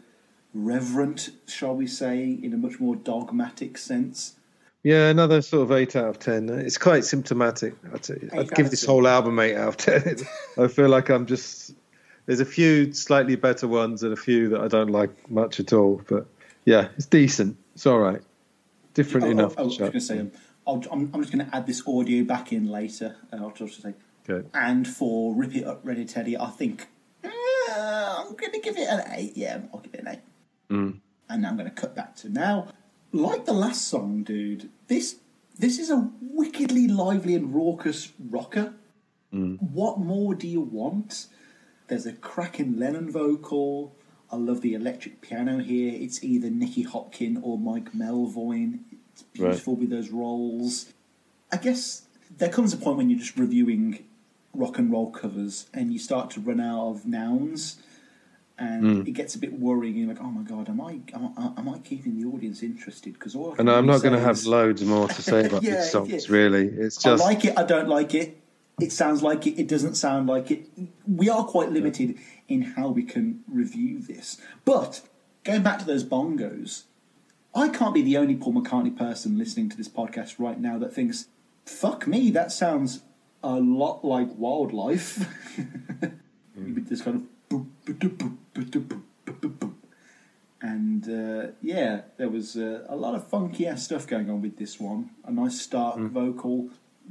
reverent, shall we say, in a much more dogmatic sense. Yeah, another sort of eight out of ten. It's quite symptomatic. I'd, say. I'd give this whole album eight out of ten. I feel like I'm just. There's a few slightly better ones and a few that I don't like much at all. But yeah, it's decent. It's all right. Different Oh, enough. oh, oh, I was going to say, I'll, I'm, I'm just going to add this audio back in later. Uh, I'll just say, Okay. and for Rip It Up Ready Teddy, I think uh, I'm going to give it an eight. Yeah, I'll give it an eight. Mm. And I'm going to cut back to now. Like the last song, dude. This this is a wickedly lively and raucous rocker. Mm. What more do you want? There's a cracking Lennon vocal. I love the electric piano here. It's either Nicky Hopkin or Mike Melvoin. It's beautiful with those rolls. I guess there comes a point when you're just reviewing rock and roll covers and you start to run out of nouns and hmm. it gets a bit worrying. You're like, oh my god, am I am I, am I keeping the audience interested? Because all I and I'm not going to have is- loads more to say about Yeah, these songs. yeah. Really, it's just I like it. I don't like it. It sounds like it. It doesn't sound like it. We are quite limited in how we can review this. But going back to those bongos, I can't be the only Paul McCartney person listening to this podcast right now that thinks, "Fuck me, that sounds a lot like Wild Life." Hmm. With this kind of And uh, yeah, there was uh, a lot of funky ass stuff going on with this one. A nice start vocal,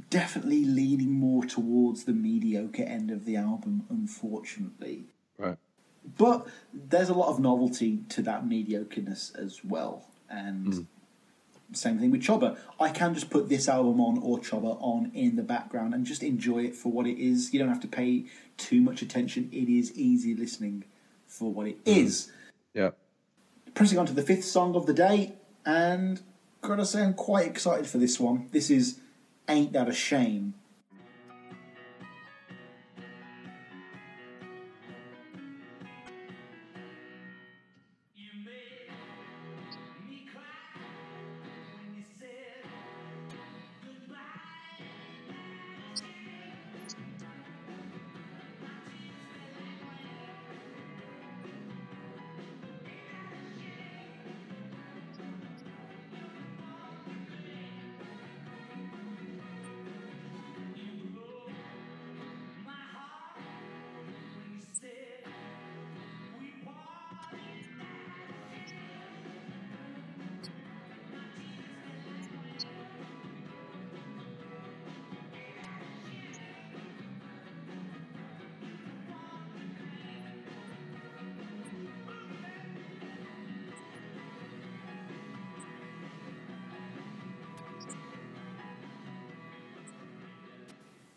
definitely leaning more towards the mediocre end of the album, unfortunately. right. But there's a lot of novelty to that mediocreness as well. And same thing with Choba. I can just put this album on or Choba on in the background and just enjoy it for what it is. You don't have to pay too much attention. It is easy listening for what it mm. is. Yeah. Pressing on to the fifth song of the day, and gotta say, I'm quite excited for this one. This is Ain't That a Shame.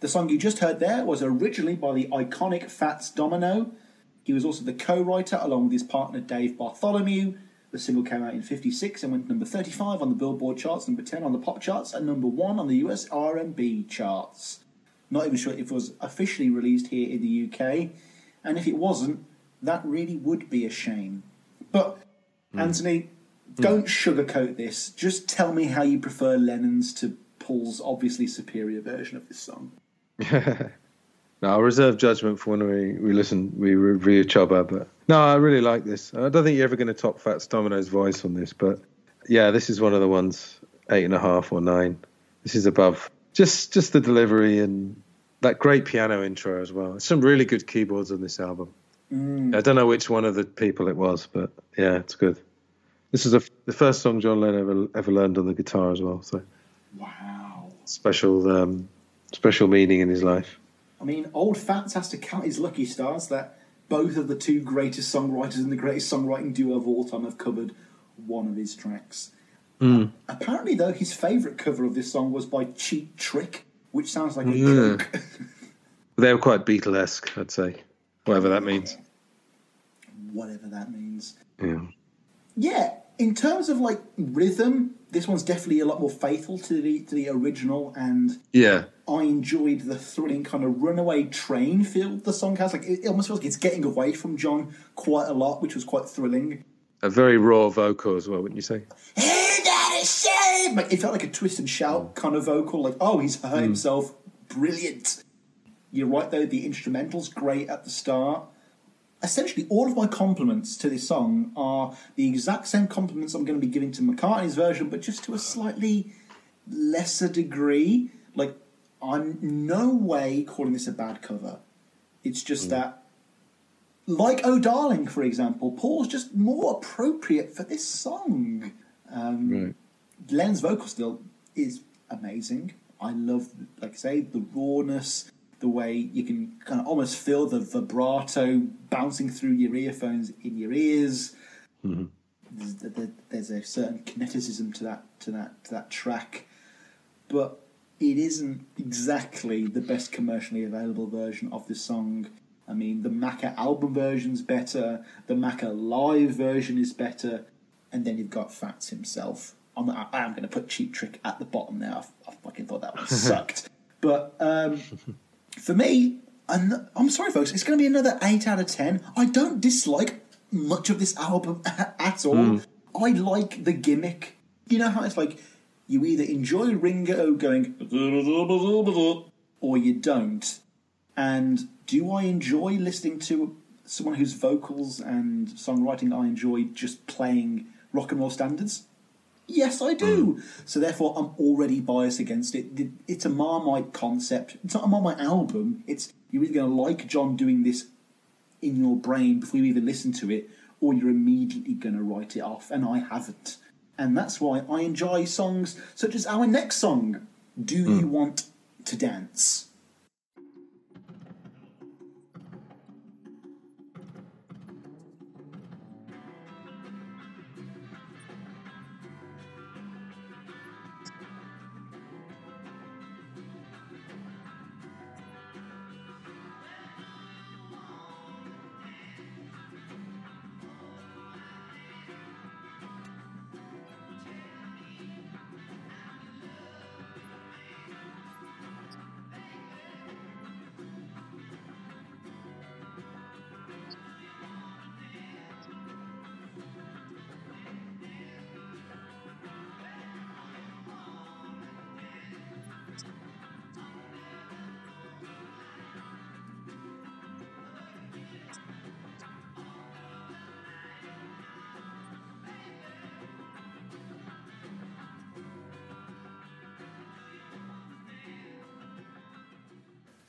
The song you just heard there was originally by the iconic Fats Domino. He was also the co writer along with his partner Dave Bartholomew. The single came out in 56 and went number 35 on the Billboard charts, number 10 on the pop charts, and number 1 on the US R&B charts. Not even sure if it was officially released here in the UK, and if it wasn't, that really would be a shame. But, hmm. Anthony, don't sugarcoat this. Just tell me how you prefer Lennon's to Paul's obviously superior version of this song. No, I'll reserve judgment for when we, we listen, we review Choba. But no, I really like this. I don't think you're ever going to top Fats Domino's voice on this, but yeah, this is one of the ones eight and a half or nine. This is above. Just just the delivery and that great piano intro as well. Some really good keyboards on this album. I don't know which one of the people it was, but yeah, it's good. This is a, the first song John Lennon ever ever learned on the guitar as well. So Wow. special um, special meaning in his life. I mean, old Fats has to count his lucky stars that both of the two greatest songwriters and the greatest songwriting duo of all time have covered one of his tracks. Hmm. Apparently, though, his favourite cover of this song was by Cheap Trick, which sounds like a Yeah. joke. They were quite Beatlesque, I'd say, whatever that means. Whatever that means. Yeah. Yeah, in terms of like rhythm, this one's definitely a lot more faithful to the to the original, and Yeah. I enjoyed the thrilling kind of runaway train feel the song has. Like it, it almost feels like it's getting away from John quite a lot, which was quite thrilling. A very raw vocal as well, wouldn't you say? Ain't that a? Like it felt like a twist and shout mm. kind of vocal. Like oh, he's hurt mm. himself. Brilliant. You're right though. The instrumental's great at the start. Essentially all of my compliments to this song are the exact same compliments I'm going to be giving to McCartney's version, but just to a slightly lesser degree. Like, I'm no way calling this a bad cover. It's just that, like Oh Darling, for example, Paul's just more appropriate for this song. Um, Right. Len's vocal still is amazing. I love, like I say, the rawness, the way you can kind of almost feel the vibrato bouncing through your earphones in your ears. There's, there- there's a certain kineticism to that to that to that track, but it isn't exactly the best commercially available version of the song. I mean, the Macca album version's better, the Macca live version is better, and then you've got Fats himself. I'm, I am going to put Cheap Trick at the bottom now. I, I fucking thought that one sucked. But um, for me, and I'm sorry, folks, it's going to be another 8 out of 10. I don't dislike much of this album at all. Hmm. I like the gimmick. You know how it's like you either enjoy Ringo going or you don't. And do I enjoy listening to someone whose vocals and songwriting I enjoy just playing rock and roll standards? Yes, I do. Mm. So therefore, I'm already biased against it. It- It's a Marmite concept. It's not a Marmite album. It's you're either going to like John doing this in your brain before you even listen to it, or you're immediately going to write it off. And I haven't. And that's why I enjoy songs such as our next song, "Do You mm. Want to Dance."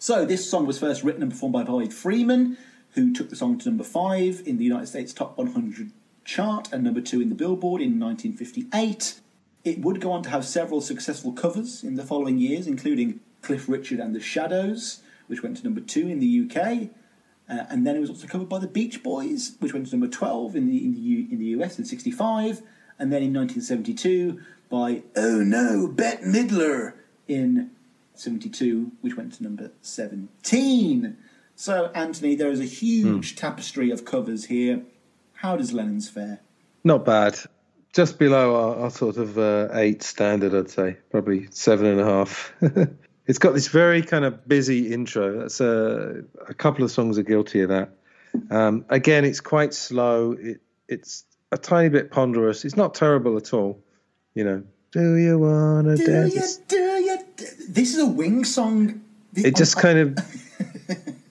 So this song was first written and performed by Bobby Freeman, who took the song to number five in the United States Top 100 chart and number two in the Billboard in 1958. It would go on to have several successful covers in the following years, including Cliff Richard and the Shadows, which went to number two in the UK. Uh, and then it was also covered by the Beach Boys, which went to number 12 in the, in the, U, in the US in 65. And then in 1972 by Oh No, Bette Midler in 72, which went to number 17. So, Anthony, there is a huge tapestry of covers here. How does Lennon's fare? Not bad. Just below our, our sort of uh, eight standard, I'd say. Probably seven and a half. it's got this very kind of busy intro. That's a, a couple of songs are guilty of that. Um, again, it's quite slow. It, it's a tiny bit ponderous. It's not terrible at all. You know, do you wanna Do dance? This is a wing song. it just kind of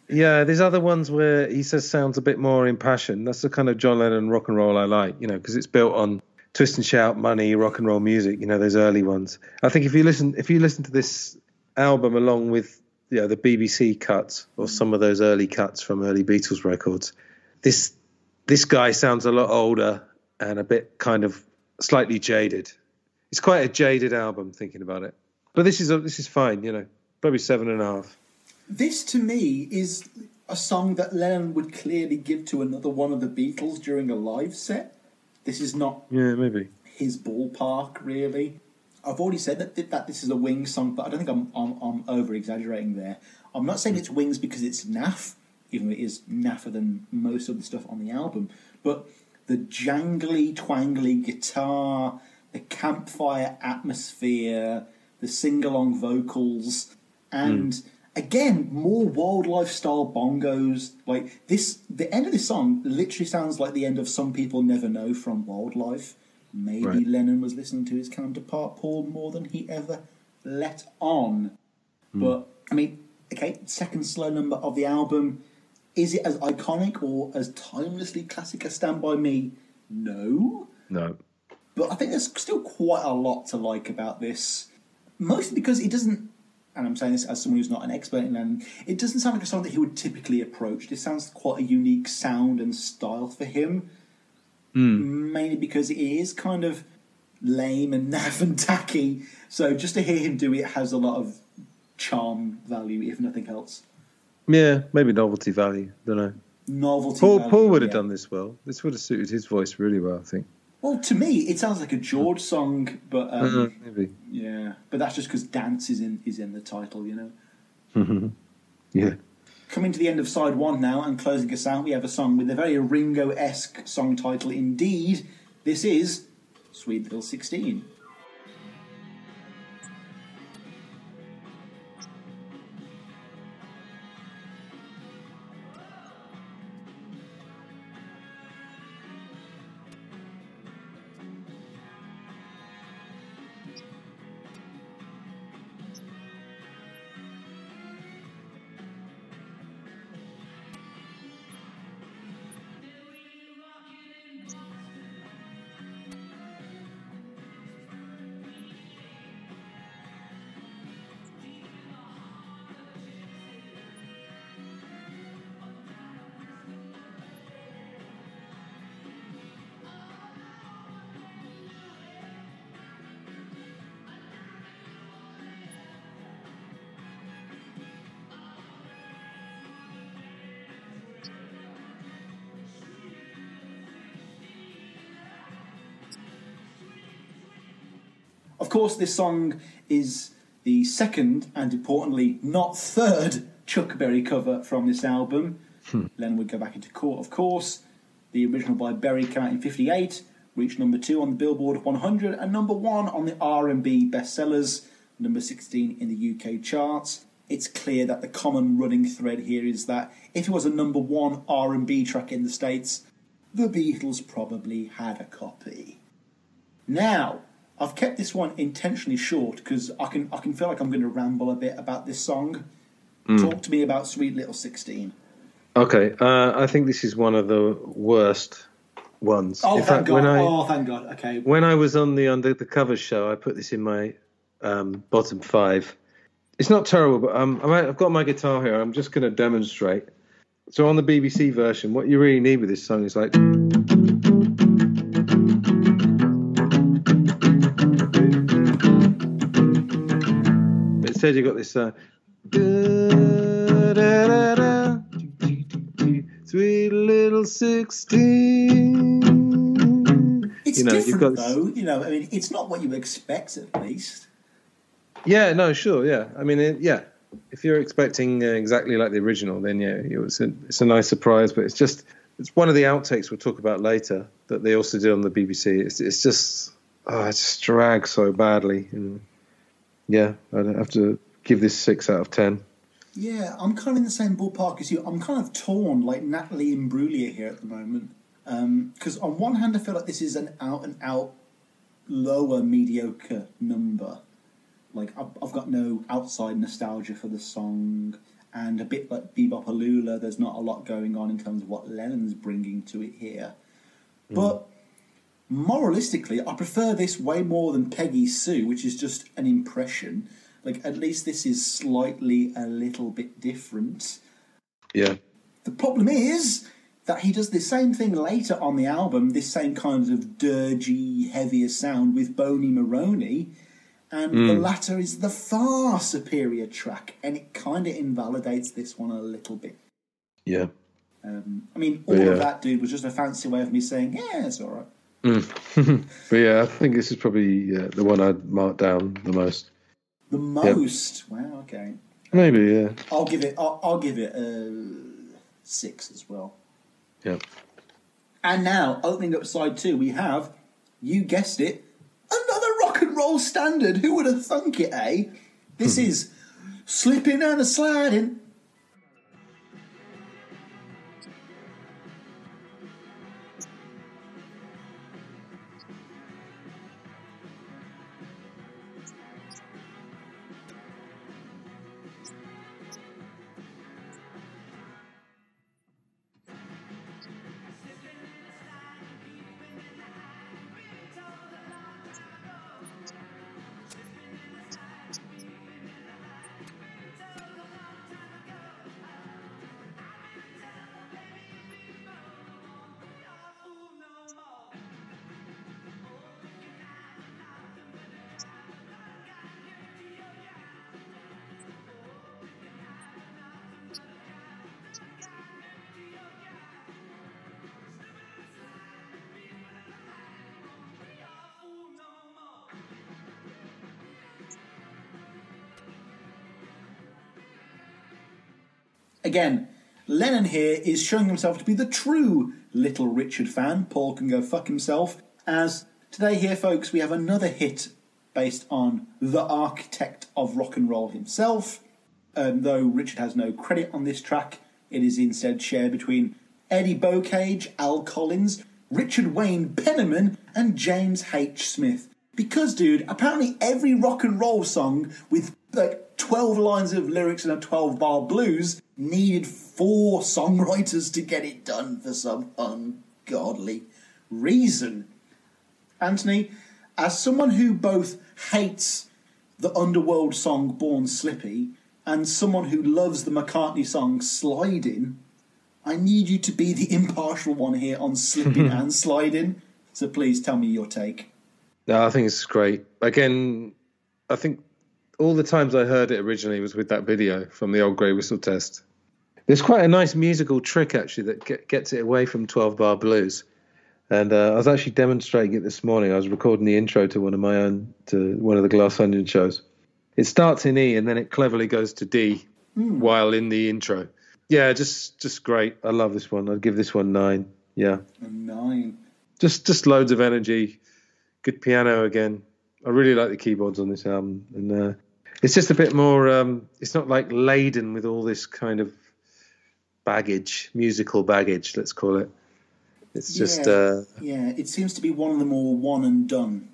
yeah there's other ones where he says sounds a bit more impassioned that's the kind of john lennon rock and roll i like you know because it's built on twist and shout money rock and roll music you know those early ones. I think if you listen if you listen to this album along with you know the bbc cuts or some of those early cuts from early beatles records this this guy sounds a lot older and a bit kind of slightly jaded. It's quite a jaded album thinking about it but this is a, this is fine you know probably seven and a half This to me is a song that Lennon would clearly give to another one of the Beatles during a live set. This is not Yeah, maybe. his ballpark, really. I've already said that that this is a Wings song, but I don't think I'm I'm, I'm over exaggerating there. I'm not saying hmm. it's Wings because it's naff, even though it is naffer than most of the stuff on the album. But the jangly, twangly guitar, the campfire atmosphere, the sing-along vocals, and again more wildlife style bongos. Like this, the end of this song literally sounds like the end of "Some People Never Know" from Wild Life. Maybe Right. Lennon was listening to his counterpart Paul more than he ever let on. Hmm. But I mean, okay, second slow number of the album. Is it as iconic or as timelessly classic as Stand By Me? No. No. But I think there's still quite a lot to like about this. Mostly because it doesn't, and I'm saying this as someone who's not an expert in Lennon, it doesn't sound like a song that he would typically approach. This sounds quite a unique sound and style for him. Hmm. Mainly because it is kind of lame and naff and tacky. So just to hear him do it has a lot of charm value, if nothing else. Yeah, maybe novelty value. Don't know. Novelty. Paul value, Paul would have yeah. done this well. This would have suited his voice really well, I think. Well, to me, it sounds like a George song, but um, Uh, maybe. yeah, but that's just because dance is in is in the title, you know. Yeah. Coming to the end of side one now and closing us out, we have a song with a very Ringo esque song title indeed. This is Sweet Little 16. Course, this song is the second and importantly not third Chuck Berry cover from this album. Hmm. Lennon would go back into court, of course. The original by Berry came out in '58, reached number two on the Billboard 100 and number one on the R&B bestsellers, number 16 in the UK charts. It's clear that the common running thread here is that if it was a number one R&B track in the States, the Beatles probably had a copy. Now, I've kept this one intentionally short because I can I can feel like I'm going to ramble a bit about this song. Talk to me about Sweet Little Sixteen. Okay, uh, I think this is one of the worst ones. Oh, In thank fact, God! when I oh, thank God! Okay, when I was on the under the covers show, I put this in my um, bottom five. It's not terrible, but um, I've got my guitar here. I'm just going to demonstrate. So on the BBC version, what you really need with this song is like. Instead, you got this. Uh, sweet little sixteen. it's you know, different you've got this- though. You know, I mean, it's not what you expect at least. Yeah, no, sure, yeah. I mean, it, yeah. If you're expecting uh, exactly like the original, then yeah, it was a, it's a nice surprise. But it's just it's one of the outtakes we'll talk about later that they also did on the BBC. It's it's just oh, it just drags so badly. And yeah, I'd have to give this six out of ten. Yeah, I'm kind of in the same ballpark as you. I'm kind of torn, like Natalie Imbruglia here at the moment. Um, because on one hand, I feel like this is an out and out lower mediocre number. Like I've, I've got no outside nostalgia for the song, and a bit like Be-Bop-A-Lula, there's not a lot going on in terms of what Lennon's bringing to it here. But moralistically, I prefer this way more than Peggy Sue, which is just an impression. Like at least this is slightly a little bit different. Yeah, The problem is that he does the same thing later on the album, this same kind of dirgy, heavier sound with Boney Maroney, and the latter is the far superior track, and it kind of invalidates this one a little bit. yeah. Um, I mean, all Yeah. of that, dude, was just a fancy way of me saying, yeah, it's all right. But yeah, I think this is probably uh, the one I'd mark down the most. The most. Wow, okay. Maybe, yeah, I'll give it. I'll, I'll give it a six as well. yeah. And now, opening up side two, we have, you guessed it, another rock and roll standard. Who would have thunk it, eh? This is slipping and a sliding. Again, Lennon here is showing himself to be the true Little Richard fan. Paul can go fuck himself. As today, here, folks, we have another hit based on the architect of rock and roll himself. Um, though Richard has no credit on this track, it is instead shared between Eddie Bocage, Al Collins, Richard Wayne Penniman, and James H. Smith. Because, dude, apparently every rock and roll song with like 12 lines of lyrics and a 12 bar blues needed four songwriters to get it done for some ungodly reason. Anthony, as someone who both hates the underworld song Born Slippy and someone who loves the McCartney song Sliding, I need you to be the impartial one here on slipping and sliding. So please tell me your take. No, I think it's great. Again, I think all the times I heard it originally was with that video from the old grey whistle test. There's quite a nice musical trick actually that get, gets it away from 12 bar blues. And uh, I was actually demonstrating it this morning. I was recording the intro to one of my own, to one of the Glass Onion shows. It starts in E and then it cleverly goes to D while in the intro. Yeah, just just great. I love this one. I'd give this one nine. Yeah, A nine. just just loads of energy. Good piano again. I really like the keyboards on this album, and uh, it's just a bit more. Um, it's not like laden with all this kind of baggage, musical baggage. Let's call it. It's just. yeah, Uh, yeah, it seems to be one of the more one and done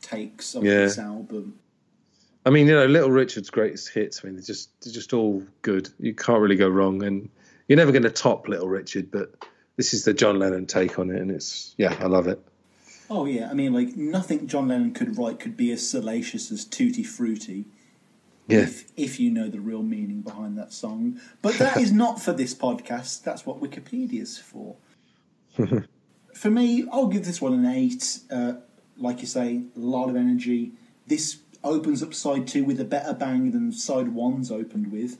takes of Yeah. this album. I mean, you know, Little Richard's greatest hits. I mean, they're just they're just all good. You can't really go wrong, and you're never going to top Little Richard. But this is the John Lennon take on it, and it's yeah, I love it. Oh yeah, I mean, like nothing John Lennon could write could be as salacious as Tutti Frutti. Yeah, if, if you know the real meaning behind that song. But that is not for this podcast. That's what Wikipedia's for. for me, I'll give this one an eight. Uh, like you say, a lot of energy. This opens up side two with a better bang than side one's opened with.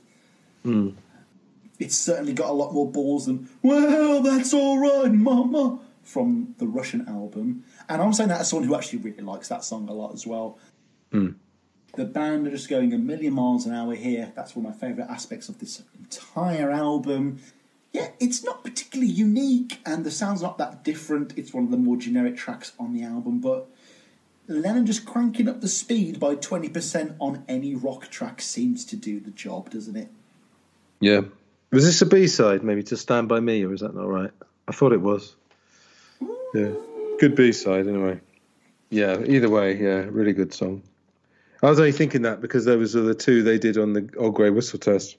It's certainly got a lot more balls than "Well, that's all right, Mama" from the Russian album. And I'm saying that as someone who actually really likes that song a lot as well. The band are just going a million miles an hour here. That's one of my favourite aspects of this entire album. Yeah, it's not particularly unique, and the sound's not that different. It's one of the more generic tracks on the album, but Lennon just cranking up the speed by 20% on any rock track seems to do the job, doesn't it? yeah. Was this a B side, maybe to Stand by Me, or is that not right? I thought it was. Yeah, good B side anyway. Yeah, either way, yeah, really good song. I was only thinking that because those were the two they did on the Old Grey Whistle test.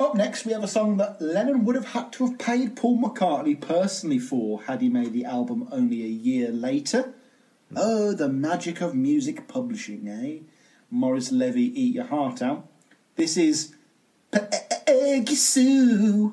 Up next, we have a song that Lennon would have had to have paid Paul McCartney personally for had he made the album only a year later. Oh, the magic of music publishing, eh? Morris Levy, eat your heart out. This is Peggy Sue.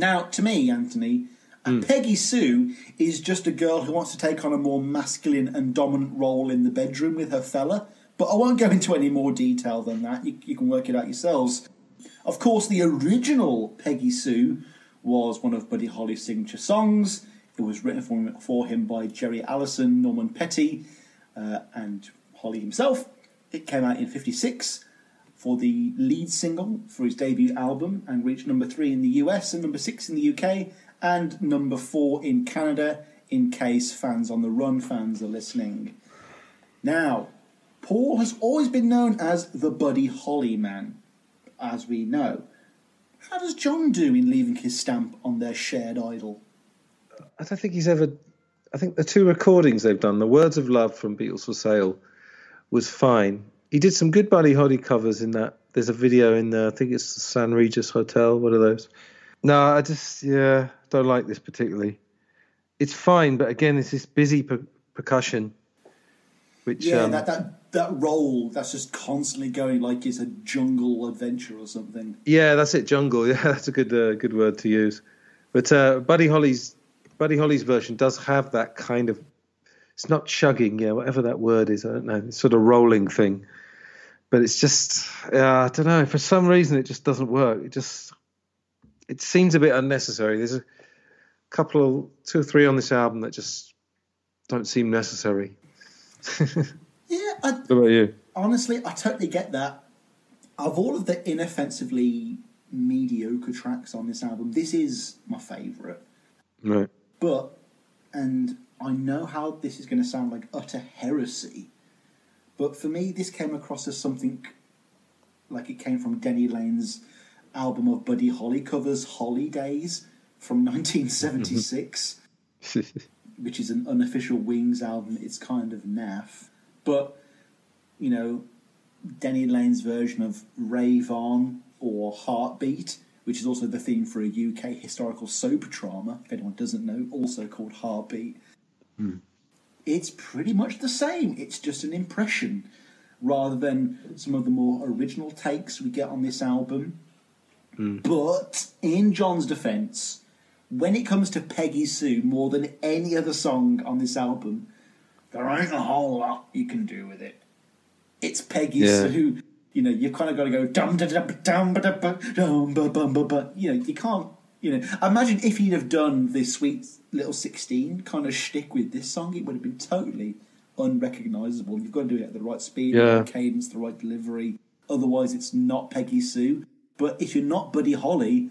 Now, to me, Anthony, a Peggy Sue is just a girl who wants to take on a more masculine and dominant role in the bedroom with her fella. But I won't go into any more detail than that. You, you can work it out yourselves. Of course, the original Peggy Sue was one of Buddy Holly's signature songs. It was written for him, for him by Jerry Allison, Norman Petty, uh, and Holly himself. It came out in 56 for the lead single for his debut album and reached number three in the US and number six in the UK and number four in Canada in case fans on the run fans are listening. Now, Paul has always been known as the Buddy Holly man, as we know. How does John do in leaving his stamp on their shared idol? I don't think he's ever. I think the two recordings they've done, the Words of Love from Beatles for Sale, was fine. He did some good Buddy Holly covers in that. There's a video in there. I think it's the San Regis Hotel. One of those. No, I just yeah don't like this particularly. It's fine, but again, it's this busy per- percussion, which Yeah, um, that, that that role that's just constantly going like it's a jungle adventure or something. Yeah, that's it. Jungle. Yeah, that's a good uh, good word to use. But uh, Buddy Holly's Buddy Holly's version does have that kind of. It's not chugging, yeah, whatever that word is. I don't know. It's sort of rolling thing. But it's just, yeah, I don't know. For some reason, it just doesn't work. It just, it seems a bit unnecessary. There's a couple of two or three on this album that just don't seem necessary. Yeah, I, What about you? honestly, I totally get that. Of all of the inoffensively mediocre tracks on this album, this is my favourite. Right. But, and I know how this is going to sound like utter heresy, but for me, this came across as something like it came from Denny Laine's album of Buddy Holly covers, Holly Days, from 1976, which is an unofficial Wings album. It's kind of naff. But, you know, Denny Laine's version of Rave On or Heartbeat, which is also the theme for a UK historical soap drama, if anyone doesn't know, also called Heartbeat. Hmm. It's pretty much the same. It's just an impression rather than some of the more original takes we get on this album. Hmm. But in John's defense, when it comes to Peggy Sue more than any other song on this album, there ain't a whole lot you can do with it. It's Peggy Yeah. Sue. You know, you've kind of got to go dum da da ba dum ba da ba dum ba bum ba ba. You know, you can't. You know, imagine if he'd have done this sweet little sixteen kind of shtick with this song, it would have been totally unrecognizable. You've got to do it at the right speed, the right cadence, the right delivery. Otherwise, it's not Peggy Sue. But if you're not Buddy Holly,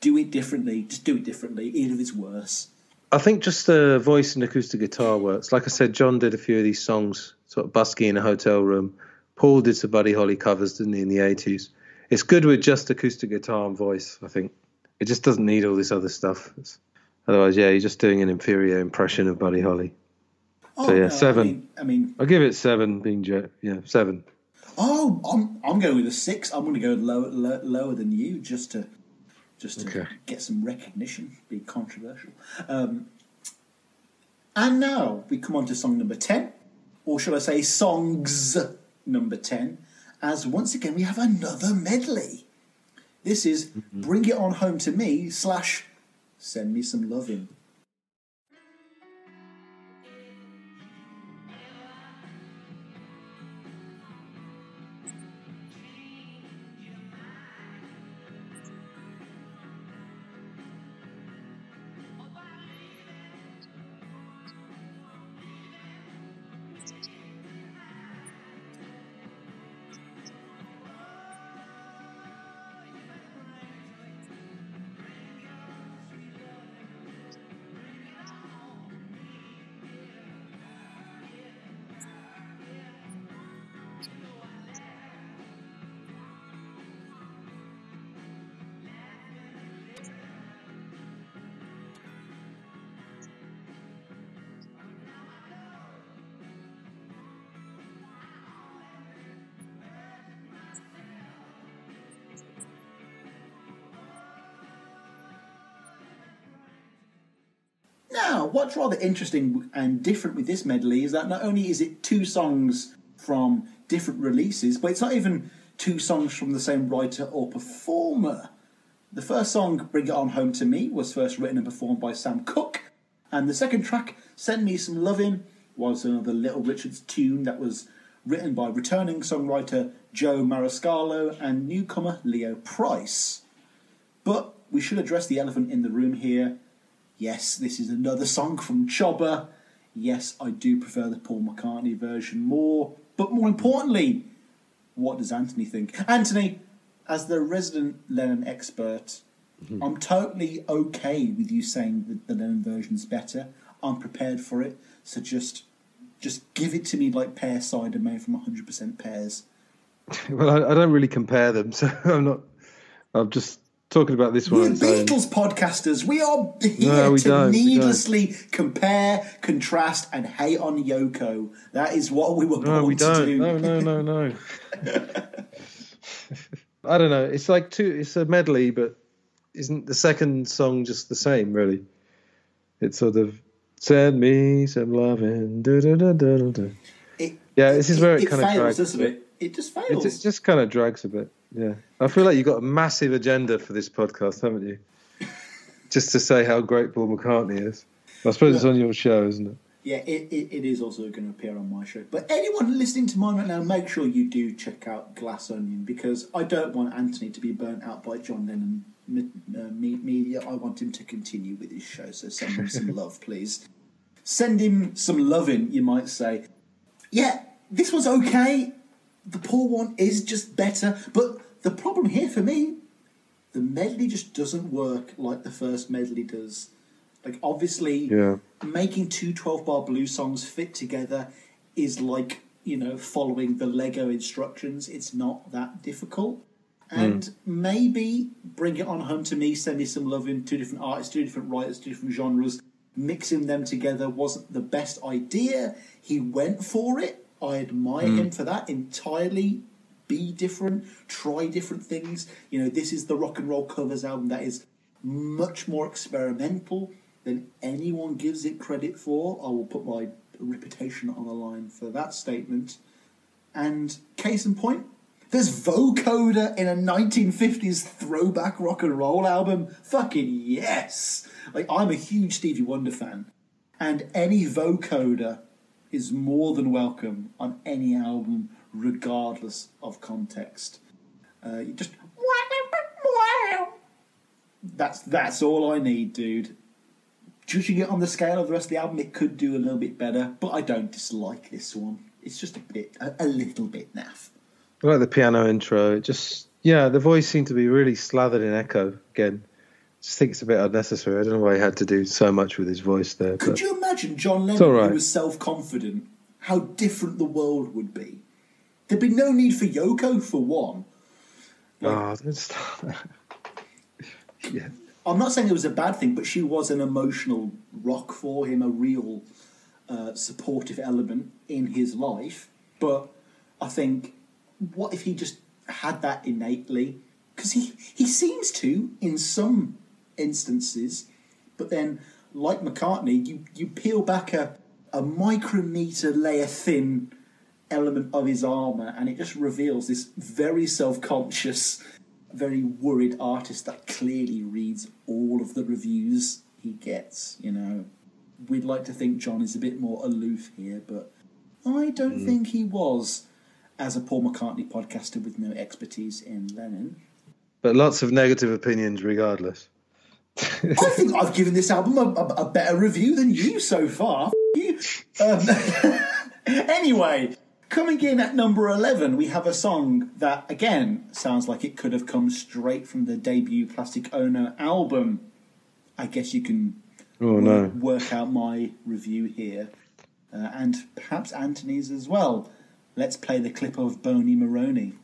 do it differently. Just do it differently, even if it's worse. I think just the voice and acoustic guitar works. Like I said, John did a few of these songs, sort of busky in a hotel room. Paul did some Buddy Holly covers, didn't he, in the 80s? It's good with just acoustic guitar and voice, I think. It just doesn't need all this other stuff. It's- otherwise, yeah, you're just doing an inferior impression of Buddy Holly. So, yeah, no, seven. I mean, I mean, I'll give it seven, being Joe. Yeah, seven. oh, I'm I'm going with a six. I'm going to go lower low, lower than you just to just to Okay. get some recognition. Be controversial. Um, and now we come on to song number ten, or shall I say, songs number ten? As once again we have another medley. This is mm-hmm. "Bring It On Home to Me" slash "Send Me Some Lovin'." What's rather interesting and different with this medley is that not only is it two songs from different releases, but it's not even two songs from the same writer or performer. The first song, Bring It On Home to Me, was first written and performed by Sam Cooke, and the second track, Send Me Some Lovin', was another Little Richards tune that was written by returning songwriter Joe Marascalco and newcomer Leo Price. But we should address the elephant in the room here. Yes, this is another song from Choba. Yes, I do prefer the Paul McCartney version more. But more importantly, what does Anthony think? Anthony, as the resident Lennon expert, mm-hmm. I'm totally okay with you saying that the Lennon version's better. I'm prepared for it. So just just give it to me like pear cider made from 100% pears. Well, I, I don't really compare them, so I'm not. I'm just talking about this one. We're on its. Beatles podcasters. We are here No, we to don't, we don't. needlessly compare, contrast, and hate on Yoko. That is what we were born No, we don't. do. No, no, no, no. I don't know. It's like two. It's a medley, but isn't the second song just the same? Really, it's sort of send me some loving. da, da, da, da, da, da. It, Yeah, this is where it, it kind of fails, drags. doesn't a it? bit. It just It, fails. it just kind of drags a bit. Yeah, I feel like you've got a massive agenda for this podcast, haven't you? just to say how great Paul McCartney is. I suppose it's on your show, isn't it? Yeah, it, it, it is also going to appear on my show. But anyone listening to mine right now, make sure you do check out Glass Onion because I don't want Anthony to be burnt out by John Lennon uh, me- media. I want him to continue with his show, so send him some love, please. Send him some loving, you might say. Yeah, this was okay. The poor one is just better, but the problem here for me, the medley just doesn't work like the first medley does. Like, obviously, Yeah. making two 12 bar blues songs fit together is like you know following the lego instructions. It's not that difficult. Hmm. And maybe bring it on home to me send me some love in two different artists two different writers two different genres mixing them together wasn't the best idea. He went for it i admire hmm. him for that entirely be different try different things you know this is the rock and roll covers album that is much more experimental than anyone gives it credit for. I will put my reputation on the line for that statement. And case in point, there's vocoder in a 1950s throwback rock and roll album. Fucking yes! Like I'm a huge Stevie Wonder fan, and any vocoder is more than welcome on any album, regardless of context. Uh, you just that's that's all I need, dude. Judging it on the scale of the rest of the album, it could do a little bit better, but I don't dislike this one. It's just a bit, a, a little bit naff. I like the piano intro. It just yeah, the voice seemed to be really slathered in echo again. Just think it's a bit unnecessary. I don't know why he had to do so much with his voice there. Could you imagine John Lennon, right. who was self-confident, how different the world would be? There'd be no need for Yoko for one. oh, don't start that. yeah. I'm not saying it was a bad thing, but she was an emotional rock for him, a real uh, supportive element in his life. But I think, what if he just had that innately? Because he, he seems to in some instances, but then, like McCartney, you, you peel back a, a micrometer layer thin element of his armour and it just reveals this very self conscious very worried artist that clearly reads all of the reviews he gets. You know, we'd like to think John is a bit more aloof here, but I don't mm. think he was as a Paul McCartney podcaster with no expertise in Lennon. But lots of negative opinions regardless. I think I've given this album a, a, a better review than you so far. You. Um, anyway, coming in at number 11, we have a song that, again, sounds like it could have come straight from the debut Plastic Ono album. I guess you can Oh no. work out my review here, uh, and perhaps Anthony's as well. Let's play the clip of Boney Maroney.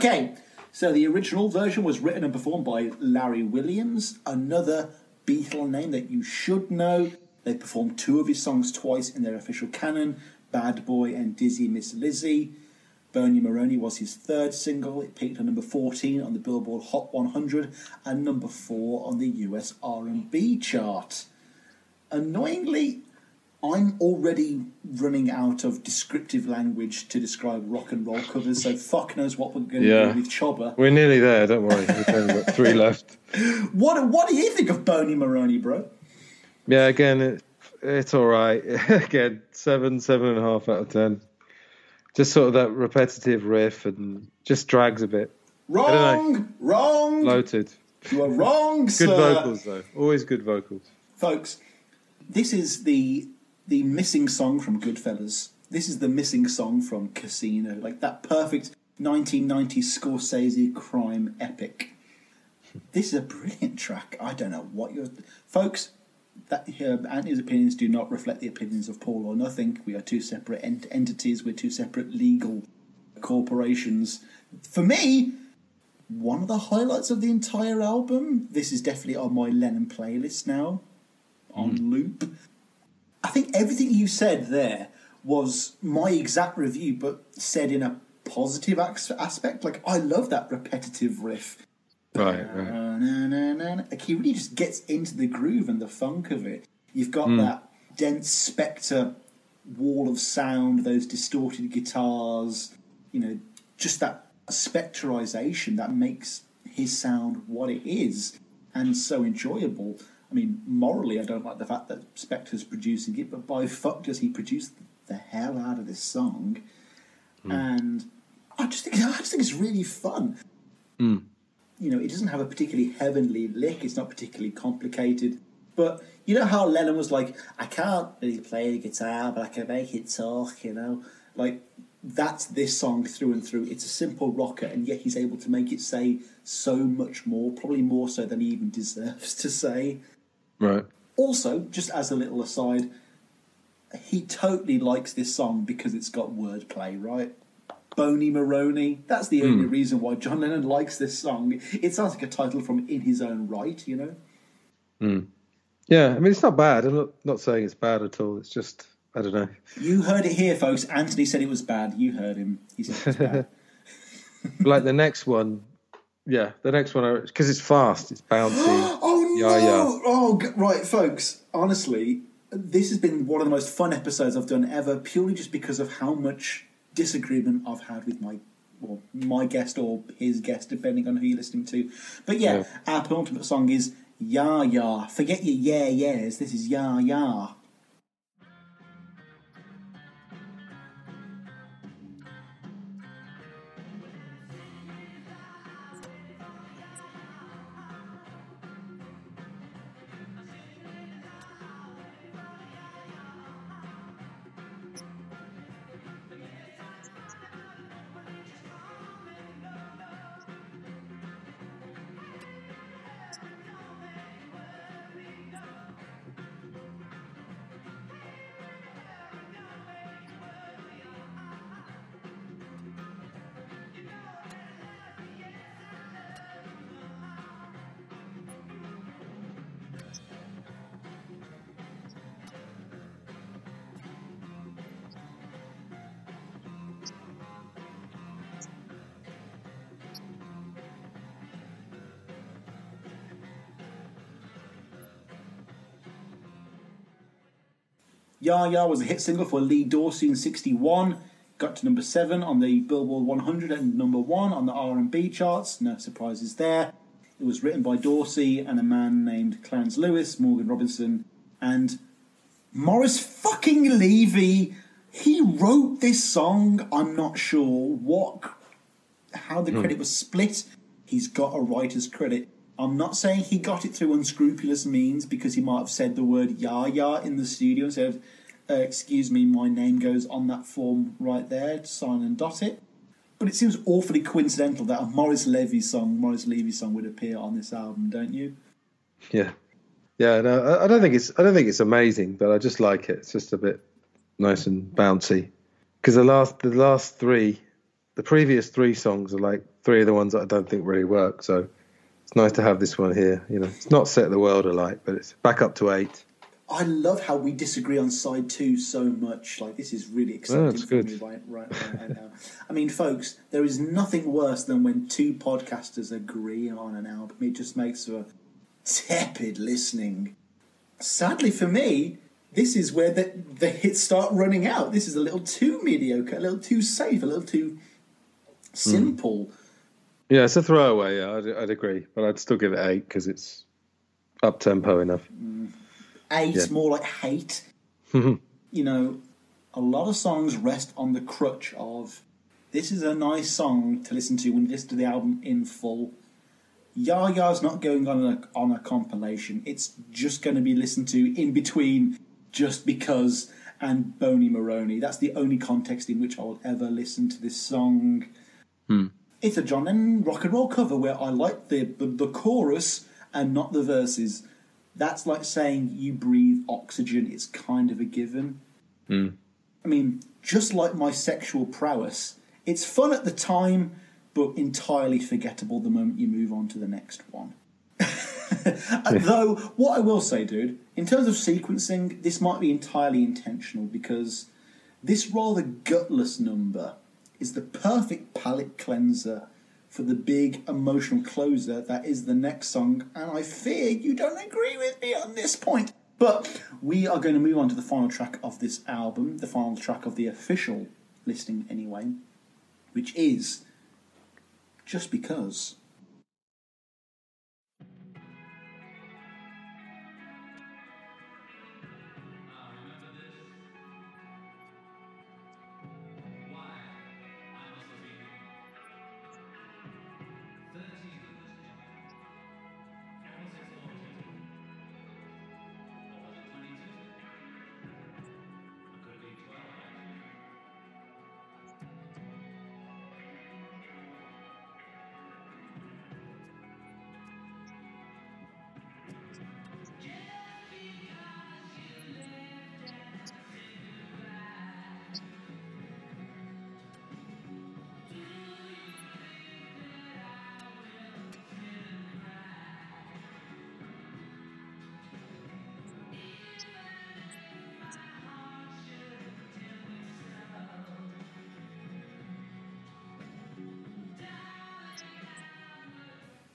Okay, so the original version was written and performed by Larry Williams, another Beatle name that you should know. They performed two of his songs twice in their official canon Bad Boy and Dizzy Miss Lizzie. Boney Maroney was his third single. It peaked at number 14 on the Billboard Hot 100 and number 4 on the US R&B chart. Annoyingly, I'm already running out of descriptive language to describe rock and roll covers, so fuck knows what we're going to Yeah. do with Choba. We're nearly there. Don't worry. We've only got three left. What what do you think of Boney Maroney, bro? Yeah, again, it, it's all right. again, seven, seven and a half out of ten. Just sort of that repetitive riff and just drags a bit. Wrong, wrong. Bloated. You are wrong, Good sir. vocals though. Always good vocals. folks. This is the the missing song from Goodfellas. This is the missing song from Casino, like that perfect 1990s Scorsese crime epic. This is a brilliant track. I don't know what you're, folks. That uh, Anthony's opinions do not reflect the opinions of Paul or Nothing. We are two separate ent- entities. We're two separate legal corporations. For me, one of the highlights of the entire album. This is definitely on my Lennon playlist now, on loop. I think everything you said there was my exact review, but said in a positive aspect. Like I love that repetitive riff. Right, right. Na, na, na. Like he really just gets into the groove and the funk of it. You've got hmm. that dense Spector wall of sound, those distorted guitars, you know, just that spectrization that makes his sound what it is and so enjoyable. I mean, morally, I don't like the fact that Spector's producing it, but by fuck does he produce the hell out of this song? Hmm. And I just think I just think it's really fun hmm. you know, it doesn't have a particularly heavenly lick. It's not particularly complicated. But you know how Lennon was like, I can't really play the guitar, but I can make it talk. You know, like that's this song through and through. It's a simple rocker, and yet he's able to make it say so much more, probably more so than he even deserves to say. Right. Also, just as a little aside, he totally likes this song because it's got wordplay, right? Boney Maroney. That's the only hmm. reason why John Lennon likes this song. It sounds like a title from In His Own Right, you know? Hmm. Yeah, I mean it's not bad. I'm not not saying it's bad at all. It's just I don't know. You heard it here, folks. Anthony said it was bad. You heard him. He said bad. like the next one, yeah, the next one because it's fast, it's bouncy. Oh Yeah, yeah. Oh, g- right, folks. Honestly, this has been one of the most fun episodes I've done ever, purely just because of how much disagreement I've had with my, well, my guest or his guest, depending on who you're listening to. But yeah, our penultimate song is "Ya Ya." Forget your yeah yeahs. This is "Ya Ya." Ya Ya was a hit single for Lee Dorsey in '61. Got to number seven on the Billboard 100 and number one on the R&B charts. No surprises there. It was written by Dorsey and a man named Clarence Lewis, Morgan Robinson, and Morris fucking Levy. He wrote this song. I'm not sure what, how the hmm. credit was split. He's got a writer's credit. I'm not saying he got it through unscrupulous means because he might have said the word ya ya in the studio and said, uh, "Excuse me, my name goes on that form right there. Sign and dot it." But it seems awfully coincidental that a Morris Levy song, Morris Levy song, would appear on this album, don't you? Yeah, yeah. No, I, don't think it's I don't think it's amazing, but I just like it. It's just a bit nice and bouncy. Because the last the last three, the previous three songs are like three of the ones that I don't think really work. So it's nice to have this one here. You know, it's not set the world alight, but it's back up to eight. I love how we disagree on side two so much. Like this is really exciting that's for good. me right, right, right, now. I mean, folks, there is nothing worse than when two podcasters agree on an album. It just makes for tepid listening. Sadly for me, this is where the the hits start running out. This is a little too mediocre, a little too safe, a little too simple. Mm. Yeah, it's a throwaway. Yeah, I'd, I'd agree, but I'd still give it eight because it's up tempo enough. Mm. Eight, Yeah. more like hate. you know, a lot of songs rest on the crutch of this is a nice song to listen to when you listen to the album in full. Yaya's not going on a on a compilation. It's just going to be listened to in between, just because and Boney Maroney. That's the only context in which I will ever listen to this song. Hmm. It's a John Lennon rock and roll cover where I like the, the the chorus and not the verses. That's like saying you breathe oxygen. It's kind of a given. I mean, just like my sexual prowess, it's fun at the time, but entirely forgettable the moment you move on to the next one. Uh, Though, what I will say, dude, in terms of sequencing, this might be entirely intentional because this rather gutless number is the perfect palate cleanser for the big emotional closer that is the next song, and I fear you don't agree with me on this point. But we are going to move on to the final track of this album, the final track of the official listing, anyway, which is Just Because.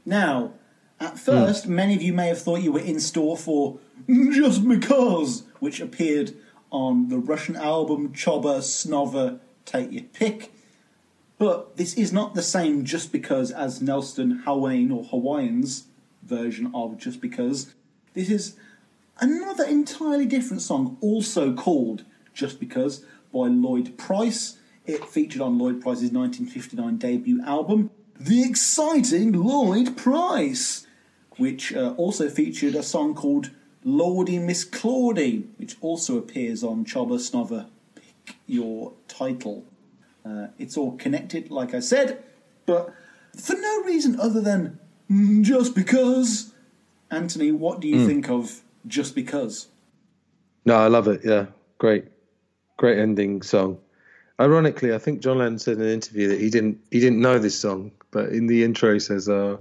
Now, at hmm. first, many of you may have thought you were in store for Just Because, which appeared on the Russian album Choba Snova Take Your Pick. But this is not the same Just Because as Nelson Hawaiian or Hawaiian's version of Just Because. This is another entirely different song, also called Just Because by Lloyd Price. It featured on Lloyd Price's 1959 debut album, The Exciting Lloyd Price, which uh, also featured a song called Lordy Miss Claudie, which also appears on Choba Snova Pick Your Title. Uh, it's all connected, like I said, but for no reason other than "Mm, just because. Anthony, what do you think of Just Because? No, I love it. Yeah, great, great ending song. Ironically, I think John Lennon said in an interview that he didn't he didn't know this song, but in the intro he says, "Uh,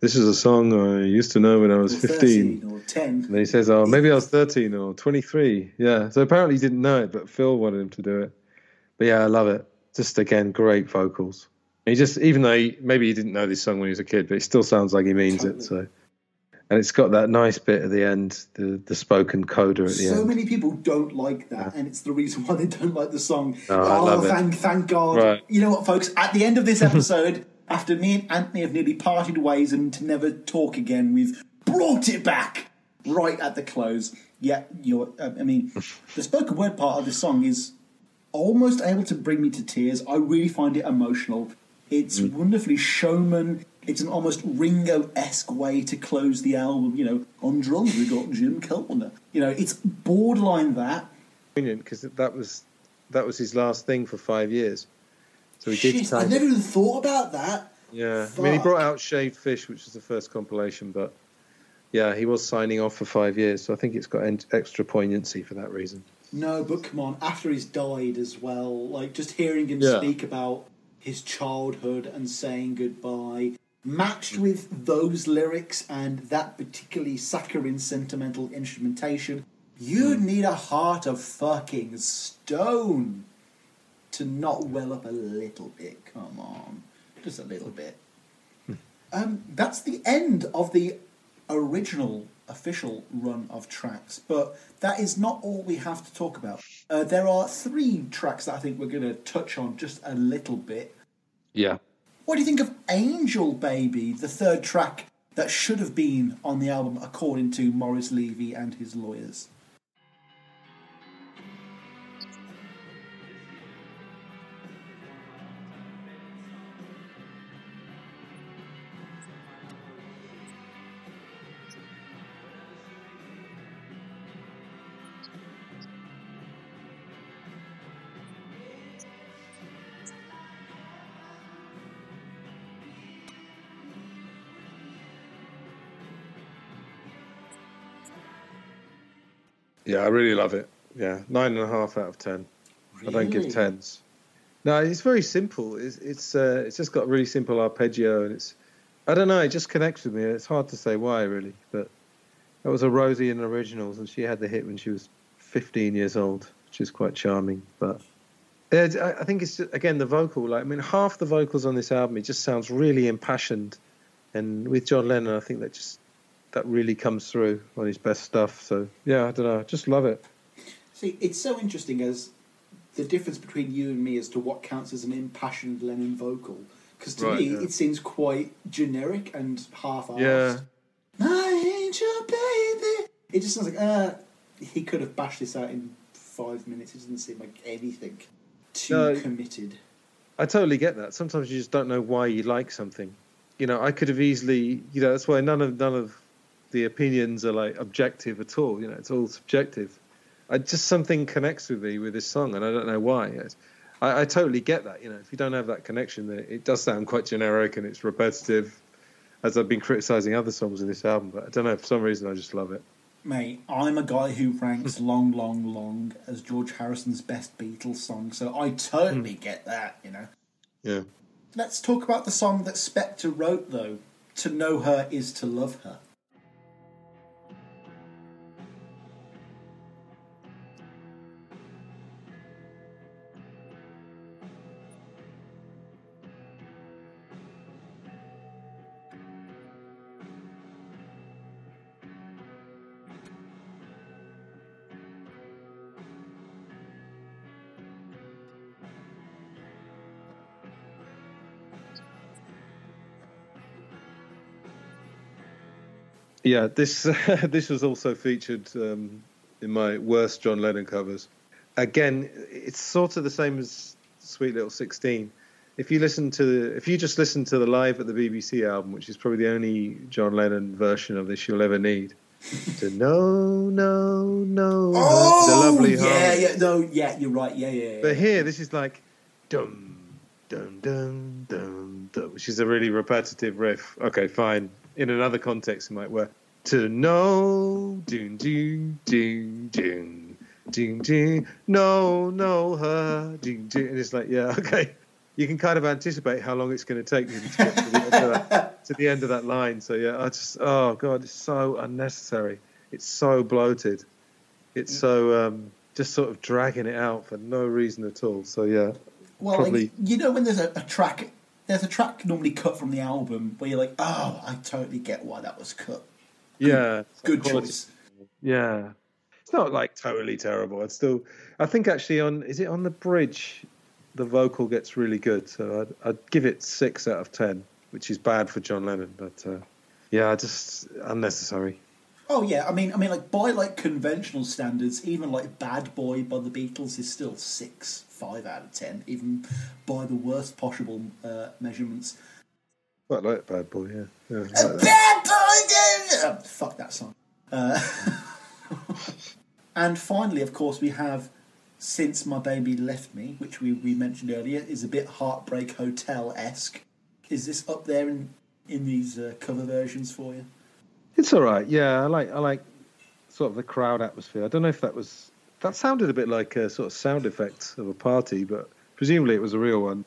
this is a song I used to know when I was Or 15." or 10? And he says, "Oh, maybe I was 13 or 23." Yeah, so apparently he didn't know it, but Phil wanted him to do it. But yeah, I love it. Just again, great vocals. He just, even though he, maybe he didn't know this song when he was a kid, but it still sounds like he means it. So, and it's got that nice bit at the end, the the spoken coda at the So end. many people don't like that, and it's the reason why they don't like the song. I oh, love it. thank, thank God! Right. You know what, folks? At the end of this episode, after me and Anthony have nearly parted ways and to never talk again, we've brought it back right at the close. Yeah, you're. Uh, I mean, the spoken word part of the song is almost able to bring me to tears. I really find it emotional. It's Mm. wonderfully showman. It's an almost Ringo esque way to close the album. You know, on drums we got Jim Keltner. You know, it's borderline that. because that was that was his last thing for five years. So he did. Shit, I sign never it. even thought about that. Yeah, I mean, he brought out Shaved Fish, which was the first compilation, but yeah, he was signing off for five years, so I think it's got en- extra poignancy for that reason. No, but come on, after he's died as well, like just hearing him Yeah. speak about his childhood and saying goodbye, matched with those lyrics and that particularly saccharine sentimental instrumentation, you'd need a heart of fucking stone to not well up a little bit. Come on, just a little bit. Um, that's the end of the original official run of tracks, but that is not all we have to talk about. Uh, there are three tracks that I think we're going to touch on just a little bit. Yeah. What do you think of Angel Baby, the third track that should have been on the album according to Morris Levy and his lawyers? Yeah, I really love it. Yeah, nine and a half out of ten. I don't give tens. No, it's very simple. It's it's uh, it's just got really simple arpeggio, and it's I don't know. It just connects with me. It's hard to say why really, but that was a Rosie in originals, and she had the hit when she was 15 years old, which is quite charming. But I think it's just, again the vocal. Like I mean, half the vocals on this album, it just sounds really impassioned, and with John Lennon, I think that just that really comes through on his best stuff. So yeah, I don't know. I just love it. See, it's so interesting as the difference between you and me as to what counts as an impassioned Lennon vocal. Because to Right, me, yeah. it seems quite generic and half-assed. Yeah. My angel baby. It just sounds like uh, he could have bashed this out in five minutes. It doesn't seem like anything too No. committed. I totally get that. Sometimes you just don't know why you like something. You know, I could have easily, you know, that's why none of none of the opinions are like objective at all. You know, it's all subjective. I just something connects with me with this song, and I don't know why. It's, I, I totally get that. You know, if you don't have that connection, then it does sound quite generic and it's repetitive. As I've been criticizing other songs in this album, but I don't know for some reason I just love it. Mate, I'm a guy who ranks Long, Long, Long as George Harrison's best Beatles song, so I totally hmm. get that, you know. Yeah. Let's talk about the song that Spector wrote, though. To know her is to love her. Yeah, this this was also featured um, in my worst John Lennon covers. Again, it's sort of the same as Sweet Little Sixteen. If you listen to the, if you just listen to the live at the BBC album, which is probably the only John Lennon version of this you'll ever need, to no, no, no, the lovely Oh, yeah, harmony. yeah, no, yeah, you're right, yeah, yeah. yeah. But here, this is like dum dum dum dum dum, which is a really repetitive riff. Okay, fine. In another context, it might work. To know, doom doom doom doom doom doom, no, no, her, doom doom. And it's like, yeah, okay. You can kind of anticipate how long it's going to take to get to the end of that, to the end of that line. So yeah, I just, oh god, it's so unnecessary. It's so bloated. It's so um, just sort of dragging it out for no reason at all. So yeah, Well, probably you know when there's a, a track, there's a track normally cut from the album where you're like, oh, I totally get why that was cut. yeah, Good quality- choice. Yeah, it's not like totally terrible. It's still, I think actually on is it on the bridge, the vocal gets really good. So I'd, I'd give it six out of ten, which is bad for John Lennon, but uh, yeah, just unnecessary. Oh yeah, I mean, I mean, like by like conventional standards, even like "Bad Boy" by the Beatles is still six, five out of ten, even by the worst possible uh, measurements. Quite like Bad Boy, yeah. yeah like that. Bad Boy, uh, fuck that song. Uh, and finally, of course, we have "Since My Baby Left Me," which we, we mentioned earlier, is a bit Heartbreak Hotel esque. Is this up there in in these uh, cover versions for you? It's all right. Yeah, I like I like sort of the crowd atmosphere. I don't know if that was that sounded a bit like a sort of sound effect of a party, but presumably it was a real one.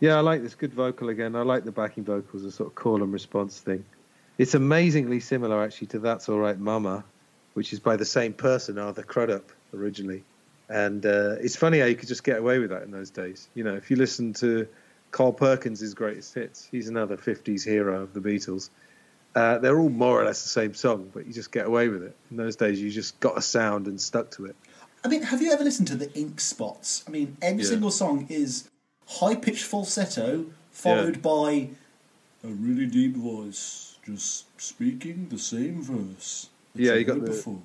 Yeah, I like this good vocal again. I like the backing vocals, a sort of call and response thing. It's amazingly similar actually to That's All Right Mama, which is by the same person, Arthur Crudup, originally. And uh, it's funny how you could just get away with that in those days. You know, if you listen to Carl Perkins' greatest hits, he's another 50s hero of the Beatles. Uh, they're all more or less the same song, but you just get away with it. In those days, you just got a sound and stuck to it. I mean, have you ever listened to the Ink Spots? I mean, every Yeah. single song is high pitched falsetto followed by a really deep voice, just speaking the same verse. Yeah, you got the- before.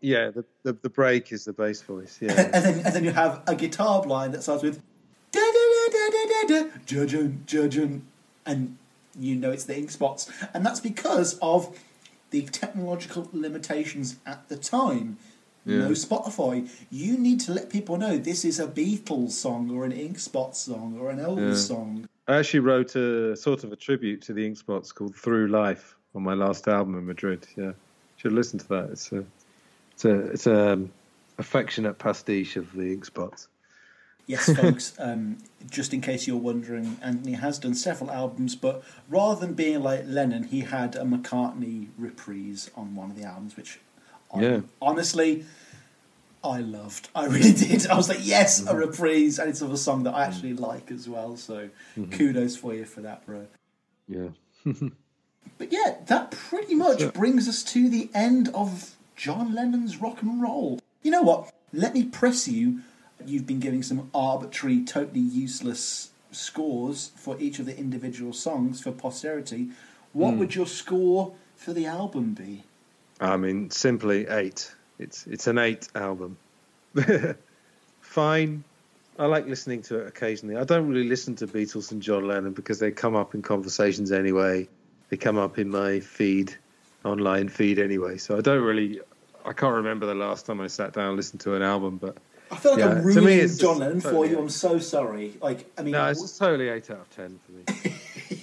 Yeah, the, the, the break is the bass voice. Yeah. and then and then you have a guitar line that starts with da da da da da da da judgin judgin and you know it's the ink spots and that's because of the technological limitations at the time no spotify you need to let people know this is a beatles song or an ink spot song or an elvis Yeah. song I actually wrote a sort of a tribute to the Ink Spots called Through Life on my last album in Madrid. Yeah, should listen to that. It's a it's a it's a um, affectionate pastiche of the Ink Spots. Yes, folks, um, just in case you're wondering, Anthony has done several albums, but rather than being like Lennon, he had a McCartney reprise on one of the albums, which I, Yeah. honestly, I loved. I really did. I was like, yes, a mm-hmm. reprise, and it's of a song that I actually like as well, so mm-hmm. kudos for you for that, bro. Yeah. But yeah, that pretty much brings us to the end of John Lennon's rock and roll. You know what? Let me press you. You've been giving some arbitrary, totally useless scores for each of the individual songs for posterity. What mm. would your score for the album be? I mean, simply eight. It's it's an eight album. Fine. I like listening to it occasionally. I don't really listen to Beatles and John Lennon because they come up in conversations anyway. They come up in my feed, online feed anyway. So I don't really. I can't remember the last time I sat down and listened to an album, but I feel like Yeah, I'm to me John just Lennon for you. I'm so sorry. Like, I mean, no, it's totally eight out of ten for me.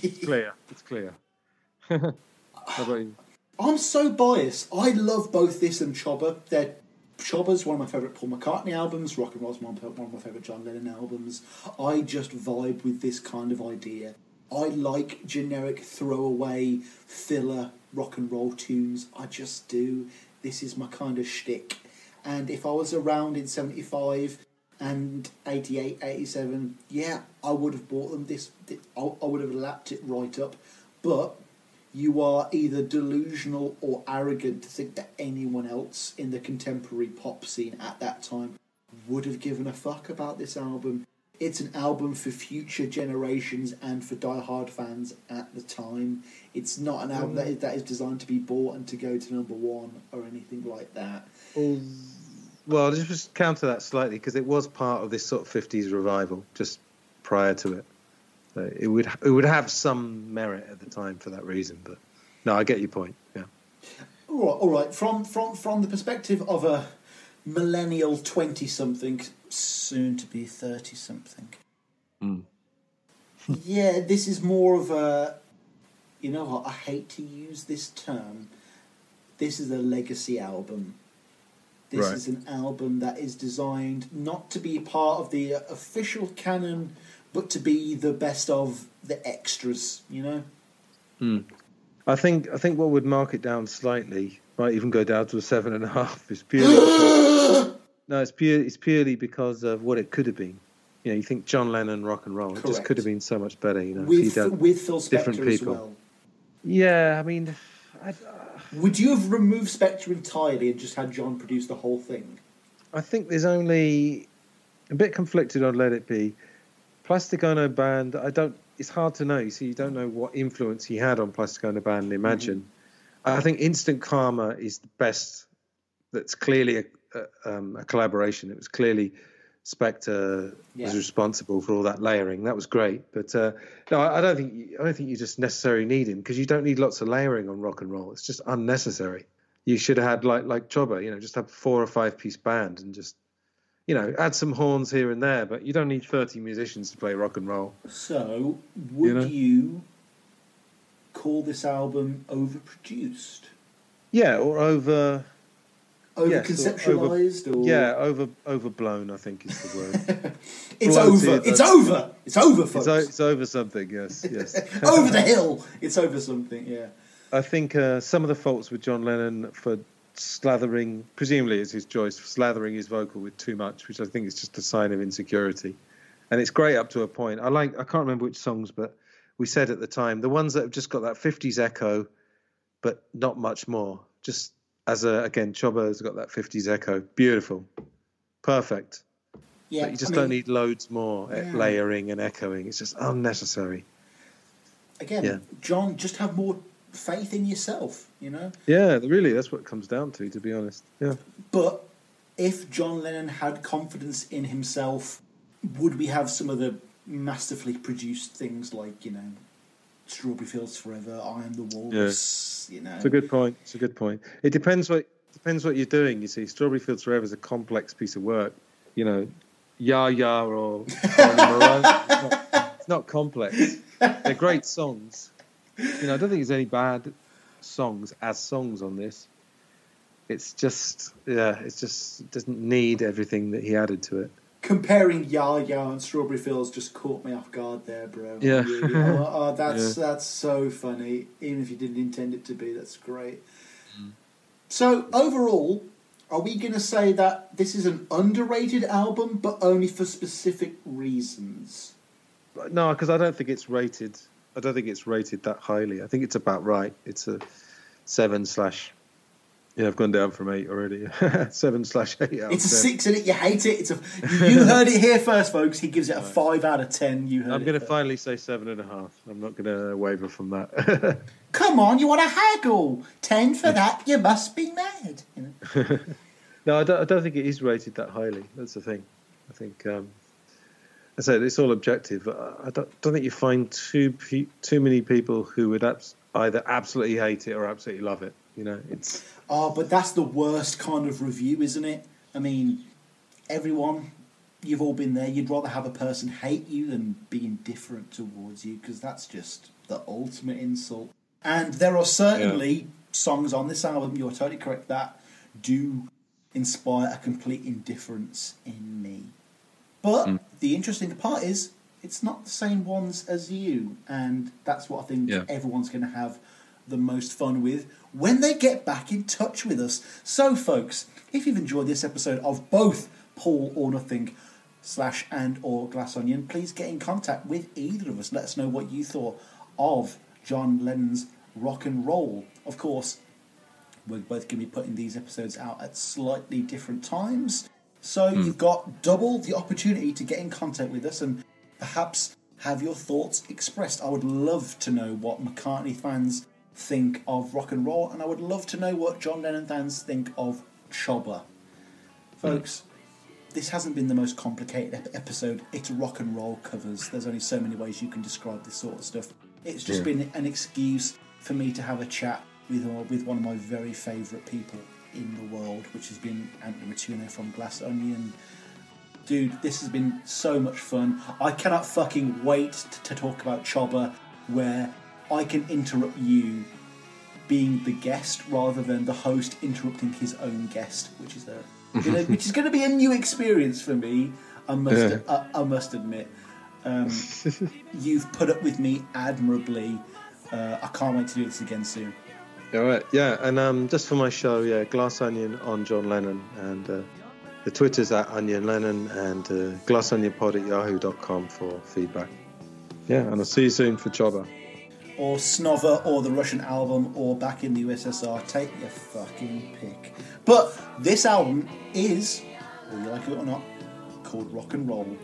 it's clear. It's clear. How about you? I'm so biased. I love both this and Choba. They're Choba's one of my favourite Paul McCartney albums. Rock and Roll's one of my favourite John Lennon albums. I just vibe with this kind of idea. I like generic throwaway filler rock and roll tunes. I just do. This is my kind of shtick. And if I was around in '75 and 88, 87, yeah, I would have bought them. This, I would have lapped it right up. But you are either delusional or arrogant to think that anyone else in the contemporary pop scene at that time would have given a fuck about this album. It's an album for future generations and for die-hard fans at the time. It's not an album mm. that is, that is designed to be bought and to go to number one or anything like that. Well, I'll just counter that slightly because it was part of this sort of 50s revival just prior to it. So it would it would have some merit at the time for that reason. But no, I get your point. Yeah. All right, all right. From from from the perspective of a millennial twenty-something, soon to be thirty-something. Hmm. yeah, this is more of a. You know what? I hate to use this term. This is a legacy album. This Right. is an album that is designed not to be part of the official canon, but to be the best of the extras. You know. Hmm. I think I think what would mark it down slightly might even go down to a seven and a half. Is purely because, no, it's pure it's purely because of what it could have been. You know, you think John Lennon rock and roll, it just could have been so much better. You know, With with Phil different Spector as people. well. yeah, I mean, I, Would you have removed Spector entirely and just had John produce the whole thing? I think there's only a bit conflicted on Let It Be. Plastic Ono Band, I don't. It's hard to know. You see, you don't know what influence he had on Plastic Ono Band and Imagine. I think Instant Karma is the best. That's clearly a, a, um, a collaboration. It was clearly Spector was responsible for all that layering. That was great. But uh, no, I, I don't think you, I don't think you just necessarily need him because you don't need lots of layering on rock and roll. It's just unnecessary. You should have had like like Choba, you know, just have four or five piece band and just you know add some horns here and there. But you don't need thirty musicians to play rock and roll. So, would know? you call this album overproduced? Yeah, or over Yes, or Over-conceptualized or, Yeah, over overblown. I think is the word. It's bloated, over. It's over. It's over, folks. it's, o- it's over something. Yes, yes. over the hill. It's over something. Yeah. I think uh, some of the faults with John Lennon for slathering, presumably it's his choice, slathering his vocal with too much, which I think is just a sign of insecurity. And it's great up to a point. I like, I can't remember which songs, but we said at the time, the ones that have just got that 50s echo, but not much more. Just as a, again, Choba has got that 50s echo. Beautiful. Perfect. Yeah, but you just I don't need loads more eh, Yeah. layering and echoing. It's just unnecessary. Again, Yeah. John, just have more faith in yourself, you know? Yeah, really, that's what it comes down to, to be honest. Yeah. But if John Lennon had confidence in himself, would we have some of the masterfully produced things like, you know, Strawberry Fields Forever, I Am the Walrus, yeah. you know? It's a good point. It's a good point. It depends what depends what you're doing. You see, Strawberry Fields Forever is a complex piece of work. You know, Ya Ya or Boney Maroney. It's not, it's not complex. They're great songs. You know, I don't think there's any bad songs as songs on this. It's just, yeah, it's just it doesn't need everything that he added to it. Comparing Ya Ya and Strawberry Fields just caught me off guard there, bro. Yeah. Really. Oh, oh, that's Yeah. that's so funny. Even if you didn't intend it to be, that's great. Mm. So overall, are we going to say that this is an underrated album, but only for specific reasons? No, because I don't think it's rated. I don't think it's rated that highly. I think it's about right. It's a seven slash. Yeah, I've gone down from eight already. seven slash eight. Out It's a 10. six in it. You hate it. It's a. You heard it here first, folks. He gives it a five out of ten. You heard. I'm going to finally say seven and a half. I'm not going to waver from that. Come on, you want to haggle? Ten for that? You must be mad. You know? no, I don't, I don't think it is rated that highly. That's the thing. I think, um, I said it's all objective. I don't, don't think you find too too many people who would abs- either absolutely hate it or absolutely love it. You know, it's Oh, but that's the worst kind of review, isn't it? I mean, everyone, you've all been there. You'd rather have a person hate you than be indifferent towards you because that's just the ultimate insult. And there are certainly songs on this album, you're totally correct, that do inspire a complete indifference in me. But hmm. the interesting part is, it's not the same ones as you, and that's what I think Yeah. everyone's going to have the most fun with when they get back in touch with us. So, folks, if you've enjoyed this episode of both Paul or Nothing slash and or Glass Onion, please get in contact with either of us. Let us know what you thought of John Lennon's rock and roll. Of course, we're both going to be putting these episodes out at slightly different times. So you've got double the opportunity to get in contact with us and perhaps have your thoughts expressed. I would love to know what McCartney fans think of rock and roll, and I would love to know what John Lennon fans think of Choba. Folks, this hasn't been the most complicated ep- episode. It's rock and roll covers. There's only so many ways you can describe this sort of stuff. It's just been an excuse for me to have a chat with uh, with one of my very favourite people in the world, which has been Anthony Ratuno from Glass Onion. Dude, this has been so much fun. I cannot fucking wait t- to talk about Choba, where I can interrupt you being the guest rather than the host interrupting his own guest, which is a gonna, which is going to be a new experience for me. I must Yeah. I, I must admit. Um, you've put up with me admirably. Uh, I can't wait to do this again soon. All right. Yeah, and um, just for my show, yeah, Glass Onion on John Lennon, and uh, the Twitter's at Onion Lennon, and uh, pod at yahoo.com for feedback. Yeah, and I'll see you soon for Choba. Or Snova, or the Russian album, or back in the USSR. Take your fucking pick. But this album is, whether you like it or not, called Rock and Roll.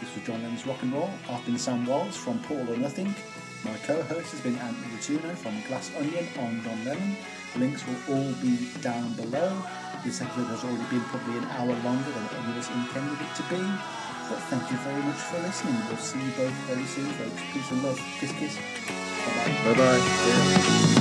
This was John Lennon's Rock and Roll. I've been Sam Wells from Paul or Nothing. My co-host has been Anthony Ratuno from Glass Onion on John Lennon. Links will all be down below. This episode has already been probably an hour longer than any of us intended it to be. But thank you very much for listening. We'll see you both very soon, folks. Peace and love. Kiss, kiss. Bye-bye. Bye bye. Yeah.